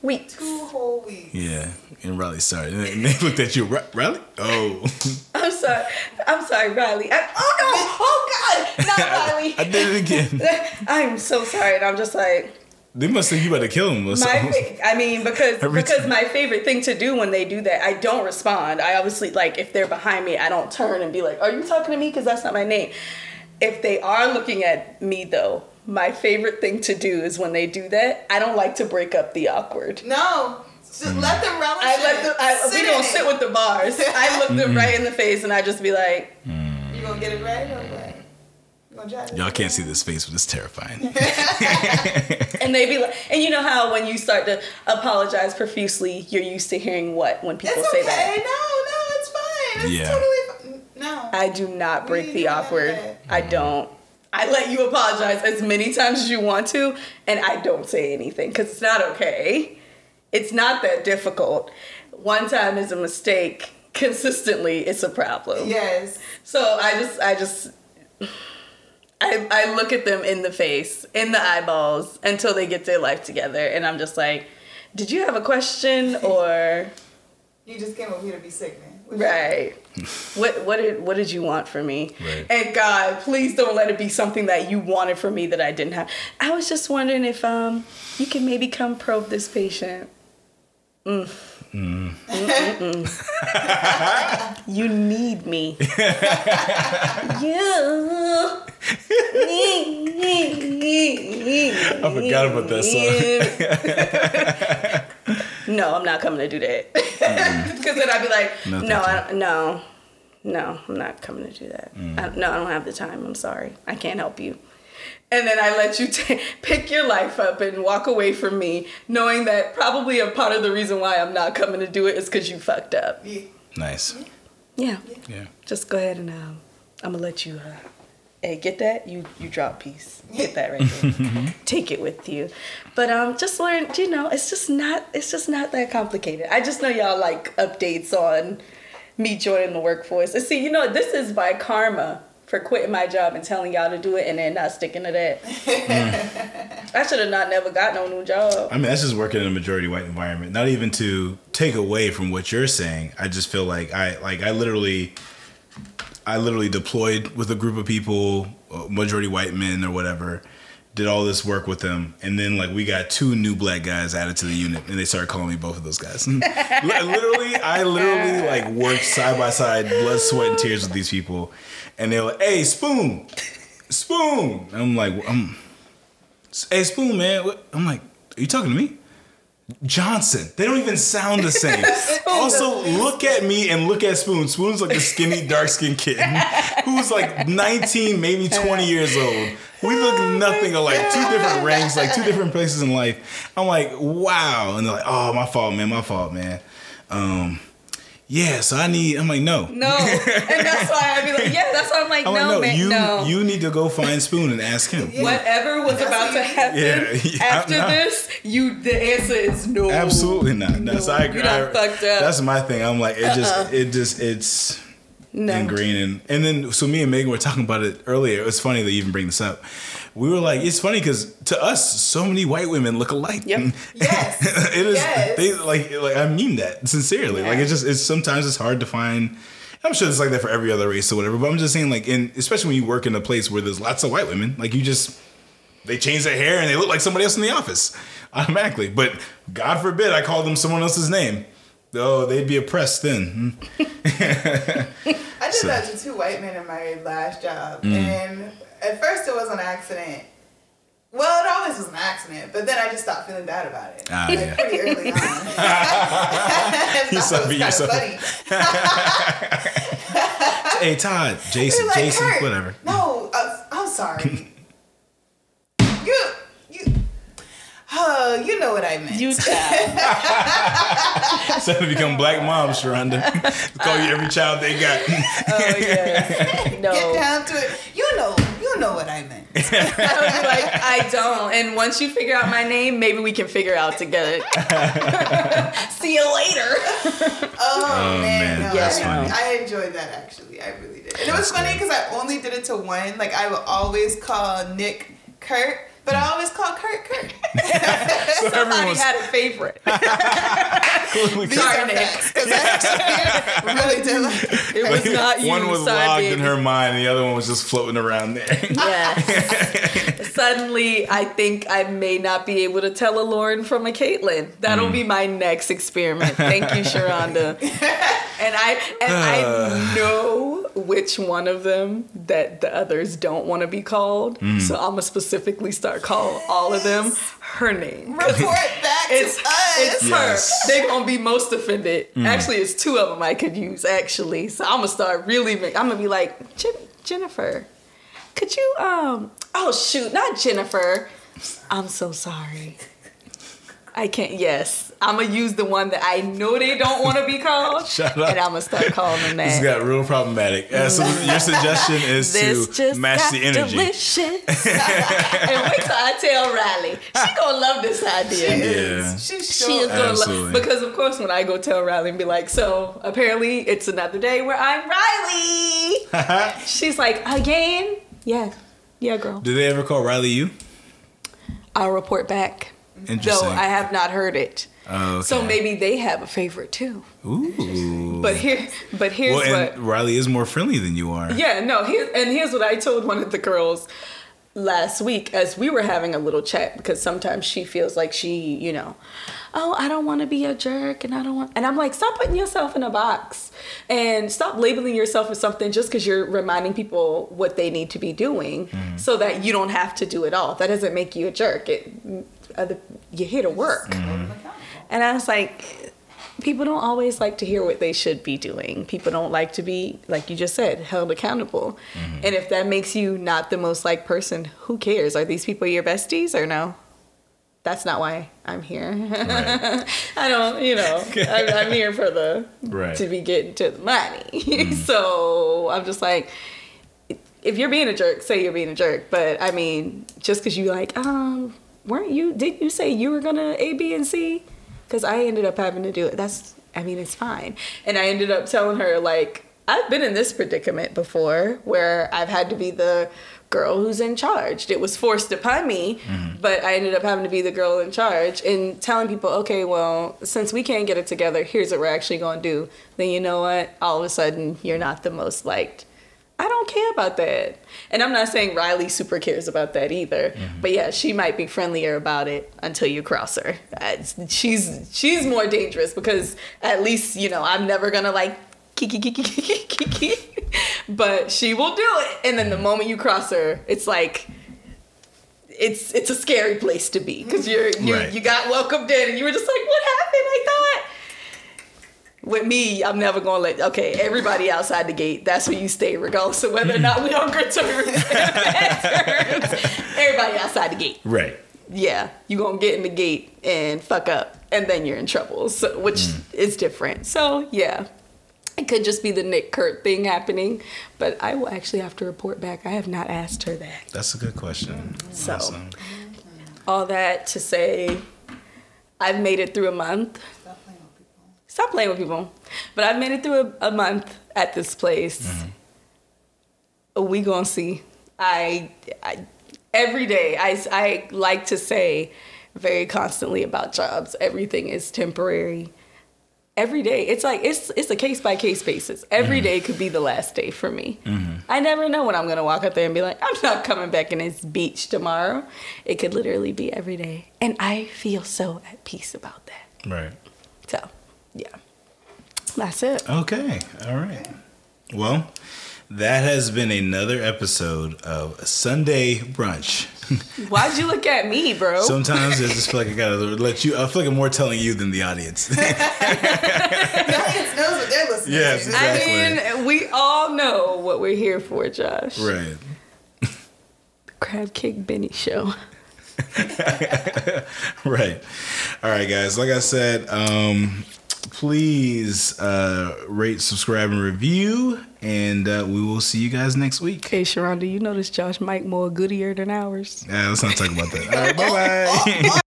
Weeks. Two whole weeks. yeah. And Riley started. And they looked at you. Riley? Oh. I'm sorry. I'm sorry, Riley. I, oh no! Oh God! Not Riley. I did it again. I'm so sorry, and I'm just like They must think you about to kill him or my. something. Fa- I mean, because Every because time. my favorite thing to do when they do that, I don't respond. I obviously like if they're behind me, I don't turn and be like, "Are you talking to me?" Because that's not my name. If they are looking at me though, my favorite thing to do is when they do that. I don't like to break up the awkward. No, just mm. let them relish I let them. I, we Sit don't sit with the bars. I look them mm-hmm. right in the face and I just be like, mm. You gonna get it right or? You gonna try this? Y'all can't see this face, but it's terrifying. and they be like, and you know how when you start to apologize profusely, you're used to hearing what when people It's say okay. that. No, no, it's fine. It's Yeah. totally fine. No. I do not break the do none of awkward. I mm-hmm. don't. I let you apologize as many times as you want to, and I don't say anything because it's not okay. It's not that difficult. One time is a mistake. Consistently, it's a problem. yes. So I just, I just, I, I look at them in the face, in the eyeballs, until they get their life together, and I'm just like, "Did you have a question or You just came over here to be sick, man. Which- right?" What what did what did you want from me? Right. And God, please don't let it be something that you wanted from me that I didn't have. I was just wondering if um you can maybe come probe this patient. Mm. Mm. You need me. you I forgot about that song. no, I'm not coming to do that. Because then I'd be like, No, no, I don't, no, no, I'm not coming to do that. Mm. I, no, I don't have the time. I'm sorry. I can't help you. And then I let you ta pick your life up and walk away from me, knowing that probably a part of the reason why I'm not coming to do it is because you fucked up. Yeah. Nice. Yeah. Yeah. Just go ahead and um, I'm gonna let you. Uh, hey, get that? You you drop piece. Get that right there. Take it with you. But um, just learn. You know, it's just not. It's just not that complicated. I just know y'all like updates on me joining the workforce. And see, you know, this is by karma for quitting my job and telling y'all to do it and then not sticking to that. I should have not never got no new job. I mean, that's just working in a majority white environment. Not even to take away from what you're saying. I just feel like I like I literally, I literally deployed with a group of people, uh, majority white men or whatever. Did all this work with them, and then like we got two new black guys added to the unit, and they started calling me both of those guys. Literally, I literally like worked side by side, blood, sweat, and tears with these people, and they're like, "Hey, spoon, spoon." And I'm like, "I'm." Hey, Spoon, man. What? I'm like, are you talking to me? Johnson. They don't even sound the same. also, look at me and look at Spoon. Spoon's like a skinny, dark skinned kid who's like 19, maybe 20 years old. We look nothing alike. Two different ranks, like two different places in life. I'm like, wow. And they're like, oh, my fault, man. My fault, man. Um, yeah, so I need. I'm like, no. No, and that's why I'd be like, yeah, that's why I'm like, I'm no, like, no. man, You no. you need to go find Spoon and ask him. Whatever was That's about to happen Yeah, yeah, after not- this, you the answer is no. Absolutely not. No, so I agree. You done I- fucked up. That's my thing. I'm like, it just, it just, it's no. ingrained. In, and then, so me and Megan were talking about it earlier. It was funny that you even bring this up. We were like, it's funny because to us, so many white women look alike. Yep. Yes. it is. Yes. They like, like I mean that sincerely. Like Yeah. it's just, it's sometimes it's hard to find. I'm sure it's like that for every other race or whatever. But I'm just saying, like, in especially when you work in a place where there's lots of white women, like you just they change their hair and they look like somebody else in the office automatically. But God forbid I call them someone else's name. Oh, they'd be oppressed then. Hmm. I did So- that to two white men in my last job, Mm. and at first it was an accident. Well, it always was an accident, but then I just stopped feeling bad about it. Ah, like yeah. pretty early on. I You thought start was kinda yourself. funny. hey, Todd, Jason, like, Jason, "Kurt, whatever. No, uh, I'm sorry. you, you, uh, you know what I meant. You child. So to become black moms, Sharonda. Call you every child they got. oh yeah. Get down to it. You know, you know what I meant. I would be like, I don't. And once you figure out my name, maybe we can figure out together. See you later. Oh, man, man, no, that's I, funny. I enjoyed that actually. I really did. And it That's was funny because I only did it to one. Like I would always call Nick Kurt, but I always call Kurt Kurt. so Somebody everyone's had a favorite. clearly These are facts because I really did like. it. It was not you. one was sorry, logged baby. in her mind, and the other one was just floating around there. Yes. Suddenly, I think I may not be able to tell a Lauren from a Caitlin. That'll be hmm. my next experiment. Thank you, Sharonda. And I and I know which one of them that the others don't want to be called. Hmm. So I'm gonna specifically start calling all of them her name. Report back It's to us. it's Yes. her. They're gonna be most offended. Actually, it's two of them I could use. Actually, so I'm gonna start really. Make, I'm gonna be like "Jen- Jennifer. Could you um? Oh shoot, not Jennifer. I'm so sorry. I can't. Yes, I'm gonna use the one that I know they don't want to be called, Shut up. and I'm gonna start calling them that. This that. got real problematic. Uh, so your suggestion is This to just match got the energy. delicious. and wait till I tell Riley. She gonna love this idea. Yeah. She sure. is gonna Absolutely. love because of course when I go tell Riley and be like, so apparently it's another day where I'm Riley. She's like, again? Yeah. Yeah, girl. Do they ever call Riley you? I'll report back. Interesting. Though I have not heard it. Oh, okay. So maybe they have a favorite too. Ooh. But here, but here's well, what. and Riley is more friendly than you are. Yeah, no, here and here's what I told one of the girls last week as we were having a little chat because sometimes she feels like she, you know, oh, I don't want to be a jerk and I don't want and I'm like, stop putting yourself in a box and stop labeling yourself as something just because you're reminding people what they need to be doing mm. so that you don't have to do it all. That doesn't make you a jerk. It other you're here to work. Mm-hmm. Oh And I was like, people don't always like to hear what they should be doing. People don't like to be, like you just said, held accountable. And if that makes you not the most liked person, who cares? Are these people your besties or no? That's not why I'm here. Right. I don't, you know, I'm, I'm here for the Right. to be getting to the money. so I'm just like, if you're being a jerk, say you're being a jerk. But I mean, just because you like, um, weren't you? Did you say you were gonna A, B, and C? Because I ended up having to do it. That's, I mean, it's fine. And I ended up telling her like, I've been in this predicament before where I've had to be the girl who's in charge. It was forced upon me, mm-hmm. but I ended up having to be the girl in charge and telling people, okay, well, since we can't get it together, here's what we're actually going to do. Then you know what? All of a sudden, you're not the most liked. I don't care about that. And I'm not saying Riley super cares about that either. Mm-hmm. But yeah, she might be friendlier about it until you cross her. She's she's more dangerous because at least, you know, I'm never gonna like kiki kiki kiki kiki. But she will do it. And then the moment you cross her, it's like it's it's a scary place to be because you're you, Right. you got welcomed in and you were just like, what happened? I thought with me, I'm never gonna let okay, everybody outside the gate, that's where you stay, regardless of whether or not we on good terms. everybody outside the gate. Right. Yeah. You gonna get in the gate and fuck up and then you're in trouble. So which mm. is different. So yeah. It could just be the Nick Kurt thing happening, but I will actually have to report back. I have not asked her that. That's a good question. So- Awesome. All that to say, I've made it through a month. Stop playing with people. stop playing with people. But I've made it through a, a month at this place. We gonna see. I, I every day I, I like to say very constantly about jobs. Everything is temporary. Every day, it's like it's it's a case by case basis. Every mm-hmm. day could be the last day for me. Mm-hmm. I never know when I'm gonna walk out there and be like, I'm not coming back in this beach tomorrow. It could literally be every day, and I feel so at peace about that. Right. So, yeah. That's it. Okay. All right. Well, that has been another episode of Sunday Brunch. Why'd you look at me, bro? Sometimes I just feel like I gotta let you. I feel like I'm more telling you than the audience. The audience knows what they're listening Yes, to. exactly. I mean, we all know what we're here for, Josh. right. Crab Cake Benny Show. Right. All right, guys. Like I said, um, please uh, rate, subscribe, and review, and uh, we will see you guys next week. Hey, Sharonda, you notice Josh Mike more goodier than ours? Yeah, let's not talk about that. All right. Bye bye.